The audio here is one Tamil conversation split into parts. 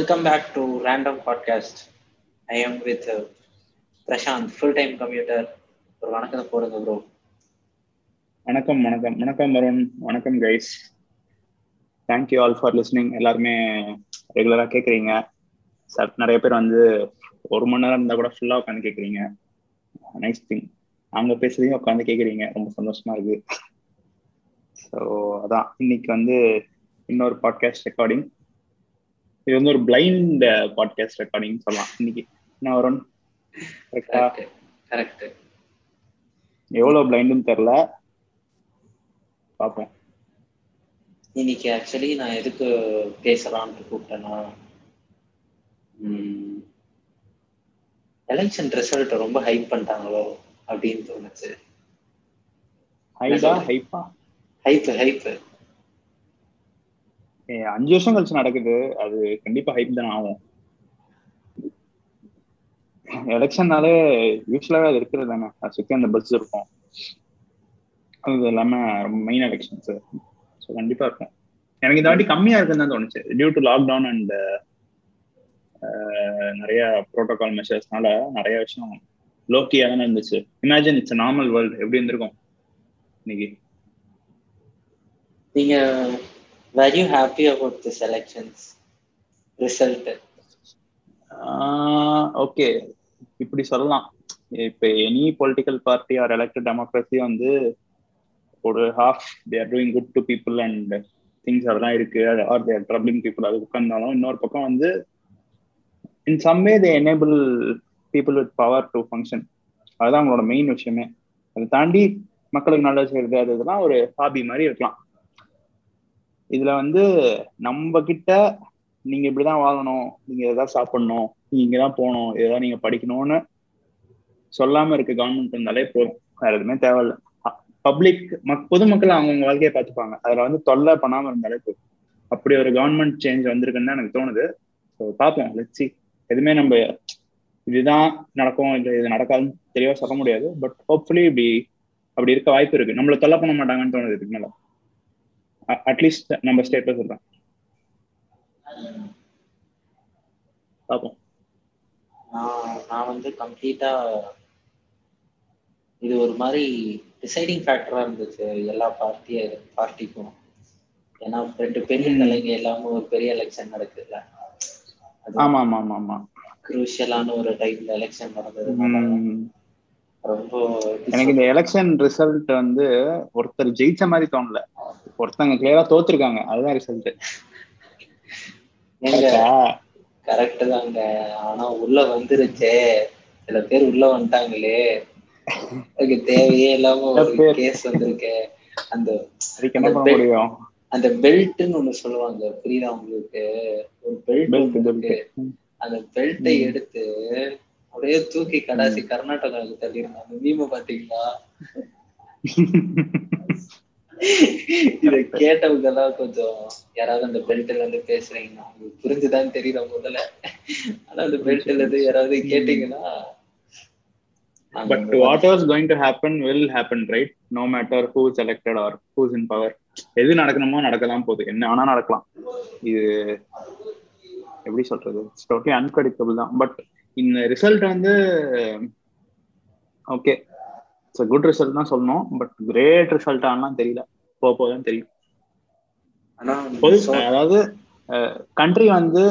Welcome back to Random Podcast. I am with uh, Prashant, full time commuter. ஒரு வணக்கம் போடுங்க ப்ரோ வணக்கம் வணக்கம். வணக்கம் வருண் வணக்கம் guys thank you all for listening எல்லாருமே ரெகுலரா கேக்குறீங்க. சார் நிறைய பேர் வந்து ஒரு மணி நேரம் இருந்தா கூட ஃபுல்லா உட்காந்து கேக்குறீங்க. நைஸ் திங் அங்க பேசுறதையும் உட்காந்து கேக்குறீங்க. ரொம்ப சந்தோஷமா இருக்கு. ஸோ அதான். இன்னைக்கு வந்து இன்னொரு பாட்காஸ்ட் ரெக்கார்டிங் இது வந்து ஒரு பிளைண்ட் பாட்காஸ்ட் ரெக்கார்டிங் சொல்லலாம். இன்னைக்கு என்ன வருண் கரெக்டா எவ்வளவு பிளைண்டுன்னு தெரியல. பார்ப்போம். இன்னைக்கு ஆக்சுவலி நான் எதுக்கு பேசலாம்னு கூப்பிட்டேன்னா எலெக்ஷன் ரிசல்ட் ரொம்ப ஹைப் பண்ணிட்டாங்களோ அப்படின்னு தோணுச்சு. ஹைடா ஹைப்பா ஹைப் ஹைப் அஞ்சு வருஷம் கழிச்சு நடக்குது. அது கண்டிப்பா ஹைப் தானே ஆகும். எலெக்ஷன்னாலே யூஸ்வலாவே அது இருக்கிறது தானே. அது சுற்றி அந்த பஸ் இருக்கும். அது இல்லாம ரொம்ப மெயின் எலெக்ஷன்ஸ் ஸோ கண்டிப்பா இருக்கும். எனக்கு இந்த வாட்டி கம்மியா இருக்குன்னு தான் தோணுச்சு. டியூ டு லாக்டவுன் அண்ட் நிறைய ப்ரோட்டோகால் மெஷர்ஸ்னால நிறைய விஷயம் லோக்கியா தானே இருந்துச்சு. இமேஜின் இட்ஸ் நார்மல் வேர்ல்டு எப்படி இருந்திருக்கும்? இன்னைக்கு? நீங்க were you happy about this elections ah okay இப்படி சொல்லலாம். இப்ப any political party are elected democracy வந்து ஒரு half they're doing good to people and things அதெல்லாம் இருக்கு. ஆர் தேர் ட்ரபிளிங் பீப்புள் அது உட்கார்ந்தாலும் இன்னொரு பக்கம் வந்து in some way they enable people with power to function அதுதான் அவங்களோட மெயின் விஷயமே. அதை தாண்டி மக்களுக்கு நல்லது செய்யறது அது இதெல்லாம் ஒரு ஹாபி மாதிரி இருக்கலாம். இதுல வந்து நம்ம கிட்ட நீங்க இப்படிதான் வாழணும் நீங்க இதான் சாப்பிடணும் நீங்க இங்கதான் போகணும் இதெல்லாம் நீங்க படிக்கணும்னு சொல்லாம இருக்க கவர்மெண்ட் இருந்தாலே போதும். வேற எதுவுமே தேவையில்ல. பப்ளிக் மக் பொதுமக்கள் அவங்கவுங்க வாழ்க்கையை பார்த்துப்பாங்க. அதுல வந்து தொல்லை பண்ணாம இருந்தாலே போதும். அப்படி ஒரு கவர்மெண்ட் சேஞ்ச் வந்திருக்குன்னு தான் எனக்கு தோணுது. ஸோ பார்ப்போம். லட்சி எதுவுமே நம்ம இதுதான் நடக்கும் இல்லை இது நடக்காதுன்னு தெளிவாக சொல்ல முடியாது. பட் ஹோப்ஃபுல்லி இப்படி அப்படி இருக்க வாய்ப்பு இருக்கு. நம்மள தொல்லை பண்ண மாட்டாங்கன்னு தோணுது இதுக்கு மேலே. அட்லீஸ்ட் நம்ம ஸ்டேட்ல சொல்றேன். பார்ப்போம் நான் நான் வந்து கம்ப்ளீட்டா இது ஒரு மாதிரி டிசைடிங் ஃபேக்டரா இருந்துச்சு. எல்லா பார்ட்டிய பார்ட்டிக்கும் ஏன்னா ரெண்டு பெரிய தலைங்க இல்லாம ஒரு பெரிய எலெக்ஷன் நடக்குதுல்ல. ஆமா ஆமா ஆமா ஆமா. குரூஷியலான ஒரு டைம்ல எலெக்ஷன் நடந்ததுனால உம் ரொம்ப எனக்கு இந்த எலெக்ஷன் ரிசல்ட் வந்து ஒருத்தர் ஜெயிச்ச மாதிரி தோணல. ஒருத்தங்க கிளியரா தோத்துருக்காங்க. அதுதான் ரிசல்ட் கரெக்ட் தாங்க. ஆனா உள்ள வந்துருச்சே. சில பேர் உள்ள வந்துட்டாங்களே. அதுக்கு தேவையே இல்லாம ஒரு? கேஸ் வந்திருக்கு. அந்த அந்த பெல்ட்னு ஒண்ணு சொல்லுவாங்க. புரியுதா உங்களுக்கு? ஒரு பெல்ட் அந்த பெல்ட்டை எடுத்து அப்படியே தூக்கி கடாசி கர்நாடகாவுக்கு தள்ளிருந்தாங்க மீம பாத்தீங்களா? இத கேட்டவங்க எல்லாம் கொஞ்சம் யாராவது அந்த பெல்ட்ல இருந்து பேசுறீங்கன்னா உங்களுக்கு புரிஞ்சுதான் தெரியல முதல்ல? ஆனா அந்த பெல்ட்ல இருந்து யாராவது கேட்டீங்கன்னா but what was going to happen will happen right no matter who's elected or who's in power எது நடக்கணுமோ நடக்கதான் போகுது. என்ன வேணா நடக்கலாம். இது எப்படி சொல்றது? டோட்டலி அன்பிரடிக்டபிள் தான். பட் இந்த ரிசல்ட் வந்து ஓகே இட்ஸ் குட் ரிசல்ட் தான் சொல்லணும் பட் கிரேட் ரிசல்ட் ஆனால் தெரியல. போக தெரியும் ஆனா பொது so- அதாவது கண்ட்ரி வந்து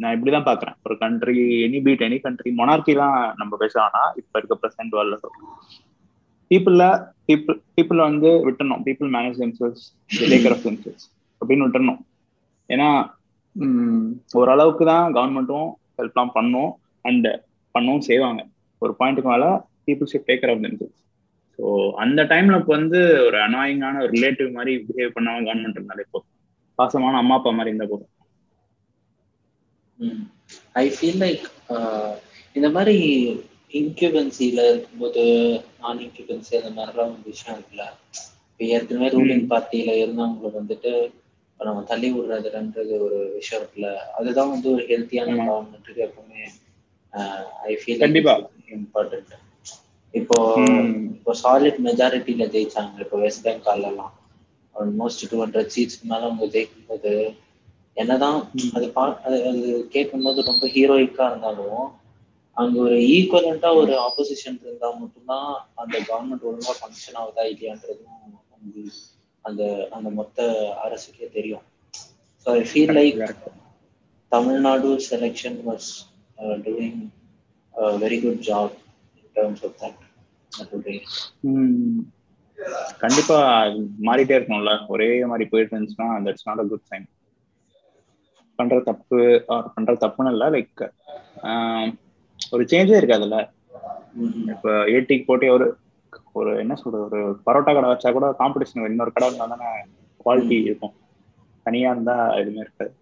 நான் இப்படிதான் பாக்குறேன் ஒரு country any beat any country monarchy தான் நம்ம பேசலாம்னா இப்ப இருக்க பிரசன்ட் வேர்ல்ட்ல சொல்றோம். பீப்புள்ல பீப்புள் பீப்புள் வந்து விட்டுறணும். People manage themselves take care of themselves அப்படின்னு விட்டுறணும். ஏன்னா ஓரளவுக்கு தான் கவர்மெண்ட்டும் ஹெல்ப்லாம் பண்ணும். அண்ட் பண்ணவும் செய்வாங்க. ஒரு பாயிண்ட்டுக்கு மேல people should take care of themselves so அந்த டைம்ல இப்போ வந்து ஒரு அனாயிங்கான ஒரு ரிலேட்டிவ் மாதிரி பிஹேவ் பண்ணாம கவர்மெண்ட் இருந்தாலே போதும். பாசமான அம்மா அப்பா மாதிரி இருந்தா போதும். ஐ ஃபீல் லைக் இந்த மாதிரி இன்க்யூபன்சில இருக்கும்போது நான் இன்க்யூபன்சி அந்த மாதிரிலாம் ஒரு விஷயம் இருக்குல்ல? இப்போ ஏற்கனவே ரூலிங் பார்ட்டியில இருந்தவங்களுக்கு வந்துட்டு இப்போ நம்ம தள்ளி விடுறதுன்றது ஒரு விஷயம் இருக்குல்ல? அதுதான் வந்து ஒரு ஹெல்த்தியான. கவர்மெண்ட்டுக்கு எப்பவுமே ஐ ஃபீல் கண்டிப்பா. இம்பார்ட்டன்ட் இப்போ. இப்போ சாலிட் மெஜாரிட்டியில ஜெயிச்சாங்க. இப்போ வெஸ்ட் பெங்கால் எல்லாம். ஆல்மோஸ்ட் டூ ஹண்ட்ரட் சீட்ஸ்க்கு மேல அவங்க ஜெயிக்கும் போது என்னதான் அது பா அது அது கேட்கும்போது ரொம்ப ஹீரோயிக்கா இருந்தாலும் அங்க ஒரு ஈக்குவலண்டா ஒரு ஆப்போசிஷன் இருந்தா மட்டும்தான் அந்த கவர்மெண்ட் ஒழுங்கா ஃபங்க்ஷன் ஆகுதா இல்லையான்றதும் அந்த அந்த மொத்த அரசுக்கே தெரியும். So I feel like Tamil Nadu selection was doing very good job in terms of that கண்டிப்பா மாறிட்டே இருக்கணும்ல ஒரே மாதிரி போயிட்டு இருந்துச்சுன்னா that's not a good sign பண்ற தப்பு ஆர் பண்ற தப்புன்னு இல்லை லைக் ஒரு சேஞ்சே இருக்காதுல்ல இப்போ ஏடிக்கு போட்டி ஒரு ஒரு என்ன சொல்றது ஒரு பரோட்டா கடை வச்சா கூட காம்படிஷன் இன்னொரு கடை இருந்தா தானே குவாலிட்டி இருக்கும். தனியா இருந்தா எதுவுமே இருக்காது.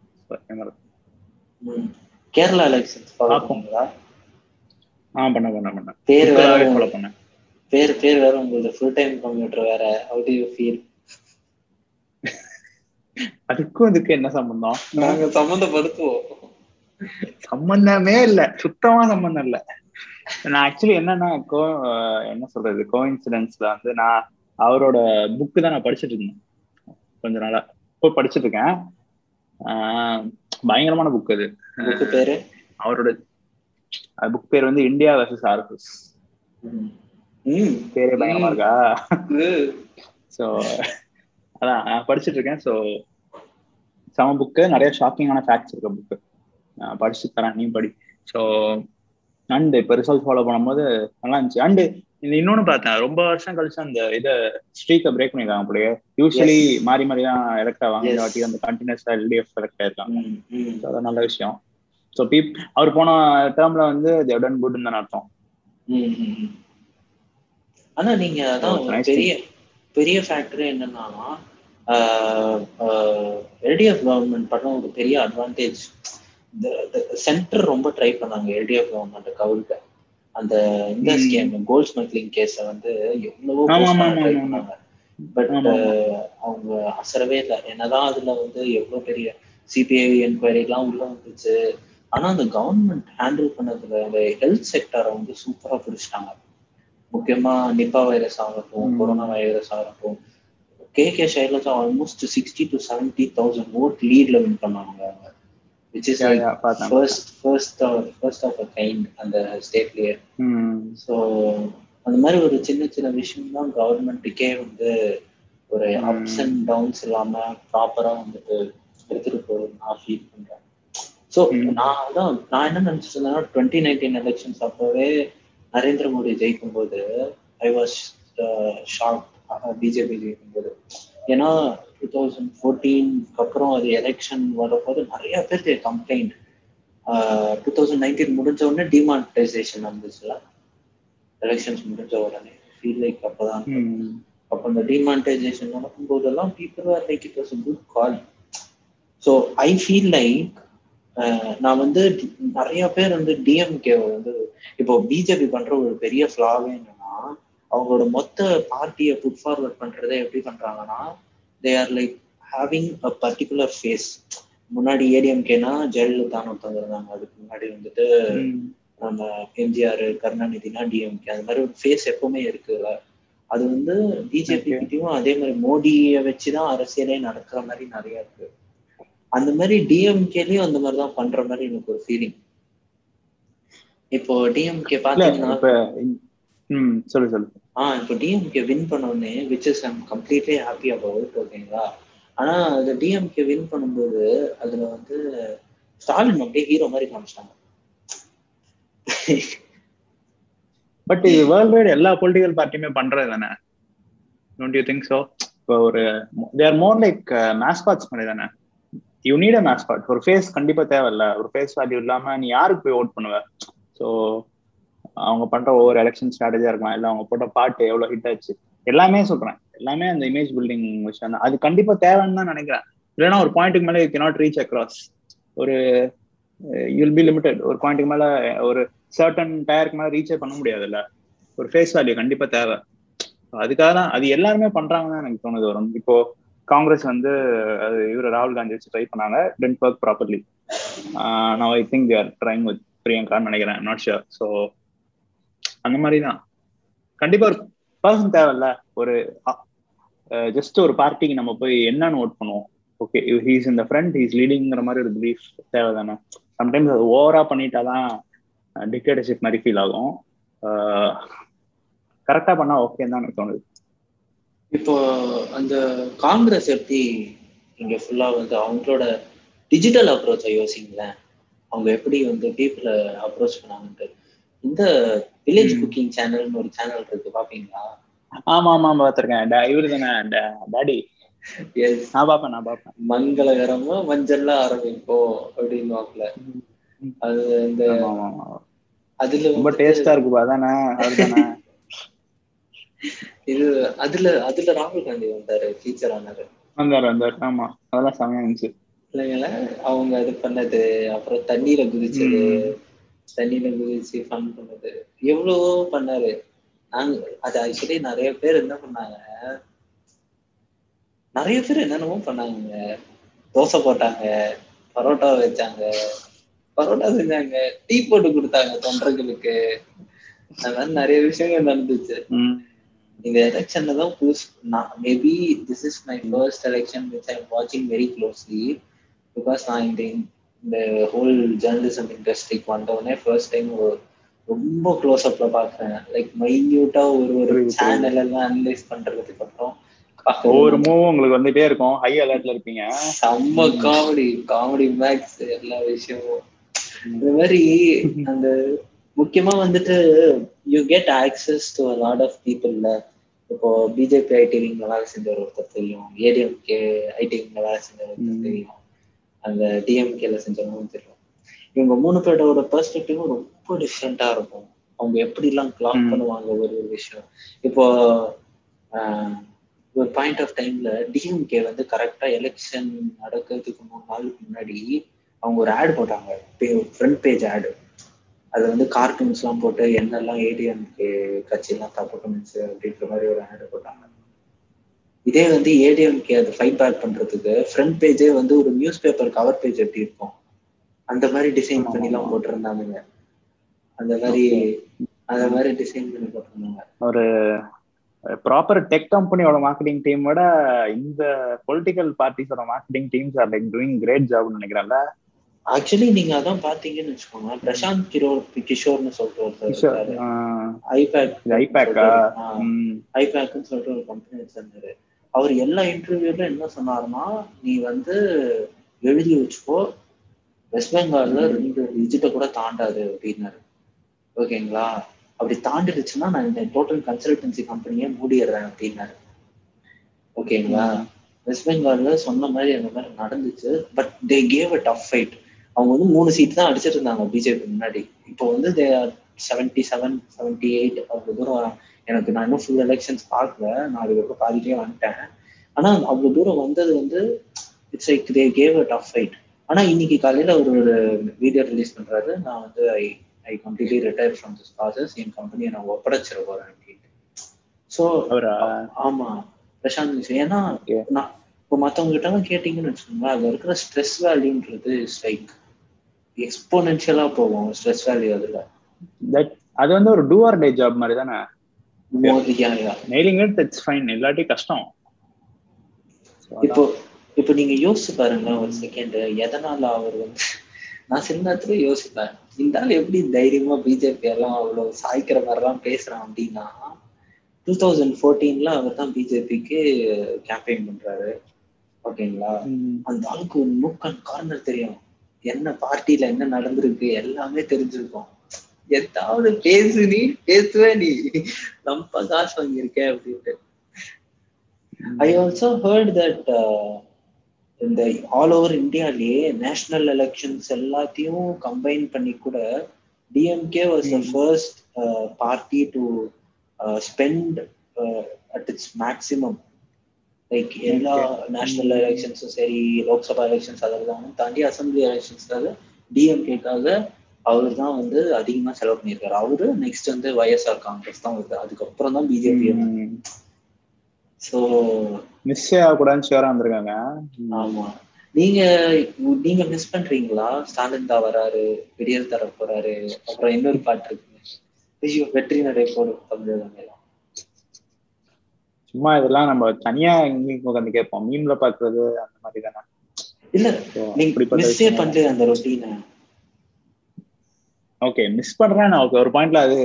கேரளா எலெக்ஷன்ஸ் பார்ப்போங்களா ஆ பண்ண பண்ண பண்ண. பேர் ஃபாலோ பண்ணேன். பேர் பேர் வேற உங்களுக்கு ஃபுல் டைம் கம்ப்யூட்டர் வேற. ஹவு டு யூ ஃபீல் அதுக்கும் அதுக்கு என்ன சம்பந்தம்? நாங்க சம்மந்தப்படுத்துவோம். சம்பந்தமே இல்ல. சுத்தமா சம்பந்தம் இல்ல. நான் ஆக்சுவலி என்னன்னா கோ என்ன சொல்றது? கோ இன்சிடென்ட்ஸ்ல வந்து நான் அவரோட புக்கு தான் நான் படிச்சுட்டு இருந்தேன். கொஞ்ச நாளா. இப்போ படிச்சுட்டு இருக்கேன். பயங்கரமான புக் அது. புக்கு பேரு? அவரோட புக் பேர் வந்து இந்தியா வர்சஸ் ஆர்எஸ்எஸ் பேரே பயங்கரமா இருக்கா? ஸோ அதான் நான் படிச்சுட்டு இருக்கேன். ஸோ சம புக்கு நிறைய ஷாக்கிங்கான ஃபேக்ட்ஸ் இருக்க புக்கு நான் படிச்சு தரேன் நீ படி. ஸோ அண்டு இப்போ ரிசல்ட் ஃபாலோ பண்ணும்போது நல்லா இருந்துச்சு. அண்டு இன்னொன்னு பார்த்தேன். ரொம்ப வருஷம் கழிச்சு அந்த இதை ஸ்ட்ரீக்கை பிரேக் பண்ணிருக்காங்க அப்படியே யூஸ்வலி மாறி மாறி தான் எலக்ட் ஆவாங்க. இந்த வாட்டி அந்த கண்டினியூஸா எல்டிஎஃப் எலக்ட் ஆயிருக்காங்க அதான் நல்ல விஷயம். ஸோ பீப் அவர் போன டேர்ம்ல வந்து தேவ் குட்னு தான் அர்த்தம். ஆனா நீங்க அதான் பெரிய பெரிய ஃபேக்டர் என்னன்னா எல்டிஎஃப் கவர்மெண்ட் பண்ண ஒரு பெரிய அட்வான்டேஜ் சென்டர் ரொம்ப ட்ரை பண்ணாங்க எல்டிஎஃப் கவர்மெண்ட் கவுல்க அந்த இந்த ஸ்கேம் கோல்ட் ஸ்மக்லிங் கேஸ வந்து எவ்வளவோ ட்ரை பண்ணாங்க. பட் அவங்க அசரவே இல்லை. என்னதான் அதுல வந்து எவ்வளவு பெரிய சிபிஐ என்கொயரி எல்லாம் உள்ள வந்துச்சு. ஆனா அந்த கவர்மெண்ட் ஹேண்டில் பண்ணதுல அந்த ஹெல்த் செக்டரை வந்து சூப்பரா பிடிச்சிட்டாங்க. முக்கியமா நிப்பா வைரஸ் ஆகட்டும் கொரோனா வைரஸ் ஆகட்டும் K K Silas almost sixty to seventy thousand vote லீட்ல win பண்ணாங்க அவங்க which is first first first of a kind அந்த ஸ்டேட்லயே ஸோ அந்த மாதிரி ஒரு சின்ன சின்ன விஷயம் தான் கவர்மெண்ட்டுக்கே வந்து ஒரு அப்ஸ் அண்ட் டவுன்ஸ் இல்லாம ப்ராப்பரா வந்துட்டு எடுத்துட்டு போறது நான் ஃபீல் பண்றேன். ஸோ நான் அதான் நான் என்ன நினைச்சிட்டு இருந்தேன்னா டுவெண்ட்டி நைன்டீன் எலெக்ஷன்ஸ் அப்பவே நரேந்திர மோடி ஜெயிக்கும் போது ஐ வாஸ் ஷாக் பிஜேபி ஜெயிக்கும் போது ஏன்னா டூ தௌசண்ட் ஃபோர்டீன்க்கு அப்புறம் அது எலெக்ஷன் வரும்போது நிறைய பேர் கம்ப்ளைண்ட் டூ தௌசண்ட் நைன்டீன் முடிஞ்ச உடனே டிமானிட்டைசேஷன் வந்துச்சுல எலெக்ஷன்ஸ் முடிஞ்ச உடனே. ஃபீல் லைக் அப்போதான். அப்போ அந்த demonetisation நடக்கும்போதெல்லாம் people are like it was good call so I feel like நான் வந்து நிறைய பேர் வந்து டிஎம்கே வந்து இப்போ பிஜேபி பண்ற ஒரு பெரிய ஃபிளாவே என்னன்னா அவங்களோட மொத்த பார்ட்டியை புட் ஃபார்வர்ட் பண்றதை எப்படி பண்றாங்கன்னா they are like having a particular face முன்னாடி ஏடிஎம்கேனா ஜெயலலிதான்னு ஒருத்தவங்க இருந்தாங்க. அதுக்கு முன்னாடி வந்துட்டு நம்ம எம்ஜிஆர் கருணாநிதினா டிஎம்கே அந்த மாதிரி ஒரு ஃபேஸ் எப்பவுமே இருக்குல்ல. அது வந்து பிஜேபி கிட்டயும் அதே மாதிரி மோடியை வச்சுதான் அரசியலே நடக்கிற மாதிரி நிறைய இருக்கு. அந்த மாதிரி டிஎம்கேலயும் அந்த மாதிரி தான் பண்ற மாதிரி எனக்கு ஒரு ஃபீலிங் இப்போ டிஎம்கே பாத்தீங்கன்னா சொல்லு சொல்லு. ஆஹ் இப்போ டிஎம்கே வின் பண்ண உடனே which is I'm completely happy about ஓகேங்களா ஆனா அந்த டிஎம்கே வின் பண்ணும்போது அதுல வந்து ஸ்டாலின் அப்படியே ஹீரோ மாதிரி காமிச்சிட்டாங்க. பட் இது வேர்ல்ட் வைடு எல்லா பொலிட்டிக்கல் பார்ட்டியுமே பண்றது தானே? டோன்ட் யூ திங்க் ஸோ இப்போ ஒரு they are more like mascots மாதிரி தானே? யூ நீட் அ மேஸ்காட் ஒரு ஃபேஸ் கண்டிப்பா தேவையில்ல. ஒரு ஃபேஸ் வேல்யூ இல்லாம நீ யாருக்கு போய் ஓட் பண்ணுவ? ஸோ அவங்க பண்ற ஒவ்வொரு எலெக்ஷன் ஸ்ட்ராட்டஜியா இருக்கலாம். இல்ல அவங்க போட்ட பாட்டு எவ்வளவு ஹிட் ஆச்சு. எல்லாமே சொல்றேன். எல்லாமே அந்த இமேஜ் பில்டிங் விஷயம் தான். அது கண்டிப்பா தேவைன்னு தான் நினைக்கிறேன். இல்லைன்னா ஒரு பாயிண்ட்டுக்கு மேல யூ கெனாட் ரீச் அக்ராஸ் ஒரு யூல் பி லிமிடெட் ஒரு பாயிண்ட்டுக்கு மேல ஒரு சர்டன் டயருக்கு மேல ரீச்சே பண்ண முடியாதுல்ல. ஒரு ஃபேஸ் வேல்யூ கண்டிப்பா தேவை. அதுக்காக தான் அது எல்லாருமே பண்றாங்கன்னு எனக்கு தோணுது வரும். இப்போ காங்கிரஸ் வந்து அது இவர் ராகுல் காந்தி வச்சு ட்ரை பண்ணாங்க. டென்ட் ஒர்க் ப்ராப்பர்லி நான் I think they're trying with பிரியங்கான்னு நினைக்கிறேன். நாட் ஷியர் ஸோ அந்த மாதிரி தான் கண்டிப்பா ஒரு பர்சன் தேவையில்ல. ஒரு uh, ஜஸ்ட் ஒரு பார்ட்டிக்கு நம்ம போய் என்னன்னு ஓட் பண்ணுவோம். ஓகே ஹீஸ் இந்த ஃப்ரெண்ட் ஹீஸ் லீடிங்கிற மாதிரி ஒரு பிலீஃப் தேவை தானே சம்டைம்ஸ் அது ஓவரா பண்ணிட்டாதான் uh, டிக்டேட்டர்ஷிப் மாதிரி ஃபீல் ஆகும். Uh, கரெக்டா பண்ணா ஓகே தான் எனக்கு தோணுது. இப்போ அந்த காங்கிரஸ் எப்படி இங்க ஃபுல்லா வந்து அவங்களோட டிஜிட்டல் அப்ரோச்சை யோசிங்களேன். அவங்க எப்படி வந்து பீப்புளை அப்ரோச் பண்ணாங்கன்ட்டு. இந்த வில்லேஜ் குக்கிங் சேனல்னு ஒரு சேனல் இருக்கு பாப்பீங்களா? ஆமா ஆமா பார்த்திருக்கேன் இவரு தானே டாடி. எஸ் நான் பாப்பேன் நான் பாப்பேன். மங்களகரமா மஞ்சள்ல ஆரம்பிப்போம் அப்படின்னு அது இந்த. அதுல ரொம்ப டேஸ்டா இருக்குப்பா அதானே? இது அதுல அதுல ராகுல் காந்தி வந்தாரு டீச்சர் ஆனாரு வந்தாரு வந்தாரு. ஆமா. அதெல்லாம் செமையா இருந்துச்சு. இல்லைங்களா? அவங்க இது பண்ணது அப்புறம் தண்ணீர குதிச்சது. தண்ணியில குதிச்சு ஃபன் பண்ணது. எவ்வளவோ பண்ணாரு. நாங்க அது ஆக்சுவலி நிறைய பேர் என்ன பண்ணாங்க? நிறைய பேர் என்னென்னமோ பண்ணாங்க தோசை போட்டாங்க பரோட்டா வச்சாங்க பரோட்டா செஞ்சாங்க டீ போட்டு கொடுத்தாங்க தொண்டர்களுக்கு. அந்த மாதிரி நிறைய விஷயங்கள் நடந்துச்சு. இந்த எலெக்ஷன்ல தான் புதுசு நான் maybe this is my first election which I வாட்சிங் வெரி க்ளோஸ்லி பிகாஸ் நான் இந்த இந்த ஹோல் ஜேர்னலிசம் இண்டஸ்ட்ரிக்கு வந்தவொடனே ஃபர்ஸ்ட் டைம் ரொம்ப க்ளோஸ் அப்ல பாக்குறேன் லைக் மைன்யூட்டா ஒரு ஒரு. சேனல் எல்லாம் அனலைஸ் பண்றதுக்கு அப்புறம் ஒவ்வொரு மூவும் உங்களுக்கு வந்துட்டே இருக்கும். ஹை அலர்ட்ல இருப்பீங்க. செம்ம காமெடி காமெடி மேக்ஸ் எல்லா விஷயமும். இந்த மாதிரி அந்த முக்கியமா வந்துட்டு you get access to lot of பீப்புள்ல இப்போ பிஜேபி ஐடி விங்ல வேலை செஞ்ச ஒருத்தர் தெரியும். ஏடிஎம்கே ஐடி விங்ல வேலை செஞ்ச ஒருத்தர். தெரியும். அந்த டிஎம்கேல செஞ்சவங்களும் தெரியும். இவங்க மூணு பேரோட பெர்ஸ்பெக்டிவும் ரொம்ப டிஃப்ரெண்டா இருக்கும். அவங்க எப்படி எல்லாம் கிளாக். பண்ணுவாங்க ஒரு ஒரு விஷயம். இப்போ ஒரு பாயிண்ட் ஆஃப் டைம்ல டிஎம்கே வந்து கரெக்டா எலெக்ஷன் நடக்கிறதுக்கு மூணு நாளுக்கு முன்னாடி அவங்க ஒரு ஆட் போட்டாங்க. ஃப்ரண்ட் பேஜ் ஆடு அது வந்து கார்ட்டூன்ஸ் எல்லாம் போட்டு என்னெல்லாம் ஏடிஎம்கே கட்சி எல்லாம் தப்பு பண்ணுச்சு அப்படின்ற மாதிரி ஒரு ஆடு போட்டாங்க. இதே வந்து ஏடிஎம்கே அது ஃபைட் பேக் பண்றதுக்கு ஃப்ரண்ட் பேஜே வந்து ஒரு நியூஸ் பேப்பர் கவர் பேஜ் எப்படி இருக்கும். அந்த மாதிரி டிசைன் ஆமா, பண்ணி எல்லாம் ஆமா. போட்டிருந்தாங்க அந்த மாதிரி அந்த மாதிரி டிசைன் பண்ணி போட்டிருந்தாங்க. ஒரு ப்ராப்பர் டெக் கம்பெனியோட மார்க்கெட்டிங் டீம் விட இந்த political பார்ட்டிஸோட marketing teams are like doing great ஜாப்னு நினைக்கிறேன்ல. ஆக்சுவலி நீங்க அதான் பாத்தீங்கன்னு வச்சுக்கோங்க பிரசாந்த் கிஷோர் கிஷோர்னு சொல்லிட்டு ஒருத்தர் ஐபேக் ஐபேக்கா? ஐபேக்னு சொல்லிட்டு ஒரு கம்பெனி வச்சிருந்தாரு. அவர் எல்லா இன்டர்வியூல என்ன சொன்னாருன்னா நீ வந்து எழுதி வச்சுக்கோ. வெஸ்ட் பெங்கால்ல ரெண்டு டிஜிட்டை கூட தாண்டாது அப்படின்னாரு. ஓகேங்களா? அப்படி தாண்டிடுச்சுன்னா நான் இந்த டோட்டல் கன்சல்டன்சி கம்பெனியே மூடிடுறேன் அப்படின்னாரு. ஓகேங்களா? வெஸ்ட் பெங்கால்ல சொன்ன மாதிரி அந்த மாதிரி நடந்துச்சு. But they gave a tough fight அவங்க வந்து மூணு சீட் தான் அடிச்சிட்டு இருந்தாங்க பிஜேபி முன்னாடி. இப்போ வந்து they seventy seven seventy eight அவ்வளவு தூரம். எனக்கு நான் இன்னும் ஃபுல் எலெக்ஷன்ஸ் பார்க்கல. நான் அதுக்கப்புறம் பாதிட்டே வந்துட்டேன். ஆனா அவ்வளவு தூரம் வந்தது வந்து it's like they gave a tough fight ஆனா இன்னைக்கு காலையில அவர் ஒரு வீடியோ ரிலீஸ் பண்றாரு. நான் வந்து I I completely retire from this process என் கம்பெனியை நான் ஒப்படைச்சிட போறேன் ஸோ அவரா? ஆமா. பிரசாந்த் கிஷோர் ஏன்னா. நான் இப்போ மத்தவங்க கிட்ட கேட்டீங்கன்னு வச்சுக்கோங்க அதுல இருக்கிற ஸ்ட்ரெஸ் வேல்யூன்றது இஸ் லைக் எக்ஸ்போனென்ஷியலா போகும் ஸ்ட்ரெஸ் வேல்யூ அதுல. தட் அது வந்து ஒரு டூ ஆர் டே ஜாப் மாதிரி தானே. நெயிலிங் இட் இட்ஸ் ஃபைன் இல்லாட்டி கஷ்டம். இப்போ இப்போ நீங்க யோசிச்சு பாருங்க ஒரு செகண்ட் எதனால அவர் வந்து நான் சில நேரத்துல யோசிப்பேன். இந்த ஆள் எப்படி தைரியமா பிஜேபி எல்லாம் அவ்வளவு சாய்க்கிற மாதிரி எல்லாம் பேசுறான் அப்படின்னா டூ தௌசண்ட் ஃபோர்டீன்ல அவர் தான் பிஜேபிக்கு கேம்பெயின் பண்றாரு. ஓகேங்களா? அந்த ஆளுக்கு ஒரு நூக்கன் கார்னர் தெரியும். என்ன பார்ட்டியில என்ன நடந்திருக்கு எல்லாமே தெரிஞ்சிருக்கும். எதாவது பேசு நீ பேசுவே நீ. ரொம்ப காசு வாங்கியிருக்க அப்படின்ட்டு. ஐ ஆல்சோ ஹர்ட் தட் இந்த ஆல் ஓவர் இந்தியாலேயே நேஷனல் எலெக்ஷன்ஸ் எல்லாத்தையும் கம்பைன் பண்ணி கூட DMK was the. First party to spend at its maximum like எல்லா நேஷனல். எலெக்ஷன்ஸும் சரி லோக்சபா எலெக்ஷன்ஸ் அதெல்லாம் தாண்டி அசம்பிளி எலெக்ஷன்ஸ்க்காக டிஎம்கேக்காக அவர் தான் வந்து அதிகமா செலவு பண்ணியிருக்காரு. அவரு நெக்ஸ்ட் வந்து ஒய்எஸ்ஆர் காங்கிரஸ் தான் வருது அதுக்கப்புறம் தான் பிஜேபி. ஸோ மிஸ் ஆகக்கூடாதுன்னு ஷியரா வந்திருக்காங்க. ஆமா. நீங்க நீங்க மிஸ் பண்றீங்களா? ஸ்டாலின் தான் வராரு விடியல் தர போறாரு அப்புறம் இன்னொரு பாட்டு இருக்கு. ஐயோ வெற்றி நடை போடும் எல்லாம் சும்மா இதெல்லாம் நம்ம தனியா எங்கேயும் உட்காந்து கேட்போம் மீம்ல பாக்குறது அந்த மாதிரி தானே? இல்ல நீங்க பண்ணல அந்த ரொட்டீனை ஓகே மிஸ் பண்றேன். நான் ஓகே ஒரு பாயிண்ட்ல அது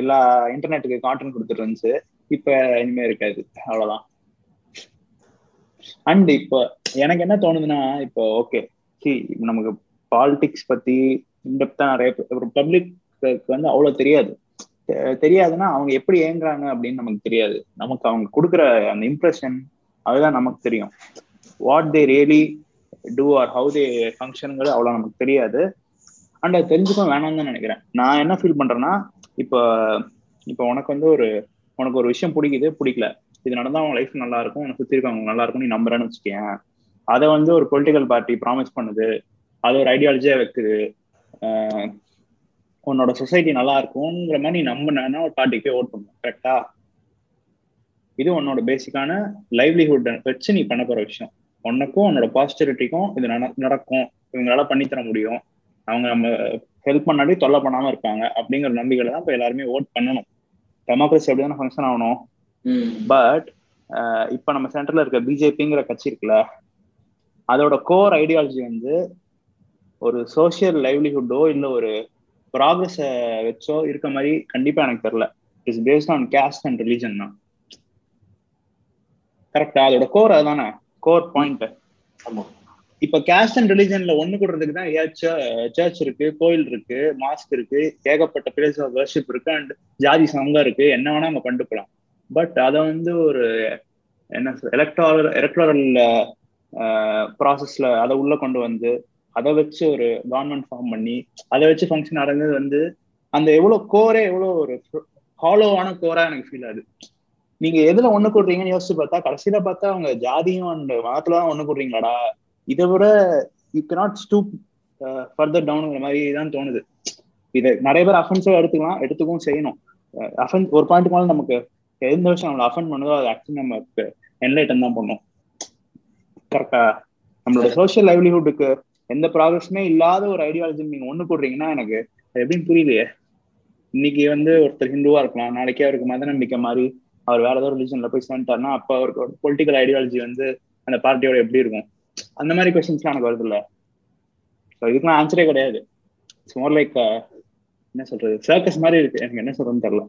எல்லா இன்டர்நெட்டுக்கு கான்டென்ட் கொடுத்துட்டு இருந்துச்சு. இப்ப இனிமே இருக்காது. அவ்வளவுதான். அண்ட் இப்போ எனக்கு என்ன தோணுதுன்னா இப்போ ஓகே நமக்கு பாலிடிக்ஸ் பத்தி இன்டெப்தா நிறைய பப்ளிக் வந்து அவ்வளவு தெரியாது. தெரியாதுன்னா அவங்க எப்படி ஏங்குறாங்க அப்படின்னு நமக்கு தெரியாது. நமக்கு அவங்க கொடுக்குற அந்த இம்ப்ரெஷன் அதுதான் நமக்கு தெரியும். What they really do or how they ஃபங்க்ஷனுங்கிறது அவ்வளோ நமக்கு தெரியாது. அண்ட் அது தெரிஞ்சுக்கும் வேணாம்னு தான் நினைக்கிறேன். நான் என்ன ஃபீல் பண்றேன்னா இப்போ இப்போ உனக்கு வந்து ஒரு உனக்கு ஒரு விஷயம் பிடிக்குது பிடிக்கல. இது நடந்தா அவங்க லைஃப் நல்லா இருக்கும் உனக்கு சுத்தி இருக்கவங்க நல்லா இருக்கும் நீ நம்புறேன்னு வச்சுக்கேன் அதை வந்து ஒரு பொலிட்டிக்கல் பார்ட்டி ப்ராமிஸ் பண்ணுது. அது ஒரு ஐடியாலஜியா வைக்குது. ஆஹ் உன்னோட சொசைட்டி நல்லா இருக்கும்ங்கிற மாதிரி நீ நம்பினா ஒரு பார்ட்டிக்கு ஓட் பண்ணும்? கரெக்டா இது உன்னோட பேசிக்கான லைவ்லிஹுட் வச்சு நீ பண்ண போற விஷயம். உனக்கும் உன்னோட பாசிட்டிவிட்டிக்கும் இது நட- நடக்கும். இவங்களால பண்ணித்தர முடியும். அவங்க நம்ம ஹெல்ப் பண்ணாடி தொல்லை பண்ணாம இருப்பாங்க. அப்படிங்கிற நம்பிக்கையில தான் இப்போ எல்லாருமே ஓட் பண்ணணும். டெமோக்ரஸி அப்படிதானே ஃபங்க்ஷன் ஆகணும். பட் இப்போ நம்ம சென்டர்ல இருக்க பிஜேபிங்கிற கட்சி இருக்குல்ல அதோட கோர் ஐடியாலஜி வந்து ஒரு சோஷியல் லைவ்லிஹுட்டோ இல்ல ஒரு ப்ராக்ரஸ வச்சோ இருக்க மாதிரி கண்டிப்பா எனக்கு தெரியல. It's based on caste and religion தான். கரெக்டா அதோட கோர் அதுதானே? கோர் பாயிண்ட் இப்ப கேஸ்ட் அண்ட் ரிலிஜன்ல ஒண்ணு கூடுறதுக்கு தான் சர்ச் இருக்கு கோயில் இருக்கு மாஸ்க் இருக்கு ஏகப்பட்ட பிளேஸ் ஆஃப் வர்ஷிப் இருக்கு அண்ட் ஜாதி சங்கம் இருக்கு. என்ன வேணா நம்ம கொண்டு போலாம் பட் அதை வந்து ஒரு என்ன எலக்ட்ரால் எலக்ட்ரல் ப்ராசஸ்ல அதை உள்ள கொண்டு வந்து அதை வச்சு ஒரு கவர்மெண்ட் ஃபார்ம் பண்ணி அதை வச்சு ஃபங்க்ஷன் நடந்தது வந்து அந்த எவ்வளவு கோரே எவ்வளவு ஒரு ஹாலோவான கோரா எனக்கு ஃபீல் ஆகுது. நீங்க எதுல ஒண்ணு கூடுறீங்கன்னு யோசிச்சு பார்த்தா கடைசியில பார்த்தா அவங்க ஜாதியும் அந்த மதத்துல தான் ஒண்ணு கூடுறீங்களாடா இதை விட யூ கனாட் ஸ்டூப் ஃபர்தர் டவுனுங்கிற மாதிரி தான் தோணுது. இதை நிறைய பேர் அஃபென்ஸா எடுத்துக்கலாம் எடுத்துக்கவும் செய்யணும். அஃபென்ஸ் ஒரு பாயிண்ட் மேலே நமக்கு எந்த விஷயம் நம்மளை அஃபென்ட் பண்ணுதோ அது ஆக்சுவலி நமக்கு என்லைட்டன் தான் பண்ணும் கரெக்டா நம்மளோட சோஷியல் லைவ்லிஹுட்டுக்கு எந்த ப்ராக்ரஸுமே இல்லாத ஒரு ஐடியாலஜி நீங்க ஒண்ணு போடுறீங்கன்னா எனக்கு அது எப்படின்னு புரியலையே. இன்னைக்கு வந்து ஒருத்தர் ஹிந்துவா இருக்கலாம் நாளைக்கே அவருக்கு மத நம்பிக்கை மாதிரி அவர் வேற ஏதோ ரிலிஜன்ல போய் சேர்ந்துட்டாருன்னா அப்ப அவருக்கு ஒரு பொலிட்டிக்கல் ஐடியாலஜி வந்து அந்த பார்ட்டியோட எப்படி இருக்கும்? அந்த மாதிரி கொஸ்டின்ஸ்லாம் எனக்கு வருது இல்ல. இதுக்கெல்லாம் ஆன்சரே கிடையாது. இட்ஸ் மோர் லைக் என்ன சொல்றது? சர்க்கஸ் மாதிரி இருக்கு. எனக்கு என்ன சொல்றதுன்னு தெரியல.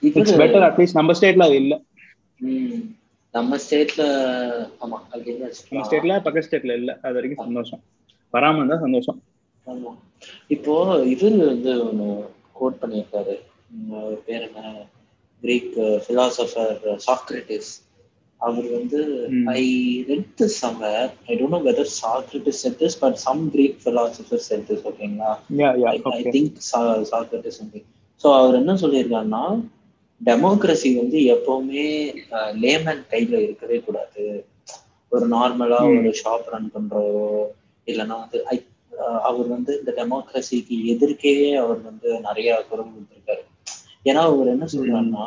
இட்ஸ் பெட்டர் அட்லீஸ்ட் நம்ம ஸ்டேட்ல அது இல்ல. நம்ம ஸ்டேட்ல ஆமா நம்ம ஸ்டேட்ல பக்கத்து ஸ்டேட்ல இல்ல. அது வரைக்கும் சந்தோஷம். வராம இருந்தா சந்தோஷம். ஆமா. இப்போ இவர் வந்து கோட் பண்ணியிருக்காரு. பேர் என்ன? கிரீக் பிலாசபர் சாக்ரட்டிஸ் அவர் வந்து. I read this somewhere I don't know whether Socrates said this but some Greek philosopher said this ஓகேங்களா I think Socrates something so அவர் என்ன சொல்லியிருக்காருன்னா டெமோக்ரஸி வந்து எப்பவுமே லேமன் கையில இருக்கவே கூடாது ஒரு நார்மலா. ஒரு ஷாப் ரன் பண்றதோ இல்லைன்னா வந்து ஐ அவர் வந்து இந்த டெமோக்ரஸிக்கு எதிர்க்கே அவர் வந்து நிறைய குரல் கொடுத்திருக்காரு ஏன்னா அவர் என்ன சொல்றாருன்னா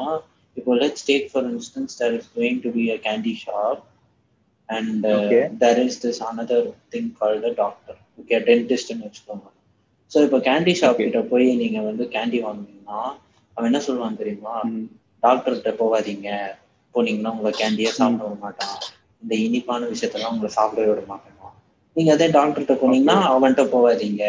இப்போ let's take for instance there is going to be a candy shop and. There is this another thing called a doctor okay டென்டிஸ்ட்னு வச்சுக்கோங்க ஸோ இப்போ கேண்டி ஷாப். கிட்ட போய் நீங்க வந்து கேண்டி வாங்குனீங்கன்னா அவன் என்ன சொல்லுவான் தெரியுமா. டாக்டர்கிட்ட போகாதீங்க. போனீங்கன்னா உங்களை கேண்டியே சாப்பிட விட மாட்டான். இந்த இனிப்பான விஷயத்தெல்லாம் உங்களை சாப்பிட விட மாட்டான். நீங்க அதே டாக்டர்கிட்ட போனீங்கன்னா அவன்கிட்ட போகாதீங்க.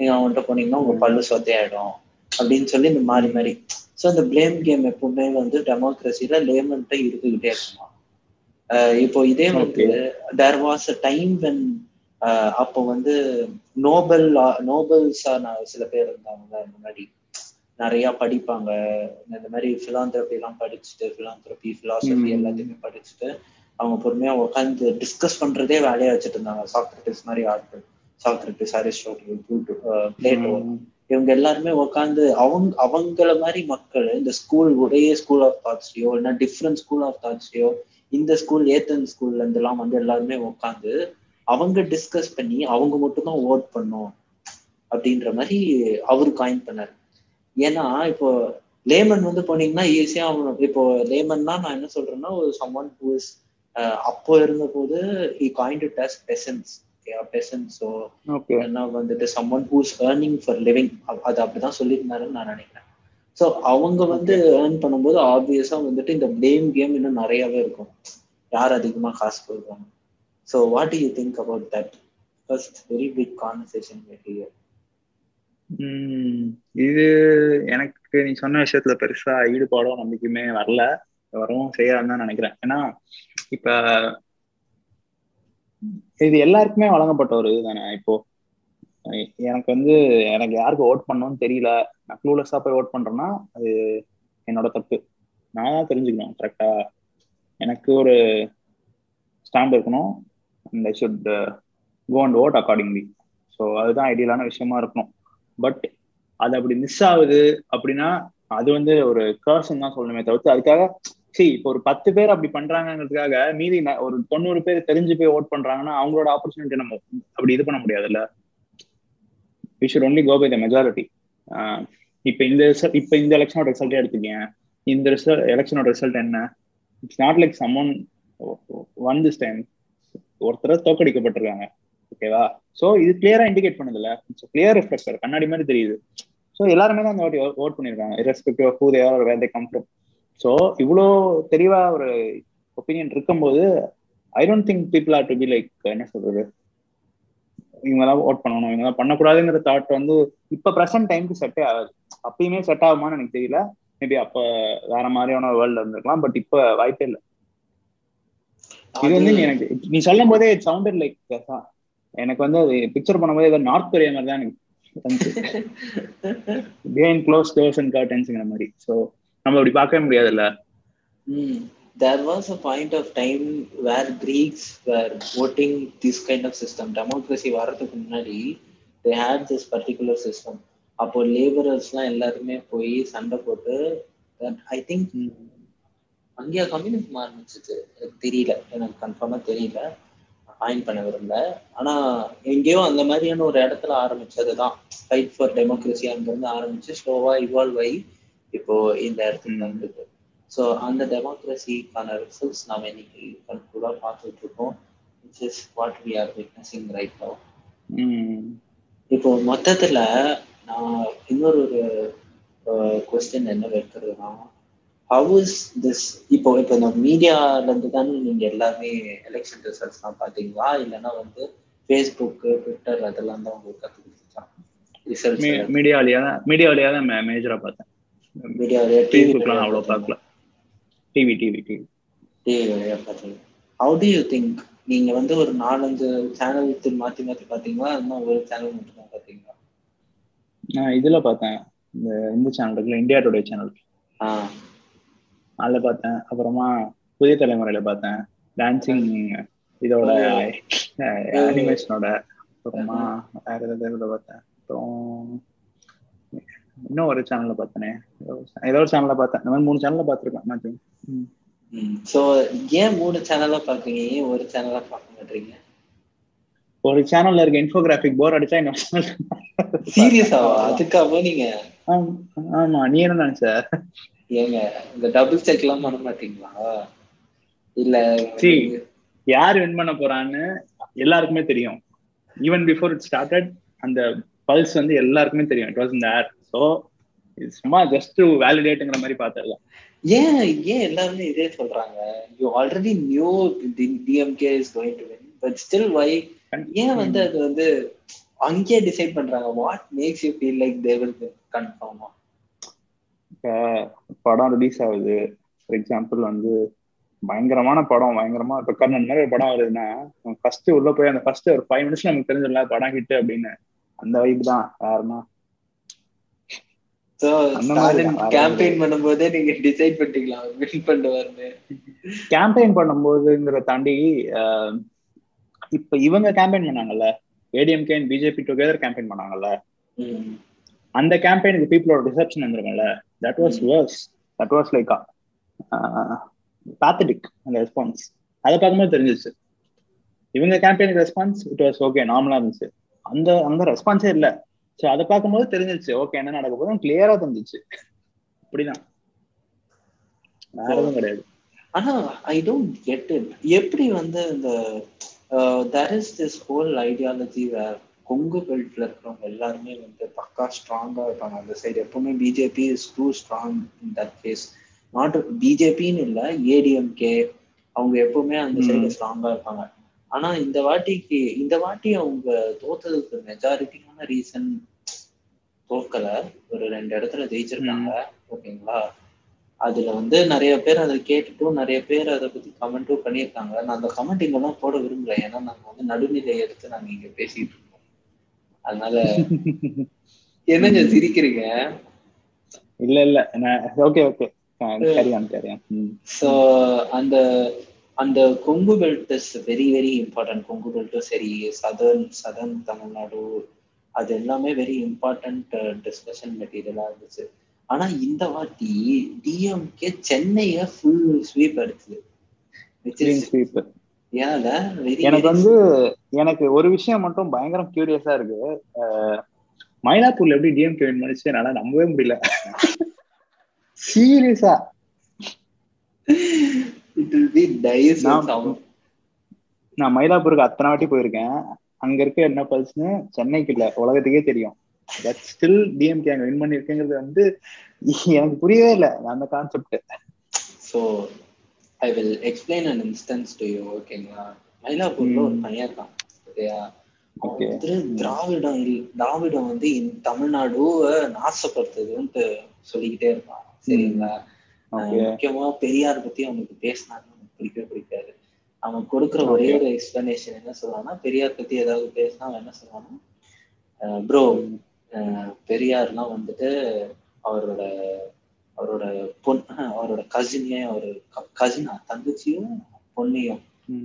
நீங்க அவன்கிட்ட போனீங்கன்னா உங்க பல்லு சொத்தையாயிடும். அப்படின்னு சொல்லி இந்த மாறி மாறி. ஸோ இந்த பிளேம் கேம் எப்பவுமே வந்து டெமோக்ரஸில லேமன்ட்ட இருந்துகிட்டே இருக்குமா? இப்போ இதே வந்து there was a time when அப்போ வந்து நோபல் நோபல்ஸ் சில பேர் இருந்தாங்க முன்னாடி நிறைய படிப்பாங்க. இந்த மாதிரி philanthropy எல்லாம் படிச்சுட்டு philanthropy philosophy ம். எல்லாத்தையுமே படிச்சுட்டு அவங்க பொறுமையா உட்காந்து டிஸ்கஸ் பண்றதே வேலையா வச்சுட்டு இருந்தாங்க. சாக்ரட்டிஸ் மாதிரி ஆட்கள். சாக்ரட்டிஸ் அரிஸ்டோட்டல் பிளேட்டோ ம். இவங்க எல்லாருமே உட்காந்து அவங்க அவங்கள மாதிரி மக்கள் இந்த ஸ்கூல் ஒரே ஸ்கூல் ஆஃப் தாட்ஸ்லயோ இல்லைன்னா டிஃப்ரெண்ட் ஸ்கூல் ஆஃப் தாட்ஸ்லயோ இந்த ஸ்கூல் ஏத்தன் ஸ்கூல்ல இருந்தெல்லாம் வந்து எல்லாருமே உட்காந்து அவங்க டிஸ்கஸ் பண்ணி அவங்க மட்டும்தான் ஓட் பண்ணும் அப்படின்ற மாதிரி அவரு காயின் பண்ணாரு. ஏன்னா இப்போ லேமன் வந்து போனீங்கன்னா ஈஸியா இப்போ லேமன்னா நான் என்ன சொல்றேன்னா ஒரு சம்மன் ஹூஸ் அப்போ இருந்த போது he coined it as peasants பெசன்ஸோ என்ன வந்துட்டு someone who's earning for living அது அப்படிதான் சொல்லியிருந்தாருன்னு நான் நினைக்கிறேன். ஸோ அவங்க வந்து ஏர்ன் பண்ணும்போது ஆப்வியஸா வந்துட்டு இந்த பிளேம் கேம் இன்னும் நிறையவே இருக்கும். யார் அதிகமா காசு கொடுக்குறாங்க? So what you think about that first very big conversation material இது எனக்கு நீ சொன்ன விஷயத்துல பெருசா ஈடுபாடும் நம்பிக்கையுமே வரல. வரவும் செய்யாதுன்னு தான் நினைக்கிறேன். ஏன்னா இப்ப இது எல்லாருக்குமே வழங்கப்பட்ட ஒரு இதுதானே இப்போ எனக்கு வந்து எனக்கு யாருக்கு ஓட் பண்ணணும்னு தெரியல. நான் க்ளூலெஸ்ஸா போய் ஓட் பண்றேன்னா அது என்னோட தப்பு. நான் தான் தெரிஞ்சுக்கணும் கரெக்டா எனக்கு ஒரு ஸ்டாண்ட் இருக்கணும். And I should go and vote accordingly so அதுதான் ஐடியலான விஷயமா இருக்கணும். பட் அது அப்படி மிஸ் ஆகுது அப்படின்னா அது வந்து ஒரு கர்சன் தான் சொல்லணுமே தவிர்த்து அதுக்காக சரி இப்போ ஒரு பத்து பேர் அப்படி பண்றாங்கிறதுக்காக மீதி ஒரு தொண்ணூறு பேர் தெரிஞ்சு போய் ஓட் பண்றாங்கன்னா அவங்களோட ஆப்பர்ச்சுனிட்டி நம்ம அப்படி இது பண்ண முடியாதுல்ல? We should only go by the majority இப்போ இந்த இப்போ இந்த எலெக்ஷனோட ரிசல்ட்டே எடுத்துக்கேன் இந்த ரிசல்ட் எலெக்ஷனோட ரிசல்ட் என்ன? It's not like some one one this time ஒருத்தர தோக்கடிக்கப்பட்டிருக்காங்க ஓகேவா ஸோ இது கிளியரா இண்டிகேட் பண்ணுதுல கிளியர் ரிஃப்ளெக்டர் கண்ணாடி மாதிரி தெரியுது. ஸோ எல்லாருமே தான் அந்த வாட்டி ஓட் பண்ணியிருக்காங்க. Irrespective of who they are where they come from so இவ்வளோ தெளிவா ஒரு ஒப்பீனியன் இருக்கும்போது I don't think people are to be like என்ன சொல்றது? இவங்க தான் ஓட் பண்ணணும். இவங்க தான் பண்ணக்கூடாதுங்கிற தாட் வந்து இப்ப ப்ரெசன்ட் டைமுக்கு செட்டே ஆகாது. அப்பயுமே செட் ஆகுமான்னு எனக்கு தெரியல. மேபி அப்ப வேற மாதிரியான வேர்ல்டு இருந்திருக்கலாம். பட் இப்ப வாய்ப்பே இல்லை. இது வந்து எனக்கு நீ சொல்லும் போதே இட் சவுண்டட் லைக் எனக்கு வந்து அது பிக்சர் பண்ணும்போது ஏதோ நார்த் கொரியா மாதிரி தான் எனக்கு பிஹைண்ட் க்ளோஸ் டோர்ஸ் அண்ட் கர்டன்ஸ்ங்கிற மாதிரி. ஸோ நம்ம அப்படி பார்க்கவே முடியாதுல்ல. there was a point of time where Greeks were voting this kind of system. Democracy வர்றதுக்கு முன்னாடி they had this particular system. அப்போ லேபரர்ஸ்லாம் எல்லாருமே போய் சண்டை போட்டு ஐ திங்க் அங்கேயா கம்யூனிசம் ஆரம்பிச்சிச்சு எனக்கு தெரியல. எனக்கு கன்ஃபார்மா தெரியல. ஃபைன் பண்ண விரும்பல. ஆனா எங்கேயோ அந்த மாதிரியான ஒரு இடத்துல ஆரம்பிச்சது தான் ஃபைட் ஃபார் டெமோக்ரஸி அங்கிருந்து ஆரம்பிச்சு ஸ்லோவா இவால்வ் ஆகி இப்போ இந்த இடத்துக்கு வந்துருக்கு ஸோ அந்த டெமோக்ரஸிக்கான ரிசல்ட்ஸ் நாம் இன்னைக்கு கண்கூடாக பார்த்துட்டு இருக்கோம் which is what we are witnessing right no இப்போ மொத்தத்துல நான் இன்னொரு ஒரு கொஸ்டின் என்ன வைக்கிறதுனா ஹவு இஸ் திஸ் இப்போ இப்போ இந்த மீடியால இருந்து தானே நீங்க எல்லாமே எலெக்ஷன் ரிசல்ட்ஸ்லாம் பாத்தீங்களா இல்லைன்னா வந்து ஃபேஸ்புக் ட்விட்டர் அதெல்லாம் தான் உங்களுக்கு கத்து கொடுத்துச்சா ரிசல்ட்ஸ் மீடியாவிலேயே தான் மீடியாவிலேயே தான் மேஜரா பார்த்தேன். மீடியாவிலேயே ஃபேஸ்புக்லாம் அவ்வளோ பார்க்கல. டிவி டிவி டிவி டிவி வழியா பார்த்தீங்க. ஹவு டு யூ திங்க் நீங்க வந்து ஒரு நாலஞ்சு சேனல் மாத்தி மாத்தி பாத்தீங்களா இன்னும் ஒரு சேனல் மட்டும் தான் பாத்தீங்களா நான் இதுல பார்த்தேன். இந்த இந்த சேனல் இருக்குல்ல இந்தியா டுடே சேனல் அதில் பார்த்தேன். அப்புறமா புதிய தலைமுறையில பார்த்தேன். டான்சிங் இதோட அனிமேஷனோட அப்புறமா வேற ஏதாவது பார்த்தேன். அப்புறம் இன்னும் ஒரு சேனல்ல பார்த்தனே. ஏதோ ஒரு சேனல்ல பார்த்தேன். இந்த மாதிரி மூணு சேனல்ல பார்த்துருக்கேன் மாத்தி ஸோ ஏன் மூணு சேனலா பாக்குறீங்க ஏன் ஒரு சேனலா பார்க்க மாட்டீங்க? ஒரு சேனல்ல இருக்க இன்ஃபோகிராஃபிக் போர் அடிச்சா இன்னொரு சீரியஸாவா அதுக்காக நீங்க? ஆமா. நீ என்ன நினைச்ச? ஏங்க இந்த டபுள் செக் எல்லாம் பண்ண மாட்டீங்களா? இல்ல யார் வின் பண்ண போறான்னு எல்லாருக்குமே தெரியும். ஈவன் பிஃபோர் இட் ஸ்டார்டட் அந்த பல்ஸ் வந்து எல்லாருக்குமே தெரியும். இட் வாஸ் இந்த ஏர் ஸோ சும்மா ஜஸ்ட் டு வேலிடேட்டுங்கிற மாதிரி பார்த்தது ஏன் ஏன் எல்லாருமே இதே சொல்றாங்க? You already knew DMK is going to win but still why ஏன் வந்து அது வந்து அங்கேயே டிசைட் பண்றாங்க? What makes you feel like they will கன்ஃபார்மா படம் ரிலீஸ் ஆகுது. ஃபார் எக்ஸாம்பிள் வந்து பயங்கரமான படம் பயங்கரமா இப்ப கர்ணன் மாதிரி ஒரு படம் வருதுன்னா ஃபர்ஸ்ட் உள்ள போய் அந்த ஃபர்ஸ்ட் ஒரு ஃபைவ் மினிட்ஸ் நமக்கு தெரிஞ்சிடல படம் ஹிட் அப்படின்னு. அந்த வைப் தான். யாருன்னா? கேம்பெயின் பண்ணும்போதே நீங்க டிசைட் பண்ணிட்டீங்களா வின் பண்ணுவாருன்னு. கேம்பெயின் பண்ணும்போதுங்கிற தாண்டி இப்ப இவங்க campaign பண்ணாங்கல்ல. ADMK and BJP together campaign பண்ணாங்கல்ல. அந்த கேம்பெயினுக்கு பீப்புளோட reception வந்துருங்கல்ல that was worse that was like pathetic அந்த ரெஸ்பான்ஸ் அதை பார்க்கும்போது தெரிஞ்சிச்சு இவங்க கேம்பெயினுக்கு ரெஸ்பான்ஸ் இட் வாஸ் ஓகே நார்மலா இருந்துச்சு. அந்த அந்த ரெஸ்பான்ஸே இல்லை. ஸோ அதை பார்க்கும்போது தெரிஞ்சிச்சு ஓகே என்ன நடக்க போதும் கிளியரா தெரிஞ்சிச்சு அப்படிதான். வேற எதுவும் கிடையாது. ஆனா ஐ டோன்ட் கெட் இட் எப்படி வந்து இந்த there is this whole ideology where Kongu பெல்ட்ல இருக்கிறவங்க எல்லாருமே வந்து பக்கா ஸ்ட்ராங்கா இருப்பாங்க. அந்த சைடு எப்பவுமே BJP is too strong in that case not பிஜேபின்னு இல்லை ஏடிஎம்கே அவங்க எப்பவுமே அந்த சைடு ஸ்ட்ராங்கா இருப்பாங்க. ஆனா இந்த வாட்டிக்கு இந்த வாட்டி அவங்க தோத்ததுக்கு மெஜாரிட்டியான ரீசன் தோக்கல. ஒரு ரெண்டு இடத்துல ஜெயிச்சிருக்காங்க. ஓகேங்களா? அதுல வந்து நிறைய பேர் அதை கேட்டுட்டும் நிறைய பேர் அதை பத்தி கமெண்ட்டும் பண்ணியிருக்காங்க. நான் அந்த கமெண்ட் இங்கெல்லாம் போட விரும்பல ஏன்னா நாங்க வந்து நடுநிலை எடுத்து நாங்க இங்க பேசிட்டு இருக்கோம். அதனால என்னங்க சிரிக்கிறீங்க? இல்ல இல்ல. ஓகே ஓகே சோ அந்த அந்த Kongu belt is very very important Kongu பெல்ட்டும் சரி சதர்ன் சதர்ன் தமிழ்நாடு அது எல்லாமே வெரி இம்பார்ட்டன்ட் டிஸ்கஷன் மெட்டீரியலா இருந்துச்சு. ஆனா இந்த வாட்டி டிஎம்கே சென்னைய ஃபுல் ஸ்வீப் ஏனால எனக்கு வந்து எனக்கு ஒரு விஷயம் மட்டும் பயங்கரம் கியூரியஸா இருக்கு. மயிலாப்பூர்ல எப்படி டிஎம்கே வின் பண்ணிச்சு என்னால நம்பவே முடியல. சீரியஸா நான் மயிலாப்பூருக்கு அத்தனை வாட்டி போயிருக்கேன். அங்க இருக்க என்ன பல்ஸ்னு சென்னைக்கு இல்ல உலகத்துக்கே தெரியும். பட் ஸ்டில் டிஎம்கே அங்க வின் பண்ணிருக்கேங்கிறது வந்து எனக்கு புரியவே இல்லை அந்த concept so I will explain an instance to you ஓகேங்களா மயிலாப்பூர்ல ஒரு பையன் இருக்கான் சரியா? திராவிடம் திராவிடம் வந்து தமிழ்நாடு நாசப்படுத்துதுன்ட்டு சொல்லிக்கிட்டே இருப்பான் சரிங்களா? முக்கியமா பெரியார் பத்தி அவனுக்கு பேசினாங்க பிடிக்கவே பிடிக்காது. அவன் கொடுக்குற ஒரே ஒரு எக்ஸ்பிளனேஷன் என்ன சொல்லுவான்னா பெரியார் பத்தி ஏதாவது பேசினா அவன் என்ன சொல்லுவான்னா ப்ரோ பெரியார்லாம் வந்துட்டு அவரோட அவரோட பொன் அவரோட கசினே அவரு கசினா தங்கச்சியும் பொண்ணையும்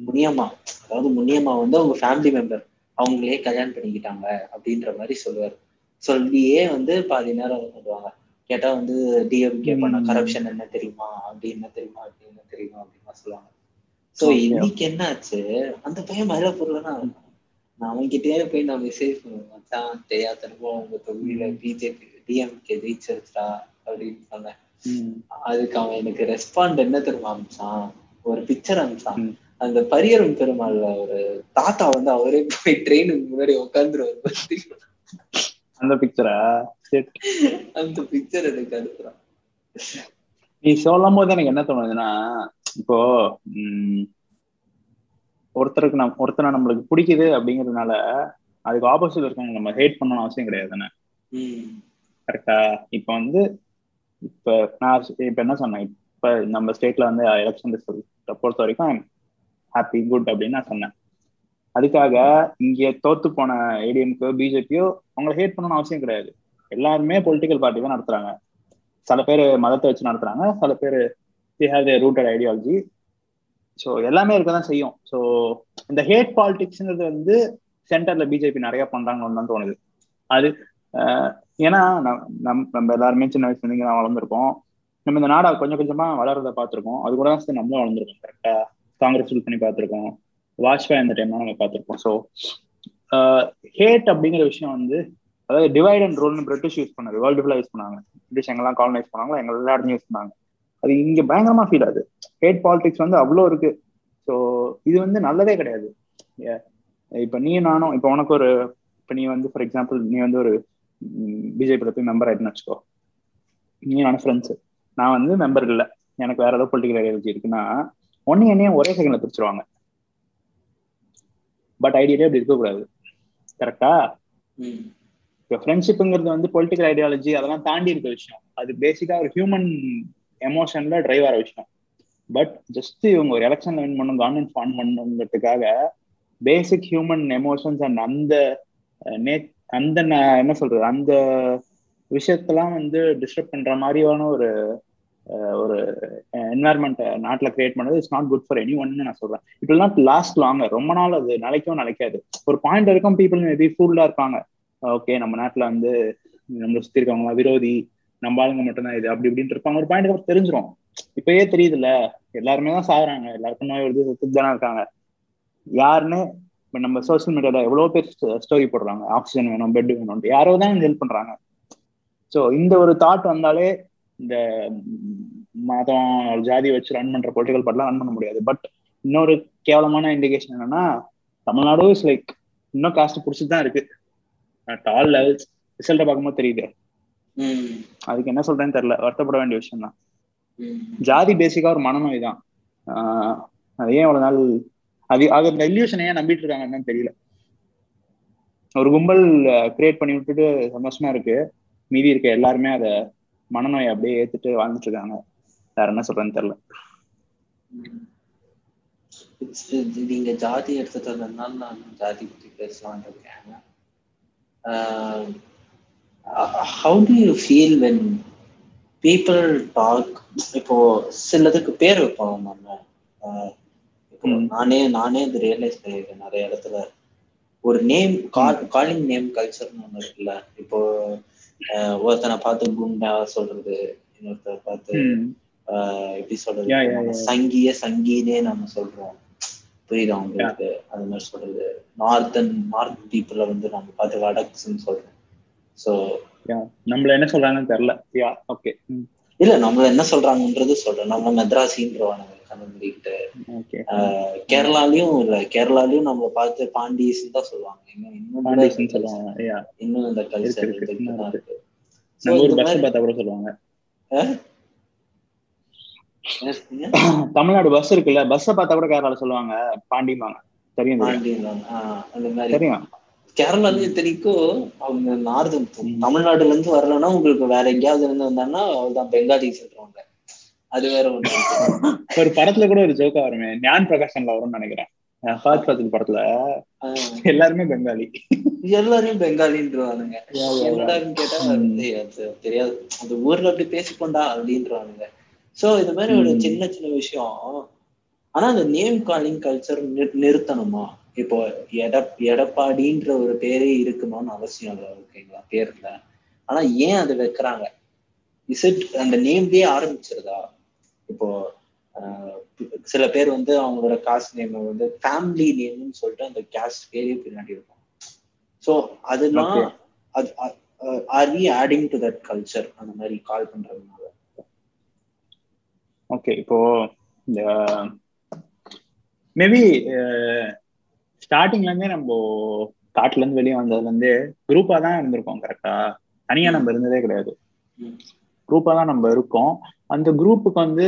முனியம்மா. அதாவது முனியம்மா வந்து அவங்க ஃபேமிலி மெம்பர் அவங்களே கல்யாணம் பண்ணிக்கிட்டாங்க அப்படின்ற மாதிரி சொல்லுவார். சொல்லியே வந்து பாதி நேரம் பண்ணுவாங்க. கேட்டா வந்து டிஎம்கே பண்ண கரப்ஷன் என்ன தெரியுமா? அப்படி என்ன தெரியுமா? அப்படி என்ன தெரியுமா? அப்படின்னு சொல்லுவாங்க. சோ இன்னைக்கு என்ன ஆச்சு அந்த பையன் மயிலாப்பூர்ல தான் நான் அவன்கிட்டயே போய் நான் மெசேஜ் பண்ணுவேன் மச்சான் தெரியாதனமோ உங்க தொகுதியில பிஜேபி டிஎம்கே ஜெயிச்சிருச்சா அப்படின்னு சொன்னேன். அதுக்கு அவன் எனக்கு ரெஸ்பாண்ட் என்ன தெரியுமா அமிச்சான்? ஒரு பிக்சர் அமிச்சான். அந்த பரியரும் பெருமாள்ல ஒரு தாத்தா வந்து அவரே போய் ட்ரெயினுக்கு முன்னாடி உட்காந்துருவாரு அந்த பிக்சரா அந்த பிக்சர் எனக்கு அனுப்புறான். நீ சொல்லும் போது எனக்கு என்ன தோணுதுன்னா இப்போ ஒருத்தருக்கு நம் ஒருத்தனை நம்மளுக்கு பிடிக்குது அப்படிங்கறதுனால அதுக்கு ஆப்போசிட் இருக்கவங்க நம்ம ஹேட் பண்ணணும் அவசியம் கிடையாது தானே? கரெக்டா இப்ப வந்து இப்ப நான் இப்ப என்ன சொன்னேன்? இப்ப நம்ம ஸ்டேட்ல வந்து uh, எலெக்ஷன் ரிசல்ட் பொறுத்த வரைக்கும் ஹாப்பி குட் அப்படின்னு நான் சொன்னேன். அதுக்காக இங்க தோத்து போன ஏடிஎம்கோ பிஜேபியோ அவங்கள ஹேட் பண்ணணும்னு அவசியம் கிடையாது. எல்லாருமே பொலிட்டிக்கல் பார்ட்டி தான் நடத்துறாங்க. சில பேர் மதத்தை வச்சு நடத்துறாங்க. சில பேர் they have rooted ideology so எல்லாமே இருக்க தான் செய்யும். ஸோ இந்த ஹேட் பாலிடிக்ஸ்ங்கிறது வந்து சென்டர்ல பிஜேபி நிறைய பண்றாங்கன்னு தான் தோணுது. அது uh, ஏன்னா நம் நம்ம எல்லாருமே சின்ன வயசுல இருந்து நான் வளர்ந்துருக்கோம் நம்ம இந்த நாடா கொஞ்சம் கொஞ்சமா வளர்றத பார்த்துருக்கோம். அது கூட தான் நம்மளும் வளர்ந்துருக்கோம் கரெக்டா காங்கிரஸ் ஃபில் பண்ணி பார்த்துருக்கோம். வாஜ்பாய் அந்த டைம்லாம் நம்ம பார்த்துருப்போம் ஸோ ஹேட் அப்படிங்கிற விஷயம் வந்து அதாவது டிவைட் அண்ட் ரோல்னு பிரிட்டிஷ் யூஸ் பண்ணாரு வேர்ல்டு ஃபுல்லாக யூஸ் பண்ணாங்க. பிரிட்டிஷ் எங்கெல்லாம் காலனைஸ் பண்ணாங்களோ எங்க எல்லா இடத்தையும் யூஸ் பண்ணாங்க. அது இங்க பயங்கரமா ஃபீல் ஆகுது. ஹேட் பாலிடிக்ஸ் வந்து அவ்வளோ இருக்கு. ஸோ இது வந்து நல்லதே கிடையாது. இப்போ நீ நானும் இப்போ உனக்கு ஒரு இப்போ நீ வந்து ஃபார் எக்ஸாம்பிள் நீ வந்து ஒரு பிஜேபியில் போய் மெம்பர் ஆயிட்டுன்னு வச்சுக்கோ. நீ நானும் ஃப்ரெண்ட்ஸு நான் வந்து மெம்பர் இல்லை. எனக்கு வேற ஏதோ பொலிட்டிக்கல் ஐடியாலஜி இருக்குன்னா ஒன்னு என்னையும் ஒரே செகண்ட்ல பிரிச்சிருவாங்க. பட் ஐடியாலே அப்படி இருக்கக்கூடாது கரெக்டா இப்போ ஃப்ரெண்ட்ஷிப்புங்கிறது வந்து பொலிட்டிக்கல் ஐடியாலஜி அதெல்லாம் தாண்டி இருக்க விஷயம். அது பேசிக்கா ஒரு ஹியூமன் எமோஷன்ல டிரைவ் ஆகிற விஷயம். பட் ஜஸ்ட் இவங்க ஒரு எலெக்ஷன்ல வின் பண்ணும் கவர்மெண்ட் ஃபார்ம் பண்ணுங்கிறதுக்காக பேசிக் ஹியூமன் எமோஷன்ஸ் அண்ட் அந்த நே அந்த என்ன சொல்றது அந்த விஷயத்தெல்லாம் வந்து டிஸ்டர்ப் பண்ற மாதிரியான ஒரு ஒரு என்வாயர்மெண்ட் நாட்டில் கிரியேட் பண்ணது it's not good for any ஒன்னு நான் சொல்றேன். இட் வில் நாட் லாஸ்ட் லாங்க ரொம்ப நாள் அது நிலைக்கும் நிலைக்காது. ஒரு பாயிண்ட் வரைக்கும் பீப்புள் மேபி ஃபுல்லா இருப்பாங்க. ஓகே நம்ம நாட்டில் வந்து நம்மளை சுத்தி இருக்கவங்க விரோதி நம்ம ஆளுங்க மட்டும்தான் இது அப்படி இப்படின்னு இருப்பாங்க. ஒரு பாயிண்ட் அப்புறம் தெரிஞ்சிரும். இப்பயே தெரியுதுல்ல எல்லாருமே தான் சாகுறாங்க. எல்லாருக்கும் நோய் வருது சுத்து தானே இருக்காங்க. யாருன்னு இப்போ நம்ம சோசியல் மீடியால எவ்வளோ பேர் ஸ்டோரி போடுறாங்க. ஆக்சிஜன் வேணும் பெட் வேணும்ட்டு யாரோ தான் ஹெல்ப் பண்றாங்க. ஸோ இந்த ஒரு தாட் வந்தாலே இந்த மதம் ஜாதி வச்சு ரன் பண்ற பொலிட்டிக்கல் பார்ட்டிலாம் ரன் பண்ண முடியாது. பட் இன்னொரு கேவலமான இண்டிகேஷன் என்னன்னா தமிழ்நாடு இஸ் லைக் இன்னும் காஸ்ட் பிடிச்சிட்டு தான் இருக்கு. அட் ஆல் லெவல்ஸ் ரிசல்ட்டை பார்க்கும்போது தெரியுது. அதுக்கு என்ன சொல்றேன்னு தெரியல. வருத்தப்பட வேண்டிய விஷயம் தான் ஜாதி பேசிக்கா ஒரு மனநோய் தான். அது ஏன் அவ்வளவு நாள் அது அது அந்த இல்யூஷன் ஏன் நம்பிட்டு இருக்காங்கன்னு தெரியல. ஒரு கும்பல் கிரியேட் பண்ணி விட்டுட்டு சந்தோஷமா இருக்கு. மீதி இருக்க எல்லாருமே அதை மனநோயை அப்படியே ஏத்துட்டு வாழ்ந்துட்டு இருக்காங்க வேற என்ன சொல்றேன்னு தெரியல. நீங்க ஜாதி எடுத்துட்டதுனால நான் ஜாதி பத்தி பேசலான் இருக்கேன். How do you feel when people talk இப்போ சிலதுக்கு பேர் வைப்போம் நம்ம. ஆஹ் நானே நானே இது ரியலைஸ் பண்ணியிருக்கேன் நிறைய இடத்துல. ஒரு நேம் கால் காலிங் நேம் கல்ச்சர்னு ஒண்ணு இருக்குல்ல. இப்போ ஒருத்தனை பார்த்து குண்டா சொல்றது இன்னொருத்தரை பார்த்து எப்படி சொல்றது. சங்கிய சங்கினே நம்ம சொல்றோம். புரியுதா உங்களுக்கு? அது மாதிரி சொல்றது. நார்த்தன் நார்த் பீப்புள வந்து நம்ம பார்த்து வடக்குன்னு சொல்றோம். சோ. நம்மள என்ன சொல்றாங்கன்னு தெரியல. யா ஓகே இல்ல நம்ம என்ன சொல்றாங்கன்றது சொல்றேன். நம்ம மெத்ராசின்றவானுங்க கண்ணு மூடிக்கிட்டு ஓகே ஆஹ் கேரளாலயும் இல்ல கேரளாலயும் நம்ம பார்த்து பாண்டிஸ் தான் சொல்லுவாங்க. இன்னும் சொல்லுவாங்க. இன்னும் இந்த கல்ச்சர் பார்த்தா கூட சொல்லுவாங்க? தமிழ்நாடு பஸ் இருக்குல்ல. பஸ்ஸை பார்த்தா கூட கேரளால சொல்லுவாங்க. பாண்டிம்பாங்க தெரியும் தெரியும். கேரளால இத்தனைக்கும் அவங்க நார்த் தமிழ்நாடுல இருந்து வரலன்னா உங்களுக்கு வேற எங்கேயாவது இருந்து வந்தாங்கன்னா அவள்தான் பெங்காலி சொல்றவங்க அது வேற ஒண்ணு. ஒரு படத்துல கூட ஒரு ஜோக்கா வருமே. ஞான் பிரகாஷன்ல வரும்னு நினைக்கிறேன். படத்துல. எல்லாருமே பெங்காலி. எல்லாரையும் பெங்காலின்றவானுங்க. என்னடான்னு கேட்டா ம். "ஏய், அது தெரியாது. அந்த ஊர்ல அப்படி பேசிக்கொண்டா அப்படின்றவானுங்க. சோ இது மாதிரி ஒரு. சின்ன சின்ன விஷயம். ஆனா அந்த நேம் காலிங் கல்ச்சர் நிறுத்தணுமா? இப்போ எட எடப்பாடின்ற ஒரு பேரே இருக்கணும்னு அவசியம் இல்லை ஓகேங்களா பேர்ல. ஆனா ஏன் அதை வைக்கிறாங்க? இஸ் இட் அந்த நேம்லயே ஆரம்பிச்சிருதா? இப்போ சில பேர் வந்து அவங்களோட காஸ்ட் நேம் வந்து ஃபேமிலி நேம்னு சொல்லிட்டு அந்த காஸ்ட் பேரே பின்னாடி இருக்கும். ஸோ அதெல்லாம். அது are we adding to that culture அந்த மாதிரி கால் பண்றதுனால. ஓகே இப்போ மேபி ஸ்டார்டிங்ல இருந்தே நம்ம காட்டுல இருந்து வெளியே வந்ததுல இருந்தே குரூப்பா தான் இருந்திருக்கோம் கரெக்டா தனியா நம்ம இருந்ததே கிடையாது. குரூப்பா தான் நம்ம இருக்கோம். அந்த குரூப்புக்கு வந்து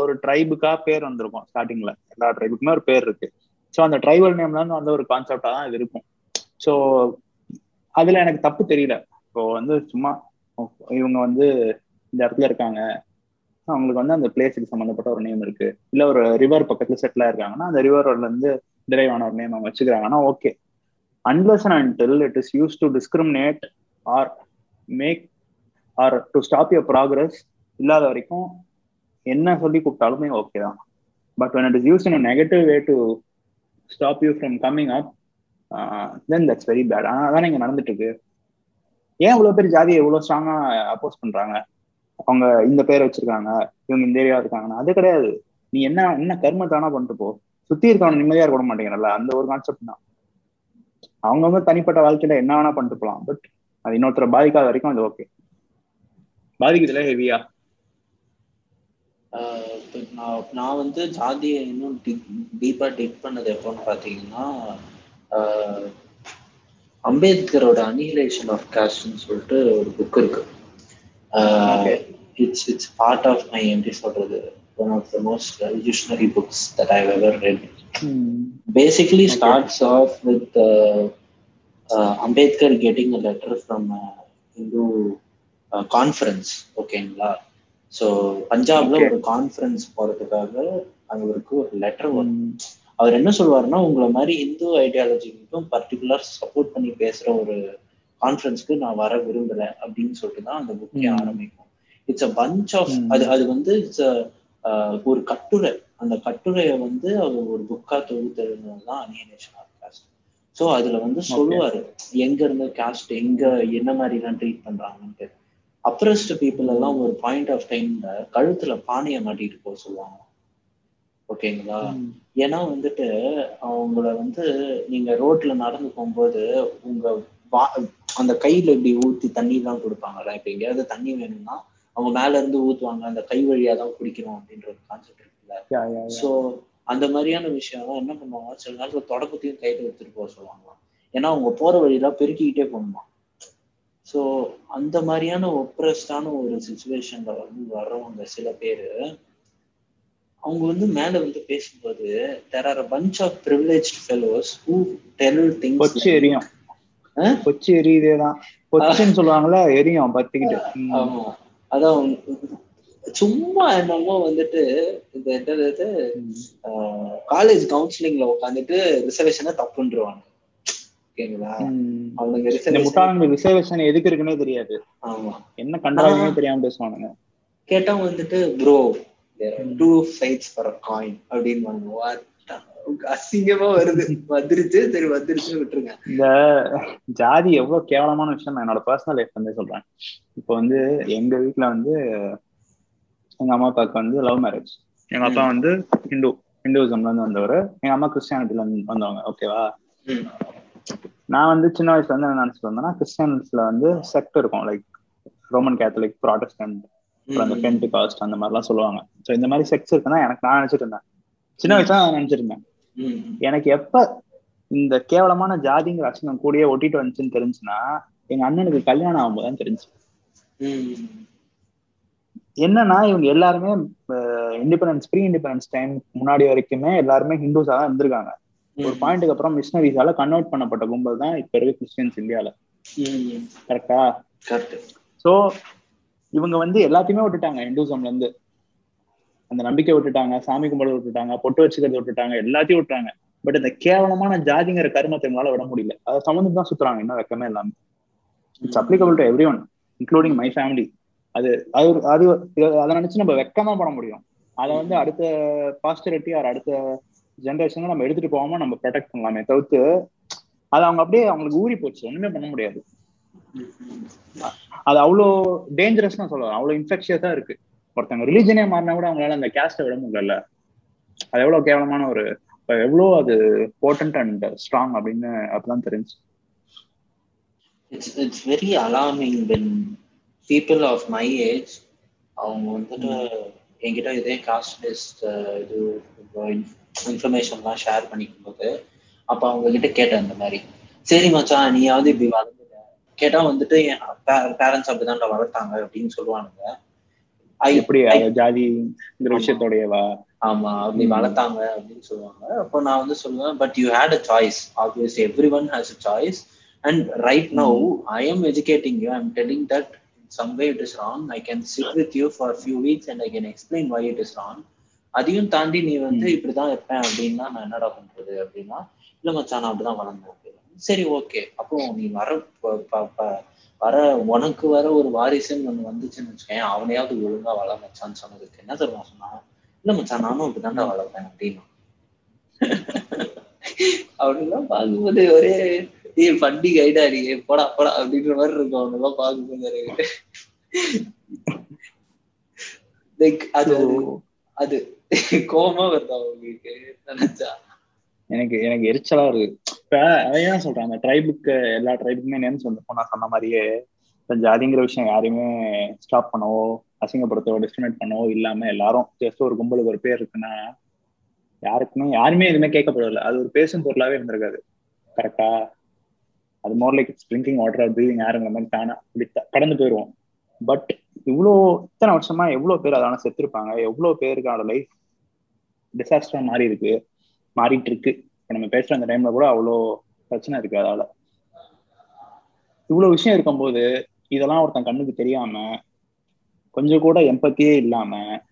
ஒரு ட்ரைபுக்கா பேர் வந்திருக்கும் ஸ்டார்டிங்ல எல்லா ட்ரைபுக்குமே ஒரு பேர் இருக்கு. ஸோ அந்த ட்ரைபல் நேம்ல இருந்து வந்த ஒரு கான்செப்டா தான் இது இருக்கும். ஸோ அதுல எனக்கு தப்பு தெரியல. இப்போ வந்து சும்மா இவங்க வந்து இந்த இடத்துல இருக்காங்க. அவங்களுக்கு வந்து அந்த பிளேஸுக்கு சம்மந்தப்பட்ட ஒரு நேம் இருக்கு. இல்ல ஒரு ரிவர் பக்கத்துல செட்டில் ஆயிருக்காங்கன்னா அந்த ரிவர்ல இருந்து டிரைவ் ஆன ஒரு நேம் அவங்க வச்சுக்கிறாங்கன்னா okay unless and until it is used to discriminate or make or to stop your progress இல்லாத வரைக்கும் என்ன சொல்லி கூப்பிட்டாலுமே ஓகே தான். But when it is used in negative way to stop you from coming up then that's very bad ஆனால் அதான் இங்க நடந்துட்டு இருக்கு ஏன் இவ்வளோ பேர் ஜாதியை இவ்வளோ ஸ்ட்ராங்கா அப்போஸ் பண்றாங்க? அவங்க இந்த பேர் வச்சிருக்காங்க இவங்க இந்த ஏரியா இருக்காங்கன்னா. அது கிடையாது. நீ என்ன என்ன கர்மத்தானா பண்ணிட்டு போ. சுத்தி இருக்கவன நிம்மதியா இருக்க மாட்டேங்கிறல்ல. அந்த ஒரு கான்செப்ட் தான். அவங்கவுங்க தனிப்பட்ட வாழ்க்கையில என்ன வேணா பண்ணிட்டு போலாம். பட் அது இன்னொருத்தரை பாதிக்காத வரைக்கும் அது ஓகே பாதிக்குதுல ஹெவியா? நான் நான் வந்து ஜாதியை இன்னும் டீப்பா டிக் பண்ணது எப்போன்னு பாத்தீங்கன்னா அம்பேத்கரோட அனிஹிலேஷன் ஆஃப் காஸ்ட்னு சொல்லிட்டு ஒரு புக் இருக்கு. It's it's part of my எப்படி சொல்றது. One of the most revolutionary books that I ever read basically Okay. starts off with uh, uh, Ambedkar getting a letter from a Hindu uh, conference ஓகேங்களா ஸோ பஞ்சாப்ல. ஒரு கான்ஃபரன்ஸ் போறதுக்காக அவருக்கு ஒரு லெட்டர் வரும் அவர் என்ன சொல்லுவாருன்னா உங்களை மாதிரி இந்து ஐடியாலஜிக்கும் பர்டிகுலர் சப்போர்ட் பண்ணி பேசுற ஒரு கான்ஃபரன்ஸ்க்கு நான் வர விரும்பல அப்படின்னு சொல்லிட்டு தான் அந்த புக்கே ம். ஆரம்பிக்கும் இட்ஸ் அ பஞ்ச் ஆஃப். அது அது வந்து இட்ஸ் ஒரு கட்டுரை. அந்த கட்டுரையை வந்து அவர் ஒரு புக்கா தொகுத்தது தான் அனியனேஷன் ஆஃப் காஸ்ட் ஸோ அதுல வந்து சொல்லுவாரு எங்க இருந்து காஸ்ட் எங்க என்ன மாதிரி எல்லாம் ட்ரீட் பண்றாங்கன்ட்டு. அப்ரஸ்ட் பீப்புள் எல்லாம் ஒரு பாயிண்ட் ஆஃப் டைம்ல கழுத்துல பானையை மாட்டிட்டு போக சொல்லுவாங்க. ஓகேங்களா ஏன்னா வந்துட்டு அவங்கள வந்து நீங்க ரோட்ல நடந்து போகும்போது உங்க அந்த கையில இப்படி ஊத்தி தண்ணி எல்லாம் கொடுப்பாங்கல்ல இப்ப எங்கேயாவது தண்ணி வேணும்னா அவங்க மேல இருந்து ஊத்துவாங்க அந்த கை வழியா தான் குடிக்கணும் அப்படின்ற ஒரு கான்செப்ட் இருக்குல்ல. சோ அந்த மாதிரியான விஷயம்லாம் என்ன பண்ணுவாங்க சில நேரத்துல தொடக்கத்தையும் கையில எடுத்துட்டு போக சொல்லுவாங்களாம் ஏன்னா அவங்க போற வழியில பெருக்கிக்கிட்டே போகணுமா? ஸோ அந்த மாதிரியான ஒப்ரஸ்டான ஒரு சுச்சுவேஷன்ல வந்து வர்றவங்க சில பேர் அவங்க வந்து மேல வந்து பேசும்போது there are punch of privilege fellows who tell things Kochi எரியும். கொச்சி எரியுதேதான். கொச்சின்னு சொல்லுவாங்கல்ல எரியும் பத்திக்கிட்டு. ஆமா. அதான் சும்மா என்னமோ வந்துட்டு இந்த என்னது காலேஜ் கவுன்சிலிங்ல உட்காந்துட்டு ரிசர்வேஷனை தப்புன்றுவாங்க. ஓகேங்களா அவனுங்க இந்த ரிசர்வேஷன் எதுக்கு இருக்குன்னே தெரியாது. ஆமா. என்ன கண்டாலுமே தெரியாம பேசுவானுங்க. கேட்டா வந்துட்டு bro two sides for coin அப்படின்னு அசிங்கமா வருது. வந்துருச்சு. சரி வந்துருச்சு விட்டுருங்க. இந்த ஜாதி எவ்வளவு கேவலமான விஷயம் நான் என்னோட பர்சனல் லைஃப் வந்து சொல்றேன். இப்போ வந்து எங்க வீட்ல வந்து எங்க அம்மா அப்பாவுக்கு வந்து லவ் மேரேஜ் எங்க அப்பா வந்து ஹிந்து ஹிந்துவிசம்ல இருந்து வந்தவர். எங்க அம்மா கிறிஸ்டியானிட்டில இருந்து வந்தவங்க. ஓகேவா. நான் வந்து சின்ன வயசுல இருந்து என்ன நினைச்சிட்டு வந்தேன்னா கிறிஸ்டியன்ஸ்ல வந்து செக்ட் இருக்கும். லைக் ரோமன் கேத்தலிக் ப்ராட்டஸ்டன்ட் அப்புறம் அந்த பென்ட் காஸ்ட் அந்த மாதிரிலாம் சொல்லுவாங்க. ஸோ இந்த மாதிரி செக்ஸ் இருக்குன்னா எனக்கு நான் நினைச்சிட்டு இருந்தேன். சின்ன வயசுல நான் ம். எனக்கு எப்ப இந்த கேவலமான ஜாதிங்கிற அசிங்கம் கூடயே ஒட்டிட்டு வந்துச்சுன்னு தெரிஞ்சுன்னா எங்க அண்ணனுக்கு கல்யாணம் ஆகும்போது தான் தெரிஞ்சு. என்னன்னா இவங்க எல்லாருமே இண்டிபெண்டன்ஸ் ப்ரீ இண்டிபெண்டன்ஸ் டைம் முன்னாடி வரைக்குமே எல்லாருமே ஹிந்துஸா தான் இருந்திருக்காங்க. ஒரு பாயிண்ட்டுக்கு அப்புறம் மிஷினரிஸால கன்வெர்ட் பண்ணப்பட்ட கும்பல் தான் இப்ப இருக்க கிறிஸ்டியன்ஸ் இந்தியால. கரெக்டா. சோ இவங்க வந்து எல்லாத்தையுமே விட்டுட்டாங்க ஹிந்துசம்ல இருந்து. அந்த நம்பிக்கை விட்டுட்டாங்க சாமி கும்பிட விட்டுட்டாங்க பொட்டு வச்சுக்கிறத விட்டுட்டாங்க எல்லாத்தையும் விட்டுட்டாங்க பட் இந்த கேவலமான ஜாதிங்கிற கருமத்தை எங்களால விட முடியல. அதை சம்மந்தம் தான் சுத்துறாங்க இன்னும் வெக்கமே இல்லாம. It's applicable to every one including my family அது அது அது அதை நினைச்சு நம்ம வெக்கமா பண்ண முடியும். அதை வந்து அடுத்த பாஸ்டரிட்டி ஆர் அடுத்த ஜென்ரேஷன் நம்ம எடுத்துட்டு போகாம நம்ம ப்ரொடெக்ட் பண்ணலாமே தவிர்த்து அது அவங்க அப்படியே அவங்களுக்கு ஊறி போச்சு. ஒண்ணுமே பண்ண முடியாது. அது அவ்வளோ டேஞ்சரஸ் தான் சொல்லுவாங்க அவ்வளோ இன்ஃபெக்ஷியஸா இருக்கு. ஒருத்தவங்க ரிலீஜனே மாறினா கூட அவங்களால அந்த கேஸ்டை விட முடியல. அது எவ்வளவு கேவலமான ஒரு எவ்வளோ அது போர்டன்ட் அண்ட் ஸ்ட்ராங் அப்படின்னு அப்பதான் தெரிஞ்சு. It's it's very alarming when people of my age அவங்க வந்துட்டு என்கிட்ட இதே காஸ்ட் லிஸ்ட் இது இன்ஃபர்மேஷன்லாம் ஷேர் பண்ணிக்கும் போது அப்போ அவங்க கிட்ட கேட்டேன் இந்த மாதிரி. சரி மச்சான் நீயாவது இப்படி வளர்ந்துட்ட கேட்டால் வந்துட்டு என் பேரண்ட்ஸ் அப்படிதான்டா வளர்த்தாங்க அப்படின்னு சொல்லுவானுங்க. எப்படி அது ஜாதிங்கிற விஷயத்தோடையவா? ஆமா அப்படி. வளர்த்தாங்க அப்படின்னு சொல்லுவாங்க. அப்போ நான் வந்து சொல்லுவேன் but you had a choice obviously every one has a choice and right now I am educating you I'm telling that some way it is wrong I can sit with you for few weeks and I can explain why it is wrong அதையும் தாண்டி நீ வந்து. இப்படிதான் இருப்பேன் அப்படின்னா நான் என்னடா பண்றது அப்படின்னா இல்ல மச்சான் நான் அப்படிதான் வளர்ந்தேன். சரி ஓகே அப்போ நீ வர வர உனக்கு வர ஒரு வாரிசுன்னு ஒண்ணு வந்துச்சுன்னு வச்சுக்கேன் அவனையாவது ஒழுங்கா வள மச்சான்னு சொன்னதுக்கு என்ன தருவான் சொன்னான்? இல்ல மச்சான் நானும் அப்படிதான்டா வளர்ப்பேன் அப்படின்னு. அவனுலாம் பார்க்கும்போது ஒரே ஏ பண்டி கைடா நீ போடா போடா அப்படின்ற மாதிரி இருக்கும். பார்க்கும்போது எனக்கு லைக் அது அது கோபமா வருதா உங்களுக்கு நினைச்சா. எனக்கு எனக்கு எரிச்சலா இருக்கு. இப்ப அதான் சொல்றேன்? அந்த ட்ரைபுக்கு எல்லா ட்ரைபுக்குமே நேம் வந்து நான் சொன்ன மாதிரியே இப்போ ஜாதிங்கிற விஷயம் யாரையுமே ஸ்டாப் பண்ணவோ அசிங்கப்படுத்தவோ டிஸ்கிரிமினேட் பண்ணவோ இல்லாம எல்லாரும் ஜஸ்ட் ஒரு கும்பலுக்கு ஒரு பேர் இருக்குன்னா யாருக்குமே யாருமே எதுவுமே கேட்கப்படல அது ஒரு பேசும் பொருளாவே இருந்திருக்காது. கரெக்டா அது more like drinking water breathing ஏருங்கிற மாதிரி தானா? அப்படி கடந்து போயிடுவோம் பட் இவ்வளோ இத்தனை வருஷமா எவ்வளோ பேர் அதான செத்துருப்பாங்க? எவ்வளோ பேருக்கு பேருக்கான லைஃப் டிசாஸ்டரா மாறி இருக்கு? மாறிட்டு இருக்கு இப்போ நம்ம பேசுற அந்த டைம்ல கூட அவ்வளோ பிரச்சனை இருக்கு அதால. இவ்வளவு விஷயம் இருக்கும்போது இதெல்லாம் ஒருத்தன் கண்ணுக்கு தெரியாம கொஞ்சம் கூட எம்பத்தியே இல்லாம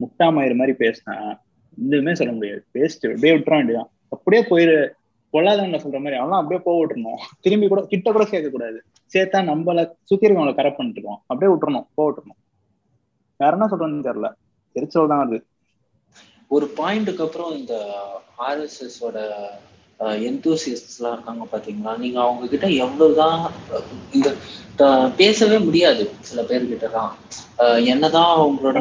முட்டாமயிறு மாதிரி பேசினா எதுவுமே சொல்ல முடியாது. பேசிட்டு அப்படியே விட்டுற வேண்டியதான் அப்படியே போயிரு. பொல்லாதவங்க சொல்ற மாதிரி அவெல்லாம் அப்படியே போக விட்டுருணும் திரும்பி கூட கிட்ட கூட சேர்க்க கூடாது சேர்த்தா நம்மள சுத்தி இருக்கவங்களை கரெக்ட் பண்ணிட்டு இருக்கோம். அப்படியே விட்டுறணும். போக விட்டுறணும். வேற என்ன சொல்றேன்னு தெரியல. எரிச்சல் தான் அது. ஒரு பாயிண்ட்டுக்கு அப்புறம் இந்த ஆர்எஸ்எஸ் ஓட எந்தூசியஸ்ட்லாம் இருக்காங்க பாத்தீங்களா? நீங்க அவங்க கிட்ட எவ்வளவுதான் இந்த பேசவே முடியாது சில பேர்கிட்டலாம் என்னதான் அவங்களோட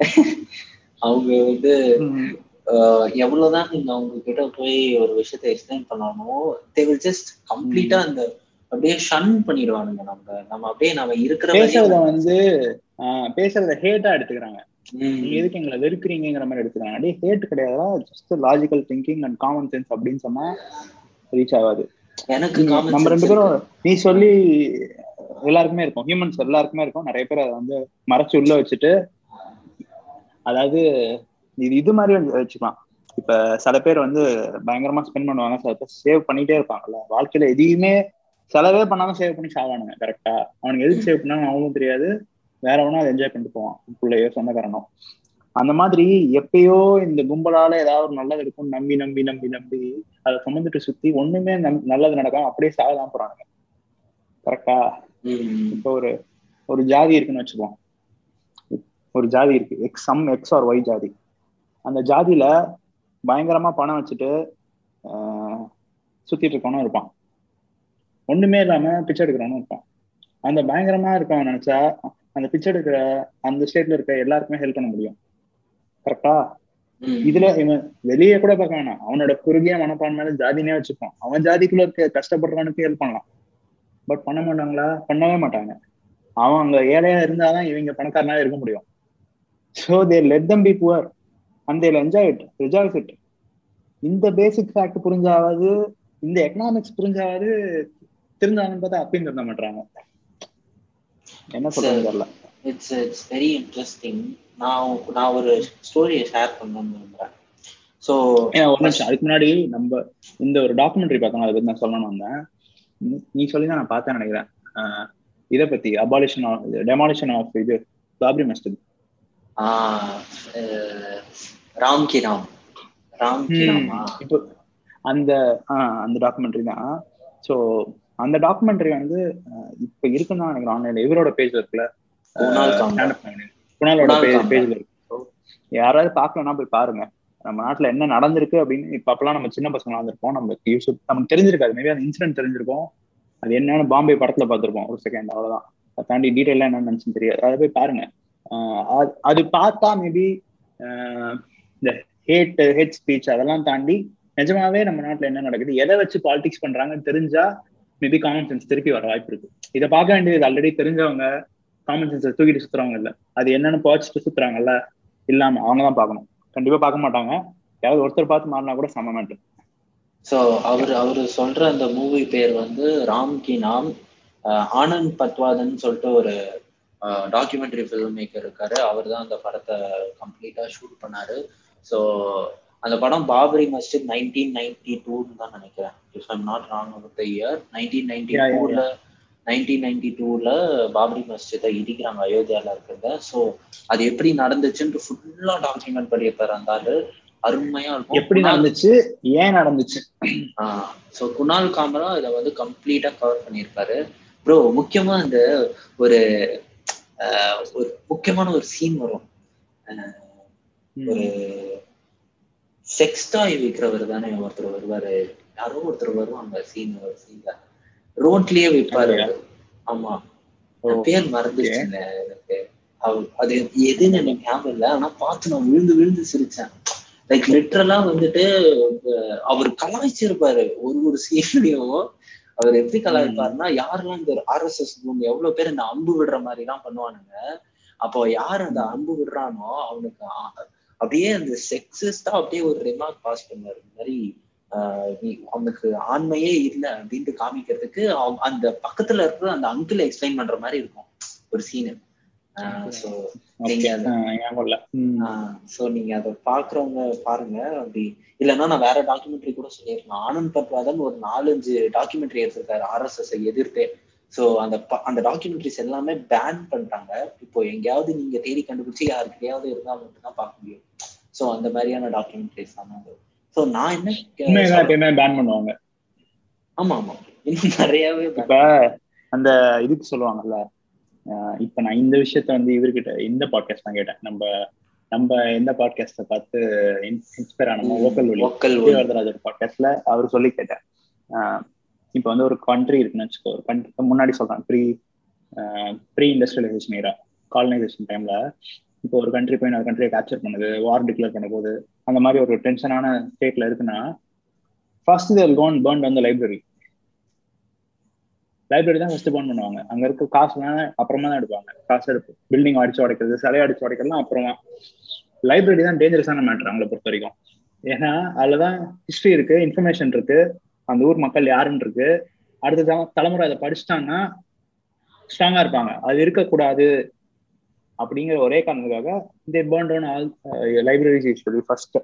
அவங்க வந்து எவ்வளவுதான் நீங்க அவங்க கிட்ட போய் ஒரு விஷயத்த எக்ஸ்பிளைன் பண்ணாலும் தே வில் ஜஸ்ட் கம்ப்ளீட்டா அந்த அப்படியே ஷன் பண்ணிடுவானுங்க நம்ம. நம்ம அப்படியே நம்ம இருக்கிற பேசுறத வந்து பேசுறத ஹேட்டா எடுத்துக்கிறாங்க. நீங்க எதுக்கு எங்களை வெறுக்கிறீங்கிற மாதிரி எடுத்துக்கிறாங்க அப்படியே ஹேட் கிடையாதா. Just logical thinking and common sense அப்படின்னு சொன்னா ரீச் ஆகாது. எனக்கு நம்ம ரெண்டு. பேரும் நீ சொல்லி எல்லாருக்குமே இருக்கும். ஹியூமன்ஸ் எல்லாருக்குமே இருக்கும். நிறைய பேர் அதை வந்து மறைச்சு உள்ள வச்சுட்டு அதாவது இது இது மாதிரி வச்சுக்கலாம். இப்ப சில பேர் வந்து பயங்கரமா ஸ்பெண்ட் பண்ணுவாங்க. சில பேர் சேவ் பண்ணிட்டே இருப்பாங்கல்ல. வாழ்க்கையில எதையுமே செலவே பண்ணாம சேவ் பண்ணி சாவானுங்க கரெக்டா அவனுக்கு எதுக்கு சேவ் பண்ணாலும் அவனுக்கும் தெரியாது. வேற ஒன்னும் அதை என்ஜாய் பண்ணிட்டு போவான் பிள்ளையோ சொந்தக்காரனோ. அந்த மாதிரி எப்பயோ இந்த கும்பலால ஏதாவது ஒரு நல்லது இருக்கும் நம்பி நம்பி நம்பி நம்பி அதை சுமந்துட்டு சுத்தி ஒண்ணுமே நல்லது நடக்காம அப்படியே சாகதான் போறாங்க கரெக்டா இப்போ ஒரு ஒரு ஜாதி இருக்குன்னு வச்சுப்போம் ஒரு ஜாதி இருக்கு. X some X or Y ஜாதி. அந்த ஜாதியில பயங்கரமா பணம் வச்சுட்டு ஆஹ், சுத்திட்டு இருக்கவனும் இருப்பான். ஒண்ணுமே இல்லாம பிச்சை எடுக்கிறவனும் இருப்பான். அந்த பயங்கரமா இருக்கவன் நினைச்சா அந்த பிச்சை எடுக்கிற அந்த ஸ்டேட்ல இருக்க எல்லாருக்குமே ஹெல்ப் பண்ண முடியும். கரெக்டா. இதுல இவன் வெளியே கூட பார்க்க வேணாம். அவனோட குறுகிய மனப்பான்மையில ஜாதினே வச்சுப்பான். அவன் ஜாதிக்குள்ள இருக்க கஷ்டப்படுறவனுக்கு ஹெல்ப் பண்ணலாம். பட் பண்ண மாட்டாங்களா? பண்ணவே மாட்டாங்க. அவன் அங்க ஏழையா இருந்தாதான் இவங்க பணக்காரனா இருக்க முடியும். So they let them be poor and they'll enjoy it rejoice it இந்த பேசிக் ஃபேக்ட் புரிஞ்சாவது இந்த எக்கனாமிக்ஸ் புரிஞ்சாவது திருந்தாங்கன்னு பார்த்தா அப்பயும் திருந்த மாட்டாங்க என்ன சொல்றது தெரியல. இட்ஸ் இட்ஸ் வெரி இன்ட்ரெஸ்டிங் நான் நான் ஒரு ஸ்டோரியை ஷேர் பண்ணணும்னு விரும்புறேன். ஸோ ஒரு நிமிஷம். அதுக்கு முன்னாடி நம்ம இந்த ஒரு டாக்குமெண்ட்ரி பார்த்தோம் அதை பத்தி நான் சொல்லணும் வந்தேன். நீ- சொல்லி தான் நான் பார்த்தேன் நினைக்கிறேன். இதை பத்தி அபாலிஷன் ஆஃப் டெமாலிஷன் ஆஃப் இது பாப்ரி மஸ்ஜித் ராம் கி ராம். ராம் கி ராமா? இப்போ அந்த அந்த டாக்குமெண்ட்ரி தான். ஸோ அந்த டாக்குமெண்ட்ரி வந்து இப்ப இருக்குன்னு தான் நினைக்கிறேன். ஆன்லைன்ல இவரோட பேஜ் இருக்குல்ல. குணாலோட. பேஜ்ல இருக்கு. யாராவது பார்க்கலன்னா போய் பாருங்க. நம்ம நாட்டுல என்ன நடந்திருக்கு அப்படின்னு இப்ப அப்பெல்லாம் நம்ம சின்ன பசங்க வந்திருப்போம் நம்ம யூஸ் நமக்கு தெரிஞ்சிருக்காது. மேபி அந்த இன்சிடென்ட் தெரிஞ்சிருக்கும். அது என்னன்னு பாம்பே படத்துல பார்த்திருப்போம். ஒரு செகண்ட் அவ்வளவுதான். அதை தாண்டி டீட்டெயிலாம் என்னன்னு நினைச்சு தெரியாது. அதை போய் பாருங்க. அது பார்த்தா மேபி இந்த ஹேட் ஹேட் ஸ்பீச் அதெல்லாம் தாண்டி நிஜமாவே நம்ம நாட்டுல என்ன நடக்குது? எதை வச்சு பாலிடிக்ஸ் பண்றாங்கன்னு தெரிஞ்சா மேபி காமன் சென்ஸ் திருப்பி வர வாய்ப்பு இருக்கு இதை பார்க்க வேண்டியது ஆல்ரெடி தெரிஞ்சவங்க காமன் சென்ஸை தூக்கிட்டு சுத்துறவங்க இல்ல. அது என்னன்னு பாய்ச்சிட்டு சுத்துறாங்கல்ல இல்லாம அவங்க தான் பார்க்கணும். கண்டிப்பா பார்க்க மாட்டாங்க. யாராவது ஒருத்தர் பார்த்து மாறினா கூட சம மேட்டர் ஸோ அவர் அவர் சொல்ற அந்த மூவி பேர் வந்து ராம் கி நாம் ஆனந்த் பத்வாதன் சொல்லிட்டு ஒரு டாக்குமெண்ட்ரி ஃபில்ம் மேக்கர் இருக்காரு. அவர் தான் அந்த படத்தை கம்ப்ளீட்டா ஷூட் பண்ணாரு. ஸோ அந்த படம் பாபரி மஸ்ஜித் நைன்டீன் நைன்டி டூன்னு தான் நினைக்கிறேன். If I'm not wrong with year nineteen ninety டூல நைன்டீன் நைன்டி டூல பாபரி மஸ்ஜிதை இடிக்கிறாங்க அயோத்தியால இருக்கிறத. ஸோ அது எப்படி நடந்துச்சுன்ட்டு ஃபுல்லா டாக்குமெண்ட் பண்ணியிருப்பாரு அந்த ஆளு. அருமையா இருக்கும். எப்படி நடந்துச்சு? ஏன் நடந்துச்சு? ஸோ குணால் காமரா இதை வந்து கம்ப்ளீட்டா கவர் பண்ணியிருப்பாரு. ப்ரோ முக்கியமா அந்த ஒரு ஒரு முக்கியமான ஒரு சீன் வரும். ஒரு செக்ஸ் டாய் விற்கிறவர் தானே ஒருத்தர் வருவாரு யாரோ ஒருத்தர் வருவாங்க சீன் ஒரு சீன்ல ரோட்லயே விற்பாரு. ஆமா பேர் மறந்துச்சுங்க எனக்கு அது எதுன்னு எனக்கு ஞாபகம் இல்லை ஆனா பார்த்து நான் விழுந்து விழுந்து சிரிச்சேன் லைக் லிட்ரலா வந்துட்டு அவர் கலாய்ச்சிருப்பாரு ஒரு ஒரு சீன்லயும் அவர் எப்படி கலாய்ப்பாருன்னா யாரெல்லாம் இந்த ஆர்எஸ்எஸ் குரூப் எவ்வளவு பேர் இந்த அம்பு விடுற மாதிரி எல்லாம் பண்ணுவானுங்க அப்போ யார் அந்த அம்பு விடுறானோ அவனுக்கு அப்படியே அந்த செக்ஸிஸ்டா அப்படியே ஒரு ரிமார்க் பாஸ் பண்ணுவாரு இந்த மாதிரி அவனுக்கு ஆண்மையே இல்லை அப்படின்ட்டு காமிக்கிறதுக்கு அந்த பக்கத்துல இருக்கிற அந்த அங்கிள் எக்ஸ்பிளைன் பண்ற மாதிரி இருக்கும் ஒரு சீனு ஸோ நீங்க. அது பாக்குறவங்க பாருங்க. அப்படி இல்லைன்னா நான் வேற டாக்குமெண்ட்ரி கூட சொல்லியிருக்கலாம். ஆனந்த் பட்வாதன் ஒரு நாலஞ்சு டாக்குமெண்ட்ரி எடுத்திருக்காரு. ஆர்எஸ்எஸ் எதிர்த்தே. ஸோ அந்த அந்த டாக்குமெண்ட்ரிஸ் எல்லாமே பேன் பண்ணிட்டாங்க இப்போ எங்கேயாவது நீங்க தேடி கண்டுபிடிச்சு யாருக்கிட்டையாவது இருந்தா மட்டும்தான் பார்க்க முடியும். ஸோ அந்த மாதிரியான டாக்குமெண்ட்ரிஸ் தான் ஸோ நான் என்ன பேன் பண்ணுவாங்க. ஆமா ஆமா. இன்னும் நிறையவே இப்ப அந்த இதுக்கு சொல்லுவாங்கல்ல இப்ப நான் இந்த விஷயத்த வந்து இவர்கிட்ட இந்த பாட்காஸ்ட் தான் கேட்டேன். நம்ம நம்ம எந்த பாட்காஸ்ட பார்த்து இன்ஸ்பயர் ஆனமோ ஓக்கல் ஒலி. விஜயவர்தராஜர் பாட்காஸ்ட்ல அவர் சொல்லி கேட்டேன். இப்ப வந்து ஒரு கண்ட்ரி இருக்குன்னு வச்சுக்கோ ஒரு முன்னாடி சொல்றேன் pre pre industrialisation era colonisation டைம்ல இப்போ ஒரு கண்ட்ரி போய் இன்னொரு கண்ட்ரியை கேப்சர் பண்ணுது வார் டிக்ளேர் பண்ண போது அந்த மாதிரி ஒரு டென்ஷனான ஸ்டேட்ல இருக்குன்னா ஃபர்ஸ்ட் தேர் கோன் பேர்ன் வந்து லைப்ரரி லைப்ரரி தான் ஃபர்ஸ்ட் பேர்ன் பண்ணுவாங்க. அங்க இருக்க காசுலாம் அப்புறமா தான் எடுப்பாங்க. காசு எடுப்பு. பில்டிங் அடிச்சு உடைக்கிறது சிலையை அடிச்சு உடைக்கிறதுலாம் அப்புறமா. லைப்ரரி தான் டேஞ்சரஸான மேட்டர் அவங்கள பொறுத்த வரைக்கும். ஏன்னா அதுலதான் ஹிஸ்டரி இருக்கு இன்ஃபர்மேஷன் இருக்கு. அந்த ஊர் மக்கள் யாருன்னு இருக்கு. அடுத்த தல- தலைமுறை அதை படிச்சிட்டாங்கன்னா ஸ்ட்ராங்கா இருப்பாங்க. அது இருக்கக்கூடாது அப்படிங்கிற ஒரே காரணத்துக்காக they burn down all libraries usually first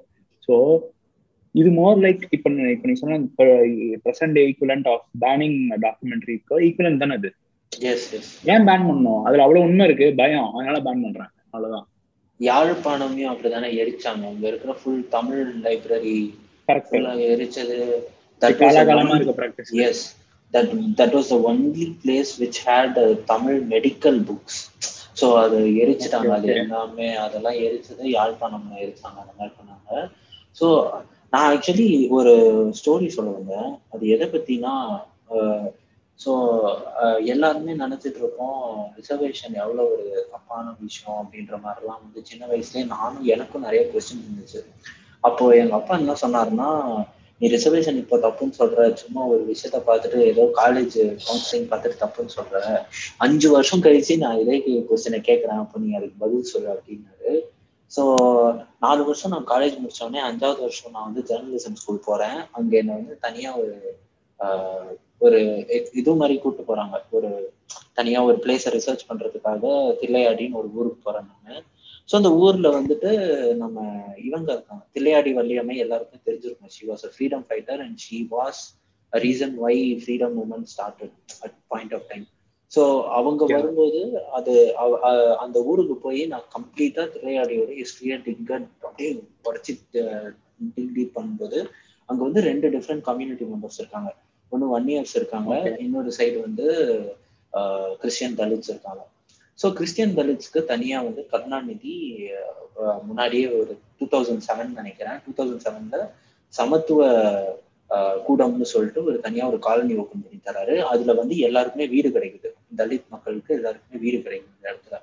so இது மோர் லைக் இப்போ இப்போ நீ சொன்ன ப்ரெசன்ட் ஈக்குவலண்ட் ஆஃப் பேனிங் டாக்குமெண்ட்ரிக்கு ஈக்குவலண்ட் தானே அது? ஏன் பேன் பண்ணணும்? அதுல அவ்வளவு உண்மை இருக்கு. பயம். அதனால பேன் பண்றாங்க அவ்வளவுதான். யாழ்ப்பாணமையும் அப்படிதானே எரிச்சாங்க. அங்க இருக்கிற ஃபுல் தமிழ் லைப்ரரி எரிச்சது. That was practice yes that that was the only place which had uh, Tamil medical books so அது எரிச்சிட்டாங்க. அது. எல்லாமே அதெல்லாம் எரிச்சது யாழ்ப்பாணம்ல எரிச்சாங்க அந்த மாதிரி பண்ணாங்க. ஸோ நான் ஆக்சுவலி ஒரு ஸ்டோரி சொல்ல வந்தேன். அது எதை பத்தினா ஸோ எல்லாருமே நினைச்சிட்டு இருக்கோம் ரிசர்வேஷன் எவ்வளோ ஒரு தப்பான விஷயம் அப்படின்ற மாதிரிலாம் வந்து சின்ன வயசுலயே நானும் எனக்கும் நிறைய கொஸ்டின் இருந்துச்சு. அப்போ எங்க அப்பா என்ன சொன்னாருன்னா நீ ரிசர்வேஷன் இப்போ தப்புன்னு சொல்ற சும்மா ஒரு விஷயத்த பார்த்துட்டு ஏதோ காலேஜ் கவுன்சிலிங் பார்த்துட்டு தப்புன்னு சொல்ற அஞ்சு வருஷம் கழிச்சு நான் இதே கொஸ்டினை கேட்கறேன். அப்போ நீ அதுக்கு பதில் சொல்லு அப்படின்னாரு. ஸோ நாலு வருஷம் நான் காலேஜ் முடிச்சோடனே அஞ்சாவது வருஷம் நான் வந்து ஜேர்னலிசம் ஸ்கூல் போறேன். அங்க என்ன வந்து தனியா ஒரு ஒரு இது மாதிரி கூப்பிட்டு போறாங்க. ஒரு தனியா ஒரு பிளேஸை ரிசர்ச் பண்றதுக்காக தில்லையாடின்னு ஒரு ஊருக்கு போறேன் நான். ஸோ அந்த ஊர்ல வந்துட்டு நம்ம இவங்க இருக்காங்க. தில்லையாடி வள்ளியம்மை எல்லாருக்கும் தெரிஞ்சிருக்கும். She was a freedom fighter and she was reason why freedom movement started at point of time so அவங்க. வரும்போது அது அந்த ஊருக்கு போய் நான் கம்ப்ளீட்டா திரையாடியோட ஹிஸ்டரியை டிங்கட் அப்படியே உடச்சி டிக் டீப் பண்ணும்போது அங்க வந்து ரெண்டு டிஃப்ரெண்ட் கம்யூனிட்டி மெம்பர்ஸ் இருக்காங்க. ஒன்று ஒன் இயர்ஸ் இருக்காங்க. இன்னொரு சைடு வந்து கிறிஸ்டியன் தலித்ஸ் இருக்காங்க. ஸோ கிறிஸ்டியன் தலித்ஸ்க்கு தனியா வந்து கருணாநிதி முன்னாடியே ஒரு டூ தௌசண்ட் செவன் நினைக்கிறேன். டூ தௌசண்ட் செவன்ல சமத்துவ கூடம்னு சொல்லிட்டு ஒரு தனியா ஒரு காலனி ஓப்பன் பண்ணி தராரு. அதுல வந்து எல்லாருக்குமே வீடு கிடைக்குது. தலித் மக்களுக்கு எல்லாருக்குமே வீடு கிடைக்குது இந்த இடத்துல.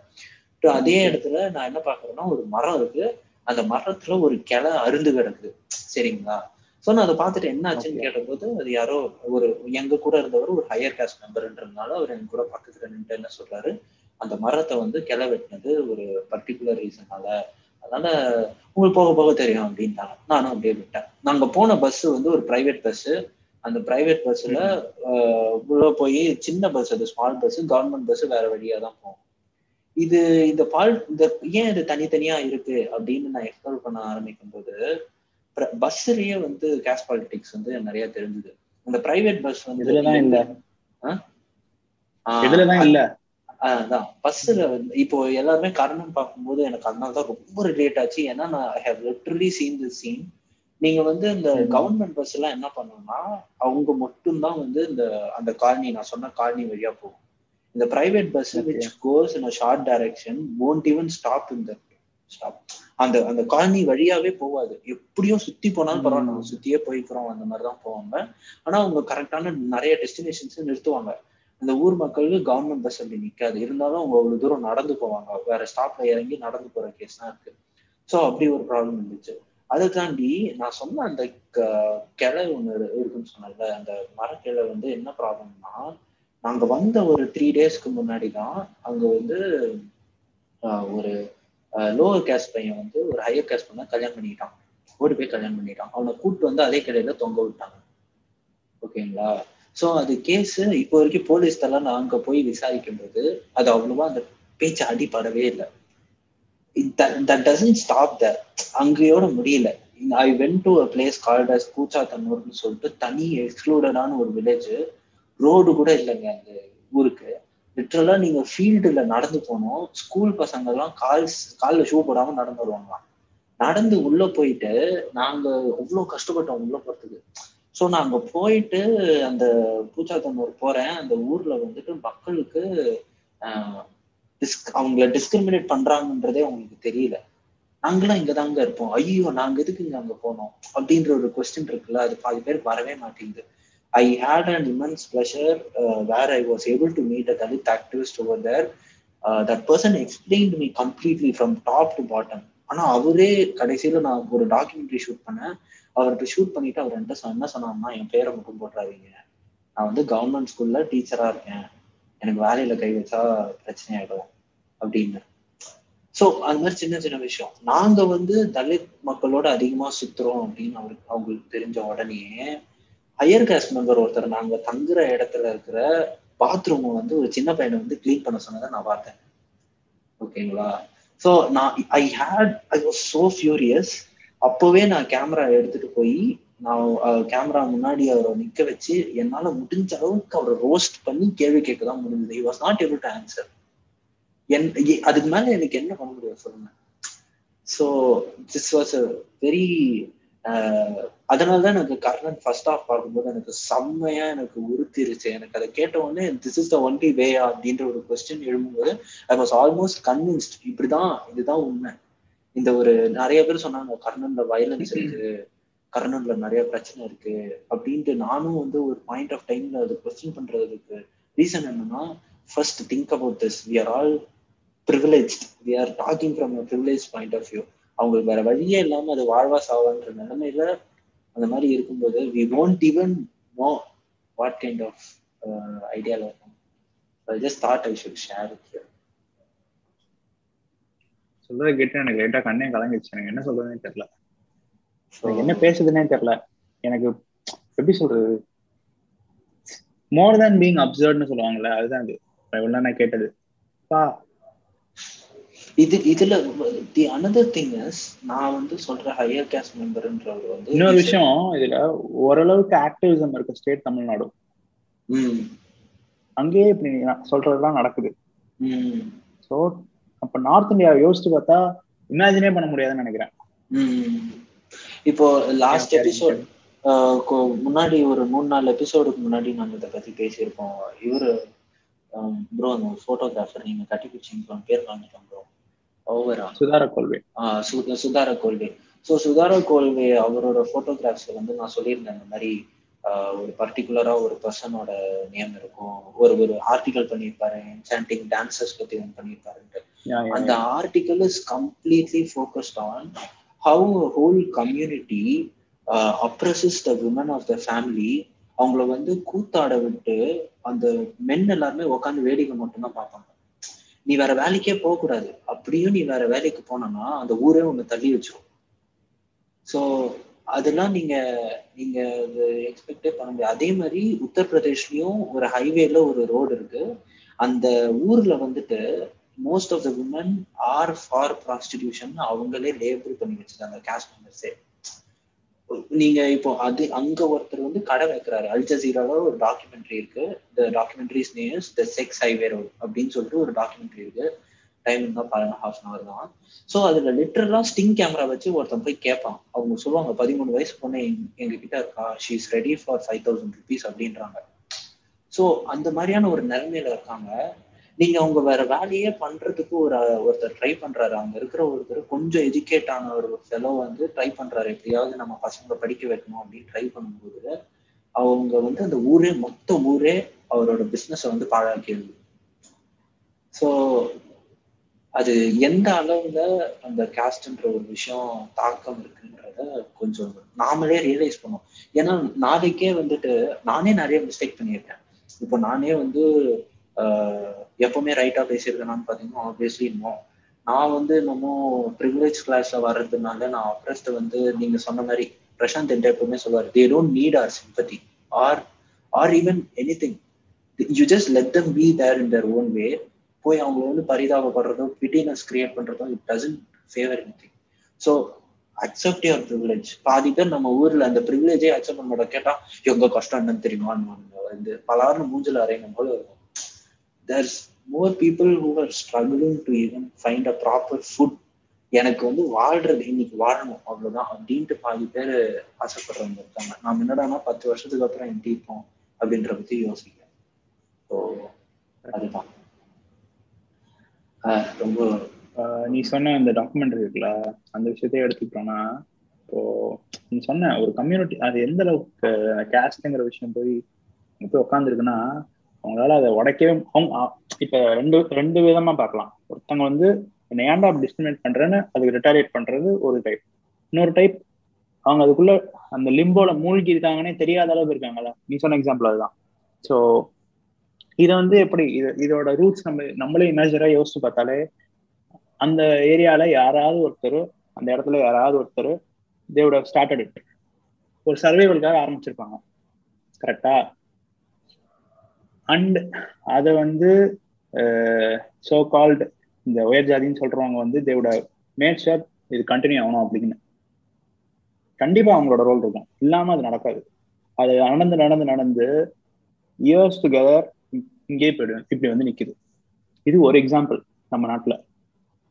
So, அதே இடத்துல நான் என்ன பாக்குறேன்னா ஒரு மரம் இருக்கு. அந்த மரத்துல ஒரு கிளை அருந்து கிடக்குது. சரிங்களா? சோ நான் அதை பார்த்துட்டு என்ன ஆச்சுன்னு. கேட்டபோது அது யாரோ ஒரு எங்க கூட இருந்தவர் ஒரு ஹையர் காஸ்ட் மெம்பர்ன்றதுனால அவர் எங்க கூட பக்கத்துல நின்று என்ன சொல்றாரு? அந்த மரத்தை வந்து கிளை வெட்டினது ஒரு பர்டிகுலர் ரீசனால அதனால உங்களுக்கு போக போக தெரியும் அப்படின்ட்டாங்க. நானும் அப்படியே விட்டேன். நாங்க போன பஸ் வந்து ஒரு பிரைவேட் பஸ் அந்த பிரைவேட் பஸ்ல உள்ள போய் சின்ன பஸ் அது ஸ்மால் பஸ் கவர்மெண்ட் பஸ் வேற வழியா தான் போகும். இது இந்த பால் இந்த ஏன் இது தனித்தனியா இருக்கு அப்படின்னு நான் எக்ஸ்ப்ளோர் பண்ண ஆரம்பிக்கும் போது பஸ்லயே வந்து கேஸ் பாலிடிக்ஸ் வந்து நிறைய தெரிஞ்சுது. அந்த பிரைவேட் பஸ் வந்து இதுலதான் இல்ல. இதுலதான் இல்ல. அதான். பஸ்ல வந்து இப்போ எல்லாருமே காரணம் பார்க்கும்போது எனக்கு அதனால தான் ரொம்ப ரிலேட் ஆச்சு. ஏன்னா நான் I have literally seen the scene நீங்க வந்து இந்த. கவர்மெண்ட் பஸ் எல்லாம் என்ன பண்ணணும்னா அவங்க மட்டும்தான் வந்து இந்த அந்த காலனி நான் சொன்ன காலனி வழியா போகும். இந்த private bus. Which goes in short direction won't even stop இந்த ஸ்டாப் அந்த அந்த காலனி வழியாவே போகாது. எப்படியும் சுத்தி போனாலும் பரவாயில்ல. நம்ம. சுத்தியே போய்க்கிறோம் அந்த மாதிரி தான் போவாங்க. ஆனா அவங்க கரெக்டான நிறைய டெஸ்டினேஷன்ஸ் நிறுத்துவாங்க. அந்த ஊர் மக்களுக்கு கவர்மெண்ட் பஸ் அப்படி நிக்காது. இருந்தாலும் அவங்க அவ்வளவு தூரம் நடந்து போவாங்க. வேற ஸ்டாப்ல இறங்கி நடந்து போற கேஸ் தான் இருக்கு. ஸோ அப்படி ஒரு ப்ராப்ளம் இருந்துச்சு அதை தாண்டி நான் சொன்ன அந்த க- கிளை ஒன்று இருக்குன்னு சொன்னேன்ல அந்த மரக்கிளை வந்து என்ன ப்ராப்ளம்னா நாங்க வந்த ஒரு த்ரீ டேஸ்க்கு முன்னாடி தான் அங்க வந்து ஒரு லோவர் கேஸ்ட் பையன் வந்து ஒரு ஹையர் கேஸ்ட் பையன் கல்யாணம் பண்ணிக்கிட்டான். ஓடி போய் கல்யாணம் பண்ணிட்டான். அவனை கூப்பிட்டு வந்து அதே கிளையில தொங்க விட்டாங்க. ஓகேங்களா? ஸோ அது கேஸ் இப்போ வரைக்கும் போலீஸ் தெல்லாம் நான் அங்க போய் விசாரிக்கும் போது அது அவ்வளவா அந்த பேச்சு அடிப்படவே இல்லை. தட் டசன்ட் ஸ்டாப் த அங்கேயோட முடியல. I went to a place called as கூச்சாத்தன்னூர்னு சொல்லிட்டு தனி எக்ஸ்க்ளூடடான ஒரு வில்லேஜ் ரோடு கூட இல்லைங்க அந்த ஊருக்கு. லிட்ரலா நீங்க ஃபீல்டுல நடந்து போனோம் ஸ்கூல் பசங்க எல்லாம் கால் காலில் ஷூ போடாம நடந்து வருவாங்களாம். நடந்து உள்ள போயிட்டு நாங்க அவ்வளோ கஷ்டப்பட்டோம் உள்ள போறதுக்கு. ஸோ நான் அங்கே போயிட்டு அந்த பூச்சாத்தனூர் போறேன். அந்த ஊர்ல வந்துட்டு மக்களுக்கு டிஸ்க் அவங்கள டிஸ்கிரிமினேட் பண்றாங்கன்றதே அவங்களுக்கு தெரியல. நாங்களாம் இங்க தாங்க இருப்போம். ஐயோ நாங்க எதுக்கு இங்க அங்க போனோம்? அப்படின்ற ஒரு கொஸ்டின் இருக்குல்ல. அது பாதி பேருக்கு வரவே மாட்டேங்குது. I had an immense pleasure where I was able to meet a Dalit activist over there that person explain me completely from top to bottom ஆனா அவரே கடைசியில நான் ஒரு டாக்குமெண்ட்ரி ஷூட் பண்ணேன். அவர்கிட்ட ஷூட் பண்ணிட்டு அவர் என்கிட்ட என்ன சொன்னார்னா என் பேரை மட்டும் போட்டுறாதீங்க. நான் வந்து கவர்மெண்ட் ஸ்கூல்ல டீச்சரா இருக்கேன். எனக்கு வேலையில கை வச்சா பிரச்சனை ஆயிடும். அப்படின்னு. சோ அது மாதிரி சின்ன சின்ன விஷயம். நாங்க வந்து தலித் மக்களோட அதிகமா சுத்துறோம் அப்படின்னு அவருக்கு அவங்களுக்கு தெரிஞ்ச உடனே ஹையர் காஸ்ட் மெம்பர் ஒருத்தர் நாங்க தங்குற இடத்துல இருக்கிற பாத்ரூம் வந்து ஒரு சின்ன பையனை வந்து க்ளீன் பண்ண சொன்னதை நான் பார்த்தேன். ஓகேங்களா ஸோ நான் I had I was so furious அப்போவே நான் கேமரா எடுத்துட்டு போய் நான் கேமரா முன்னாடி அவரை நிக்க வச்சு என்னால முடிஞ்ச அளவுக்கு அவரை ரோஸ்ட் பண்ணி கேள்வி கேட்க தான் முடிஞ்சது was not able to answer என் அதுக்கு மேல எனக்கு என்ன பண்ண முடியும் சொல்லுங்க. So this was a very அதனால தான் எனக்கு கர்ணன் ஃபர்ஸ்ட் ஆஃப் பார்க்கும்போது எனக்கு செம்மையா எனக்கு உறுத்திருச்சு. எனக்கு அதை கேட்ட உடனே this is the only way அப்படின்ற ஒரு கொஸ்டின் எழும்போது ஐ வாஸ் ஆல்மோஸ்ட் கன்வின்ஸ்ட் இப்படிதான் இதுதான் உண்மை. இந்த ஒரு நிறைய பேர் சொன்னாங்க கர்ணன்ல வயலன்ஸ் இருக்கு கர்ணன்ல நிறைய பிரச்சனை இருக்கு அப்படின்ட்டு நானும் வந்து ஒரு பாயிண்ட் ஆஃப் டைம்ல அது கொஸ்டின் பண்றதுக்கு ரீசன் என்னன்னா first think about this we are all privilege we are talking from a privilege point of view அவங்களுக்கு வேற வழியே இல்லாம அது வாழ்வா சாவான்ற நிலைமையில அந்த மாதிரி இருக்கும்போது we don't even know what kind of ஐடியால இருக்கும். I just thought I should share it சொல்றத கேட்டு எனக்கு லேட்டா கண்ணே கலங்கிடுச்சு எனக்கு என்ன சொல்றதுன்னே தெரியல. என்ன பேசுதுன்னே தெரியல. எனக்கு எப்படி சொல்றது? மோர் தேன் பீங் அப்சர்வ்னு சொல்லுவாங்கல்ல அதுதான் அது. இவ்வளவு நான் கேட்டது. பா இது இதுல தி அனதர் திங் இஸ் நான் வந்து சொல்ற ஹையர் கேஸ்ட் மெம்பர்ன்றவர் வந்து இன்னொரு விஷயம் இதுல ஓரளவுக்கு ஆக்டிவிசம் இருக்கு ஸ்டேட் தமிழ்நாடு அங்கேயே இப்படி சொல்றதுதான் நடக்குது. ஸோ அப்ப நார்த் இந்தியா யோசிச்சு பார்த்தா இமேஜினே பண்ண முடியாதுன்னு நினைக்கிறேன். இப்போ லாஸ்ட் எபிசோட் முன்னாடி ஒரு மூணு நாலு எபிசோடுக்கு முன்னாடி நம்ம இதை பத்தி பேசியிருப்போம். இவரு ப்ரோ அந்த போட்டோகிராஃபர் நீங்க கட்டி பிடிச்சிங்க பேர் வாங்கிட்டோம் ப்ரோ ஓவரா சுதார கோல்வே. சுதார கோல்வே. ஸோ சுதார கோல்வே அவரோட போட்டோகிராஃப்ஸ்ல வந்து நான் சொல்லியிருந்தேன் இந்த மாதிரி ஒரு பர்டிகுலரா ஒரு பர்சனோட நேம் இருக்கும். ஒரு ஒரு ஆர்டிகல் பண்ணியிருப்பாரு என்சாண்டிங் டான்சர்ஸ் பத்தி ஒன்று பண்ணியிருப்பாருன்ட்டு. அந்த article is completely focused on how whole community oppresses the women of the family அவங்கள வந்து கூத்தாட விட்டு அந்த மென் எல்லாருமே உட்காந்து வேடிக்கை மட்டும்தான் பார்ப்பாங்க. நீ வேற வேலைக்கே போகக்கூடாது. அப்படியும் நீ வேற வேலைக்கு போனோம்னா அந்த ஊரே ஒன்று தள்ளி வச்சிரும். ஸோ அதெல்லாம் நீங்க நீங்க எக்ஸ்பெக்டே பண்ண முடியாது. அதே மாதிரி உத்தரப்பிரதேஷ்லயும் ஒரு ஹைவேல ஒரு ரோடு இருக்கு. அந்த ஊர்ல வந்துட்டு most of the women are for prostitution அவங்களே லேபிள் பண்ணி வச்சிருக்காங்க கேஸ்ட் மெம்பர்ஸே நீங்க இப்போ அது அங்க ஒருத்தர் வந்து கடை வைக்கிறாரு. அல் ஜசீரால ஒரு டாக்குமெண்ட்ரி இருக்கு. The documentary's names the sex highway road அப்படின்னு சொல்லிட்டு ஒரு டாக்குமெண்ட்ரி இருக்கு. டைம் இருந்தால் பாருங்க ஹாஃப் அன் அவர் தான். ஸோ அதுல லிட்டரலா ஸ்டிங் கேமரா வச்சு ஒருத்தன் போய் கேட்பான். அவங்க சொல்லுவாங்க பதிமூணு வயசு பொண்ணு எங்க கிட்ட இருக்கா? She is ready for five thousand rupees அப்படின்றாங்க. ஸோ அந்த மாதிரியான ஒரு நிலைமையில இருக்காங்க. நீங்க அவங்க வேற வேலையே பண்றதுக்கு ஒரு ஒருத்தர் ட்ரை பண்றாரு. அங்க இருக்கிற ஒருத்தர் கொஞ்சம் எஜுகேட் ஆன ஒரு ஃபெலோ வந்து ட்ரை பண்றாரு. எப்படியாவது நம்ம பசங்களை படிக்க வைக்கணும் அப்படின்னு ட்ரை பண்ணும்போது அவங்க வந்து அந்த ஊரே மொத்த ஊரே அவரோட பிஸ்னஸை வந்து பாழாக்கிடுது. ஸோ அது எந்த அளவுல அந்த காஸ்ட்ன்ற ஒரு விஷயம் தாக்கம் இருக்குன்றத கொஞ்சம் நாமளே ரியலைஸ் பண்ணோம். ஏன்னா நாளைக்கே வந்துட்டு நானே நிறைய மிஸ்டேக் பண்ணியிருக்கேன். இப்போ நானே வந்து எப்பவுமே ரைட்டா பேசியிருக்கேனான்னு பாத்தீங்கன்னா ஆப்வியஸ்லி நோ நான் வந்து இன்னமும் ப்ரிவிலேஜ் கிளாஸ்ல வர்றதுனால நான் அப்ரஸ்ட் வந்து நீங்க சொன்ன மாதிரி பிரசாந்த் என்ற எப்பவுமே சொல்லுவார் they don't need or sympathy or or even anything you just let them be there in their own way போய் அவங்க வந்து பரிதாபப்படுறதோ பிட்டினஸ் கிரியேட் பண்றதோ it doesn't favour anything so accept your privilege பாதி பேர் நம்ம ஊர்ல அந்த ப்ரிவிலேஜே அக்செப்ட் பண்ண மாட்டோம். கேட்டா எங்க கஷ்டம் என்னன்னு தெரியுமான்னு வந்து பலாருன்னு மூஞ்சில் அறையணும் போல இருக்கும். There's more people who are struggling to even find a proper food. எனக்கு வந்து வாழ்றது இன்னைக்கு வாழணும் அவ்வளவுதான். அப்படின்ட்டு பாதி பேர் ஆசைப்படுறவங்க இருக்காங்க. நாம் என்னடானா பத்து வருஷத்துக்கு அப்புறம் எப்படி இருப்போம் அப்படின்ற பத்தி யோசிக்கிறேன். ஸோ அதுதான். ரொம்ப நீ சொன்ன அந்த டாக்குமெண்ட் இருக்குல்ல அந்த விஷயத்தையே எடுத்துக்கிட்டோம்னா இப்போ நீ சொன்ன ஒரு கம்யூனிட்டி அது எந்த அளவுக்கு கேஸ்ட்ங்கிற விஷயம் போய் போய் உட்காந்துருக்குன்னா அவங்களால அதை உடைக்கவே அவங்க இப்ப ரெண்டு ரெண்டு விதமா பார்க்கலாம். ஒருத்தவங்க வந்து என்ன ஏன்டா டிஸ்கிரிமினேட் பண்றேன்னு அதுக்கு ரிட்டாலியேட் பண்றது ஒரு டைப் இன்னொரு டைப் அவங்க அதுக்குள்ள அந்த லிம்போல மூழ்கி இருக்காங்கன்னே தெரியாத அளவுக்கு இருக்காங்கல்ல. நீ சொன்ன எக்ஸாம்பிள் அதுதான். ஸோ இதை வந்து எப்படி இது இதோட ரூட்ஸ் நம்ம நம்மளே இமேஜரா யோசிச்சு பார்த்தாலே அந்த ஏரியால யாராவது ஒருத்தர் அந்த இடத்துல யாராவது ஒருத்தர் தேவோட ஸ்டார்டட் ஒரு சர்வைவலுக்காக ஆரம்பிச்சிருப்பாங்க. கரெக்டா அண்ட் அதை வந்து சோ கால்டு இந்த உயர் ஜாதின்னு சொல்றவங்க வந்து தேவோட மேட்சர் இது கண்டினியூ ஆகணும் அப்படின்னு. கண்டிப்பா அவங்களோட ரோல் இருக்கும். இல்லாம அது நடக்காது. அது நடந்து நடந்து நடந்து இயர்ஸ் டுகெதர் இங்கே போயிடும் இப்படி வந்து நிக்குது. இது ஒரு எக்ஸாம்பிள் நம்ம நாட்டுல.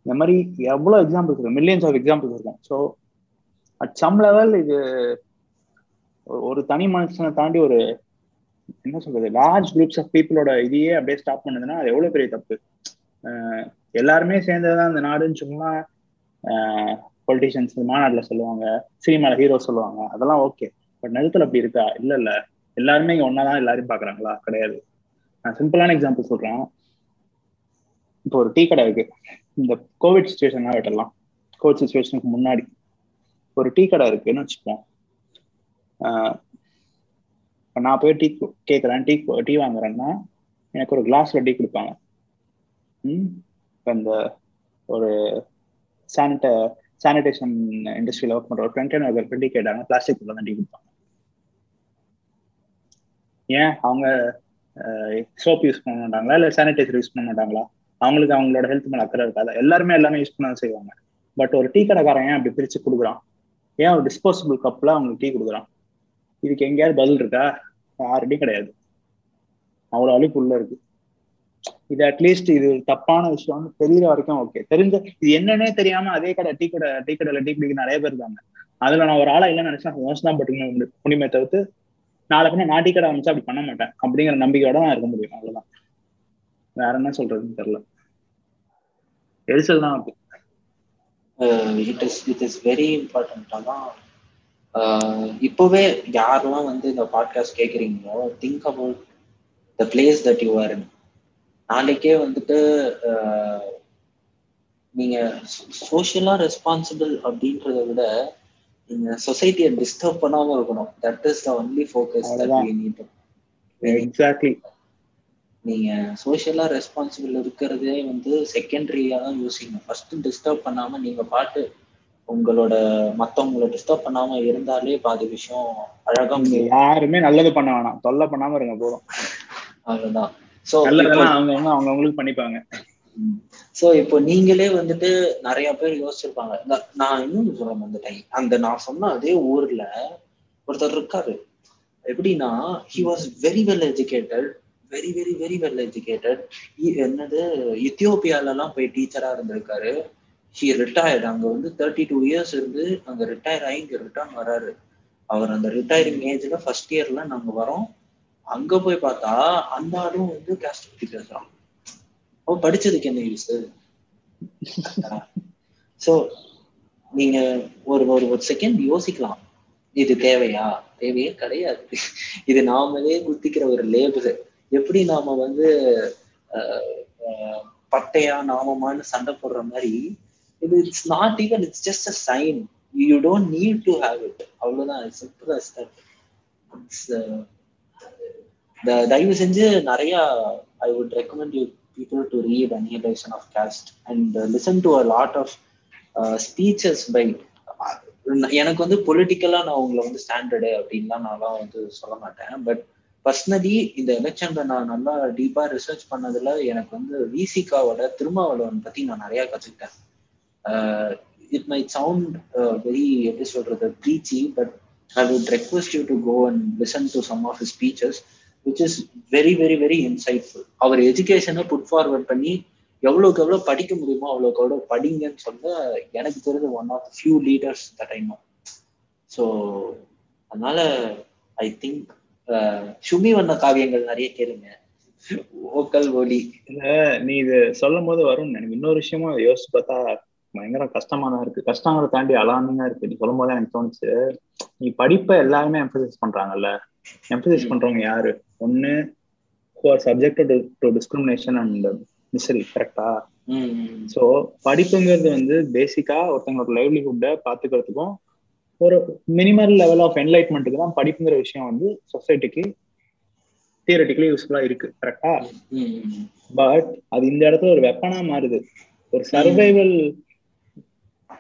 இந்த மாதிரி எவ்வளவு எக்ஸாம்பிள்ஸ் இருக்கும் மில்லியன்ஸ் ஆஃப் எக்ஸாம்பிள்ஸ் இருக்கும். ஸோ அட் சம் லெவல் இது ஒரு தனி மனுஷனை தாண்டி ஒரு என்ன சொல்றது? லார்ஜ் குரூப்ஸ் ஆஃப் பீப்புளோட இதையே அப்படியே ஸ்டாப் பண்ணுதுன்னா அது எவ்வளவு பெரிய தப்பு? எல்லாருமே சேர்ந்ததுதான் அந்த நாடுன்னு சும்மா பொலிட்டிஷியன்ஸ் மாநாடுல சொல்லுவாங்க சினிமால ஹீரோ சொல்லுவாங்க. அதெல்லாம் ஓகே பட் நிலத்துல அப்படி இருக்கா? இல்ல இல்ல. எல்லாருமே இங்க ஒன்னாதான் எல்லாரும் பாக்குறாங்களா கிடையாது. நான் சிம்பிளான எக்ஸாம்பிள் சொல்றேன். இப்போ ஒரு டீ கடை இருக்கு. இந்த கோவிட் சுச்சுவேஷன்லாம் விட்டலாம் கோவிட் சுச்சுவேஷனுக்கு முன்னாடி ஒரு டீ கடை இருக்குன்னு வச்சுப்போம் இப்போ நான் போய் டீ கேட்குறேன் டீ டீ வாங்குறேன்னா எனக்கு ஒரு கிளாஸில் டீ கொடுப்பாங்க. ம்? இந்த ஒரு சானிட்ட சானிடேஷன் இண்டஸ்ட்ரியில் ஒர்க் பண்ணுற ஒரு ஃப்ரெண்ட் ஒரு டீ கேட்டாங்க பிளாஸ்டிக் தான் டீ கொடுப்பாங்க. ஏன்? அவங்க சோப் யூஸ் பண்ண மாட்டாங்களா? இல்லை சானிடைசர் யூஸ் பண்ண மாட்டாங்களா? அவங்களுக்கு அவங்களோட ஹெல்த் மேலே அக்கறை இருக்காது? எல்லாருமே எல்லாமே யூஸ் பண்ண செய்வாங்க. பட் ஒரு டீ கடைக்காரன் ஏன் அப்படி பிரித்து கொடுக்குறான்? ஏன் ஒரு டிஸ்போசபிள் கப்ல அவங்களுக்கு டீ கொடுக்குறான்? இதுக்கு எங்கேயாவது பதில் இருக்கா? யாருடையும் கிடையாது. அவ்வளோ அழிப்பு உள்ள இருக்கு. இது அட்லீஸ்ட் இது தப்பான விஷயம்னு தெரியற வரைக்கும் ஓகே தெரிஞ்ச இது என்னன்னே தெரியாம அதே கடை டீ கடை டீ கடையில டீ குடிக்க நிறைய பேர் இருக்காங்க. அதுல நான் ஒரு ஆளா இல்லைன்னு நினைச்சேன். மோசம் தான் பட்டுக்கணும் முடியுமே தவிர்த்து நாளை பின்ன நான் டீ கடை அமைச்சா அப்படி பண்ண மாட்டேன். அப்படிங்கிற நம்பிக்கையோட நான் இருக்க முடியும். அவ்வளவுதான். வேற என்ன சொல்றதுன்னு தெரியல. எரிச்சல் தான் அப்படி it is it is very important தான் இப்போவே யாரெல்லாம் வந்து இந்த பாட்காஸ்ட் கேட்குறீங்களோ think about the place that you are நாளைக்கே வந்துட்டு நீங்க சோஷியலா ரெஸ்பான்சிபிள் அப்படின்றத விட நீங்க சொசைட்டியை டிஸ்டர்ப் பண்ணாம இருக்கணும். That is the only focus exactly நீங்க சோஷியலா ரெஸ்பான்சிபிள் இருக்கிறதே வந்து செகண்டரியா தான் யோசிக்கணும். ஃபர்ஸ்ட் டிஸ்டர்ப் பண்ணாம நீங்க பாட்டு உங்களோட மத்தவங்களை டிஸ்டர்ப் பண்ணாம இருந்தாலே பாதி விஷயம் அழகா யாருமே நல்லது பண்ண வேணாம். தொல்லை பண்ணாம இருங்க போதும். அவ்வளவுதான். சோ அவங்க அவங்க அவங்களுக்கு பண்ணிப்பாங்க. சோ இப்போ நீங்களே வந்துட்டு நிறைய பேர் யோசிச்சிருப்பாங்க. நான் இன்னொன்னு சொல்ல வந்துட்டேன் அந்த நான் சொன்ன அதே ஊர்ல ஒருத்தர் இருக்காரு. எப்படின்னா he was very well educated very very very well educated என்னது இத்தியோப்பியால எல்லாம் போய் டீச்சரா இருந்திருக்காரு. ஹி ரிட்டையர்ட் அங்க வந்து தேர்ட்டி டூ இயர்ஸ் இருந்து அங்க ரிட்டையர் ஆகி இங்க ரிட்டர்ன் வராரு. அவர் அந்த ரிட்டையரிங் ஏஜ்ல ஃபர்ஸ்ட் இயர்ல நாங்க வரோம். அங்க போய் பார்த்தா அந்த ஆளும் வந்து கேஸ்ட் பத்தி பேசுறான் அவன் படிச்சதுக்கு என்ன யூஸ் சோ நீங்க ஒரு ஒரு ஒரு செகண்ட் யோசிக்கலாம். இது தேவையா? தேவையே கிடையாது. இது நாமளே குத்திக்கிற ஒரு லேபிள் எப்படி நாம வந்து பட்டையா நாமமான்னு சண்டை போடுற மாதிரி it's not even it's just a sign you don't need to have it அவ்வளவுதான். சிம்பிள் அஸ் தட் இட்ஸ் தயவு செஞ்சு நிறைய I would recommend you people to read annihilation of caste and listen to a lot of speeches by எனக்கு வந்து பொலிட்டிக்கலா நான் உங்களை வந்து ஸ்டாண்டர்டு அப்படின்லாம் நான்லாம் வந்து சொல்ல மாட்டேன். பட் பர்சனலி இந்த எலெக்ஷன்ல நான் நல்லா டீப்பா ரிசர்ச் பண்ணதுல எனக்கு வந்து விசிகாவோட திருமாவளவன் பத்தி நான் நிறைய கத்துக்கிட்டேன். இட் மைட் சவுண்ட் வெரி எப்படி சொல்றது preachy but I would request you to go and listen to some of his speeches which is very very very insightful அவர் எஜுகேஷனை புட் ஃபார்வர்ட் பண்ணி எவ்வளோக்கு எவ்வளோ படிக்க முடியுமோ அவ்வளோக்கு எவ்வளோ படிங்கன்னு சொல்ல எனக்கு தெரிஞ்ச one of few leaders the time so அதனால ஐ திங்க் சுமி வண்ண காவியங்கள் நிறைய கேளுங்க. ஓக்கல் ஒலி. இல்லை நீ இது சொல்லும் போது வரும் எனக்கு இன்னொரு விஷயமா யோசிச்சு பார்த்தா பயங்கர கஷ்டமா தான் இருக்கு. கஷ்டங்களை தாண்டி அலாமிங்கா இருக்கு. நீ சொல்லும் போது எனக்கு தோணுச்சு நீ படிப்பை எல்லாருமே எம்பசைஸ் பண்றாங்கல்ல? எம்பசைஸ் பண்றவங்க யாரு? ஒன்னு subject to discrimination and misery கரெக்டா சோ படிப்புங்கிறது வந்து பேசிக்கா ஒருத்தவங்களோட லைவ்லிஹுட்டை பாத்துக்கிறதுக்கும் ஒரு மினிமல் லெவல் ஆஃப் என்லைட்மெண்ட்டுக்கு தான் படிப்புங்கிற விஷயம் வந்து சொசைட்டிக்கு தியரட்டிக்கலி யூஸ்ஃபுல்லா இருக்கு கரெக்டா பட் அது இந்த இடத்துல ஒரு வெப்பனா மாறுது. ஒரு சர்வைவல்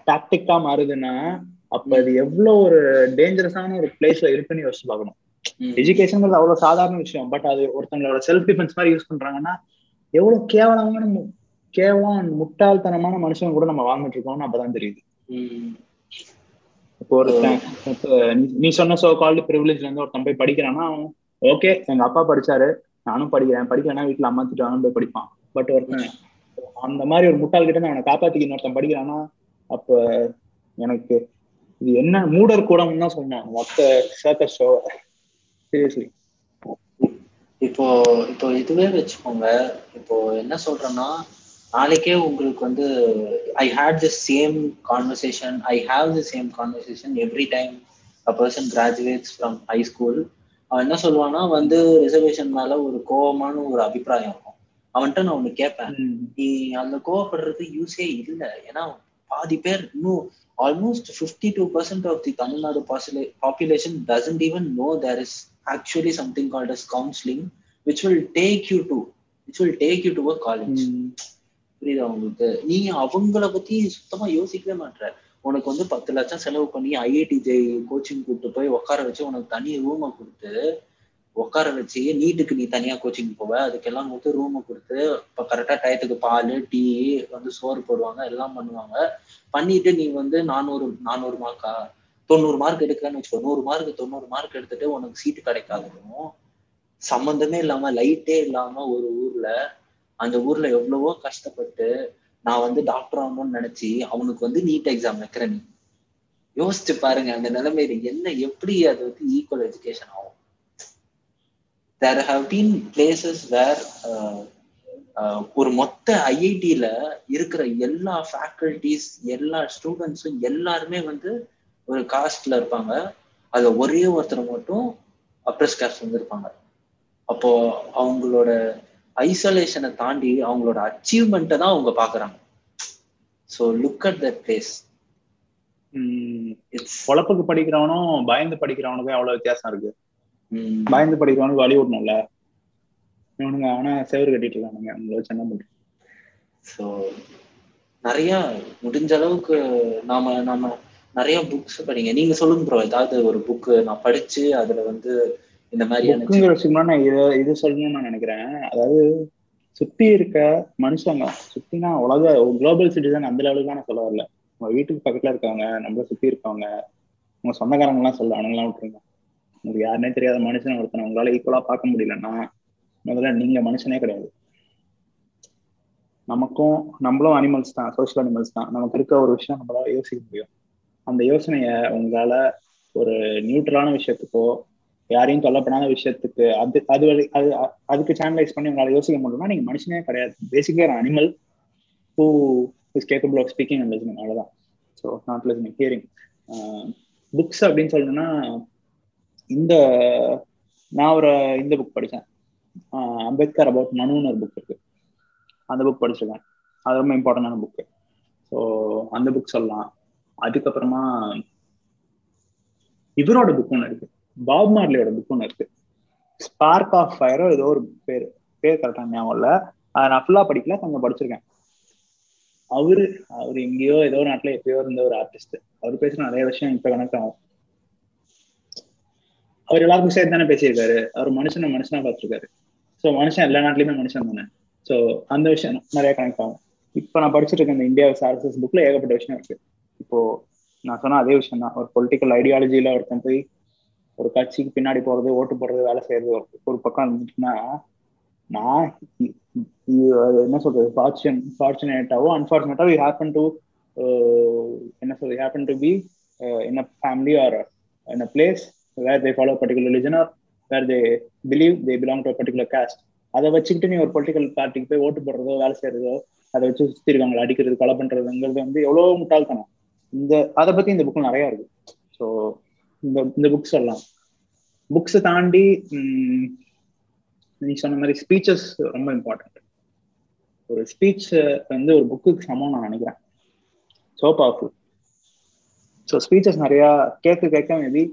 டாக்டிக்கா மாறுதுன்னா அப்ப அது எவ்வளவு ஒரு டேஞ்சரஸான ஒரு பிளேஸ்ல இருக்குன்னு யோசிச்சு பார்க்கணும். எஜுகேஷன் அவ்வளவு சாதாரண விஷயம். பட் அது ஒருத்தங்களோட செல்ஃப் டிஃபென்ஸ் மாதிரி யூஸ் பண்றாங்கன்னா எவ்வளவு கேவலமான கேவலம் முட்டாள்தனமான மனுஷன் கூட நம்ம வாழ்ந்துட்டு இருக்கோம்னு அப்பதான் தெரியுது. இப்போ ஒருத்தன் நீ சொன்ன சோ கால்டு ப்ரிவிலேஜ்ல இருந்து ஒருத்தன் போய் படிக்கிறான்னா ஓகே எங்க அப்பா படிச்சாரு. நானும் படிக்கிறேன். படிக்கலன்னா வீட்டுல அம்மா திட்டுவாங்க போய் படிப்பான். பட் ஒருத்தன் அந்த மாதிரி ஒரு முட்டாள் கிட்ட அவனை காப்பாத்திக்கணும் ஒருத்தன் படிக்கிறான்னா அப்ப எனக்கு இது என்ன மூடர் கூடம் தான் சொன்னான் மொத்த சேர்த்த ஷோ சீரியஸ்லி இப்போ இப்போ இதுவே வச்சுக்கோங்க. இப்போ என்ன சொல்றேன்னா நாளைக்கே உங்களுக்கு வந்து I had the same conversation I have the same conversation every time a person graduates from high school அவன் என்ன சொல்லுவான்னா வந்து ரிசர்வேஷன் மேல ஒரு கோபமான ஒரு அபிப்பிராயம் இருக்கும் அவன்கிட்ட நான் ஒண்ணு கேட்பேன் நீ அந்த கோவப்படுறது யூஸே இல்லை. ஏன்னா பாதி பேர் இன்னும் almost fifty two percent of the Tamil Nadu population doesn't even know there is actually something called as counselling which will take you to which will take you to a college புரியுதா உங்களுக்கு? நீ அவங்கள பத்தி சுத்தமா யோசிக்கவே மாட்ட உனக்கு வந்து பத்து லட்சம் செலவு பண்ணி ஐஐடி ஜே கோச்சிங் கூப்பிட்டு போய் உட்கார வச்சு உனக்கு தனி ரூமை கொடுத்து உட்கார வச்சு நீட்டுக்கு நீ தனியா கோச்சிங் போவ. அதுக்கெல்லாம் கொடுத்து ரூமை கொடுத்து இப்போ கரெக்டா டயத்துக்கு பால் டீ வந்து சோறு போடுவாங்க எல்லாம் பண்ணுவாங்க. பண்ணிட்டு நீ வந்து நானூறு நானூறு மார்க்கா தொண்ணூறு மார்க் எடுக்கிறேன்னு வச்சுக்கோ நூறு மார்க் தொண்ணூறு மார்க் எடுத்துட்டு உனக்கு சீட்டு கிடைக்காதுக்கும் சம்மந்தமே இல்லாம லைட்டே இல்லாம ஒரு ஊர்ல அந்த ஊர்ல எவ்வளவோ கஷ்டப்பட்டு நான் வந்து டாக்டர் ஆகணும்னு நினைச்சு அவனுக்கு வந்து நீட் எக்ஸாம் வைக்கிறேன் நீ. யோசிச்சு பாருங்க அந்த நிலைமையில என்ன எப்படி அது வந்து ஈக்குவல் எஜுகேஷன் ஆகும்? There have been places where ஒரு மொத்த ஐஐடியில இருக்கிற எல்லா ஃபேக்கல்டிஸ் எல்லா ஸ்டூடெண்ட்ஸும் எல்லாருமே வந்து ஒரு காஸ்ட்ல இருப்பாங்க. அதுல ஒரே ஒருத்தர் மட்டும் அப்ரஸ் காஸ்ட் வந்து இருப்பாங்க. அப்போ அவங்களோட ஐசோலேஷனை தாண்டி அவங்களோட அச்சீவ்மெண்ட்டை தான் அவங்க பாக்குறாங்க so look at that place பொழப்புக்கு படிக்கிறவனும் பயந்து படிக்கிறவனுக்கும் எவ்வளவு வித்தியாசம் இருக்கு? பயந்து படிக்கிறவனுக்கு வழி விடணும்ல இவனுங்க ஆனா செவரு கட்டிட்டு இருக்கானுங்க அவங்கள வச்சு என்ன பண்றது? ஸோ நிறைய முடிஞ்ச அளவுக்கு நாம நாம நிறைய புக்ஸ் படிங்க. நீங்க சொல்லுங்க ப்ரோ ஏதாவது ஒரு புக் நான் படிச்சு அதுல வந்து இந்த விஷயம்னா நான் இது இது சொல்லணும்னு நான் நினைக்கிறேன். அதாவது சுத்தி இருக்க மனுஷங்க சுத்தினா உலக குளோபல் சிட்டிசன் அந்த லெவலுக்கு நான் சொல்ல வரல. உங்க வீட்டுக்கு பக்கத்துல இருக்கவங்க நம்மள சுத்தி இருக்கவங்க உங்க சொந்தக்காரங்க எல்லாம் சொல்ல அவனுங்களாம் விட்டுருங்க. உங்களுக்கு யாருனே தெரியாத மனுஷனை ஒருத்தனை உங்களால ஈக்குவலா பார்க்க முடியலன்னா முதல்ல நீங்க மனுஷனே கிடையாது. நமக்கும் நம்மளும் அனிமல்ஸ் தான் சோசியல் அனிமல்ஸ் தான். நமக்கு இருக்க ஒரு விஷயம் நம்மளால யோசிக்க முடியும். அந்த யோசனைய உங்களால ஒரு நியூட்ரலான விஷயத்துக்கோ யாரையும் தொல்லப்படாத விஷயத்துக்கு அது அது அது அதுக்கு சேனலைஸ் பண்ணி உங்களால யோசிக்க முடியும்னா நீங்க மனுஷனே கிடையாது. பேசிக்கலி ஒரு animal who is capable of speaking and listening அவ்வளோதான் so not listening hearing books அப்படின்னு சொல்லணும்னா இந்த நான் ஒரு இந்த புக் படித்தேன் அம்பேத்கர் அபவுட் மனுன்னு ஒரு புக் இருக்கு. அந்த புக் படிச்சிருக்கேன். அது ரொம்ப இம்பார்ட்டண்டான புக்கு ஸோ அந்த புக் சொல்லலாம். அதுக்கப்புறமா இவரோட புக் ஒன்று இருக்கு. பாப் மார்லியோட புக் ஒன்று இருக்கு. ஸ்பார்க் ஆஃப் ஃபயரோ ஏதோ ஒரு பேர் பேர் கரெக்டாக ஞாபகம் இல்லை. அதை நான் ஃபுல்லாக படிக்கல கொஞ்சம் படிச்சிருக்கேன். அவரு அவர் எங்கேயோ ஏதோ நாட்டில் எப்பயோ இருந்த ஒரு ஆர்டிஸ்ட் அவர் பேசுகிற நிறைய விஷயம் இப்ப கணக்கு ஆகும். அவர் எல்லாருக்கும் சேர்த்து தானே பேசியிருக்காரு. அவர் மனுஷனை மனுஷனா பார்த்துருக்காரு. ஸோ மனுஷன் எல்லா நாட்டிலயுமே மனுஷன் தானே. ஸோ அந்த விஷயம் நிறைய கனெக்ட் ஆகும். இப்போ நான் படிச்சுட்டு இருக்கேன் இந்த இந்தியா ஆர்எஸ்எஸ் புக்ல ஏகப்பட்ட விஷயம் இருக்கு. இப்போ நான் சொன்ன அதே விஷயம் தான். ஒரு பொலிட்டிக்கல் ஐடியாலஜியில ஒருத்தன் போய் ஒரு கட்சிக்கு பின்னாடி போறது ஓட்டு போடுறது வேலை செய்யறது ஒரு பக்கம் இருந்துச்சுன்னா நான் என்ன சொல்றது? ஃபார்ச்சுன் ஃபார்ச்சுனேட்டாவோ அன்பார்ச்சுனேட்டாவோ யூ ஹேப்பன் டு என்ன சொல்றது? Happen to be in a family or in a place where they follow particular religion or where they believe they belong to particular caste அதை வச்சுக்கிட்டு நீ ஒரு பொலிட்டிக்கல் பார்ட்டிக்கு போய் ஓட்டு போடுறதோ வேலை செய்யறதோ அதை வச்சு சுத்தி இருக்காங்களா அடிக்கிறது கொலை பண்றதுங்கிறது வந்து எவ்வளவு முட்டாள்தனம். இந்த அதை பத்தி இந்த புக்ல நிறைய இருக்கு. ஸோ இந்த இந்த புக்ஸ் சொல்லலாம் புக்ஸை தாண்டி நீ சொன்ன மாதிரி ஸ்பீச்சஸ் ரொம்ப இம்பார்ட்டன்ட் ஒரு ஸ்பீச் வந்து ஒரு புக்குக்கு சமம் நான் நினைக்கிறேன். ஸோ பவர்ஃபுல் ஸோ ஸ்பீச்சஸ் நிறையா கேட்க கேட்க மேபி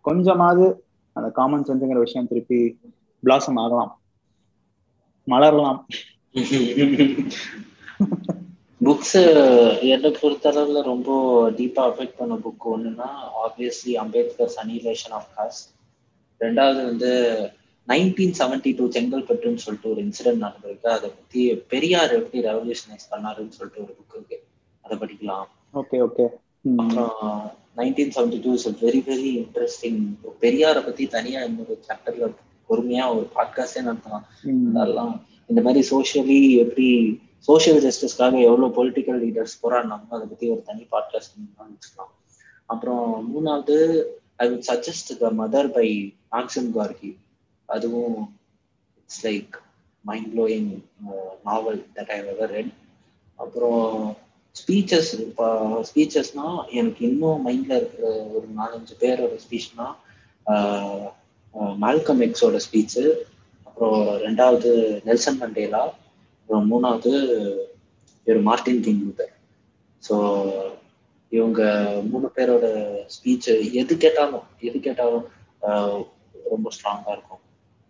கொஞ்சமாவது அந்த காமன் சென்ஸுங்கிற விஷயம் திருப்பி பிளாசம் ஆகலாம். மலரலாம். புக்ஸ் என்னை பொறுத்தளவுல ரொம்ப டீப்பா அஃபெக்ட் பண்ண புக் ஒண்ணுன்னா obviously Ambedkar annihilation of caste ரெண்டாவது வந்து நைன்டீன் செவன்டி டூ செங்கல்பட்டுன்னு சொல்லிட்டு ஒரு இன்சிடென்ட் நடந்திருக்கு. அதை பத்தி பெரியார் எப்படி ரெவல்யூஷனைஸ் பண்ணாருன்னு சொல்லிட்டு ஒரு புக் இருக்கு. அதை படிக்கலாம். ஓகே ஓகே அப்புறம் nineteen seventy two is very very interesting பெரியாரை பத்தி தனியா இன்னொரு சாப்டர்ல பொறுமையா ஒரு பாட்காஸ்டே நடத்தலாம். அதெல்லாம் இந்த மாதிரி சோஷியலி எப்படி சோஷியல் ஜஸ்டிஸ்க்காக எவ்வளவு பொலிட்டிக்கல் லீடர்ஸ் போராடினாங்க அதை பத்தி ஒரு தனி பாட்காஸ்ட் வச்சுக்கலாம் அப்புறம் மூணாவது I would suggest the mother by Maxim Gorky அதுவும் it's like mind blowing novel that I ever read அப்புறம் ஸ்பீச்சஸ் இப்போ ஸ்பீச்சஸ்னா எனக்கு இன்னும் மைண்ட்ல இருக்கிற ஒரு நாலஞ்சு பேரோட ஸ்பீச்னா மால்கம் எக்ஸோட ஸ்பீச்சு அப்புறம் ரெண்டாவது நெல்சன் மண்டேலா அப்புறம் மூணாவது இவர் மார்டின் கிங் லூதர் ஸோ இவங்க மூணு பேரோட ஸ்பீச் எது கேட்டாலும் எது கேட்டாலும் ரொம்ப ஸ்ட்ராங்காக இருக்கும்.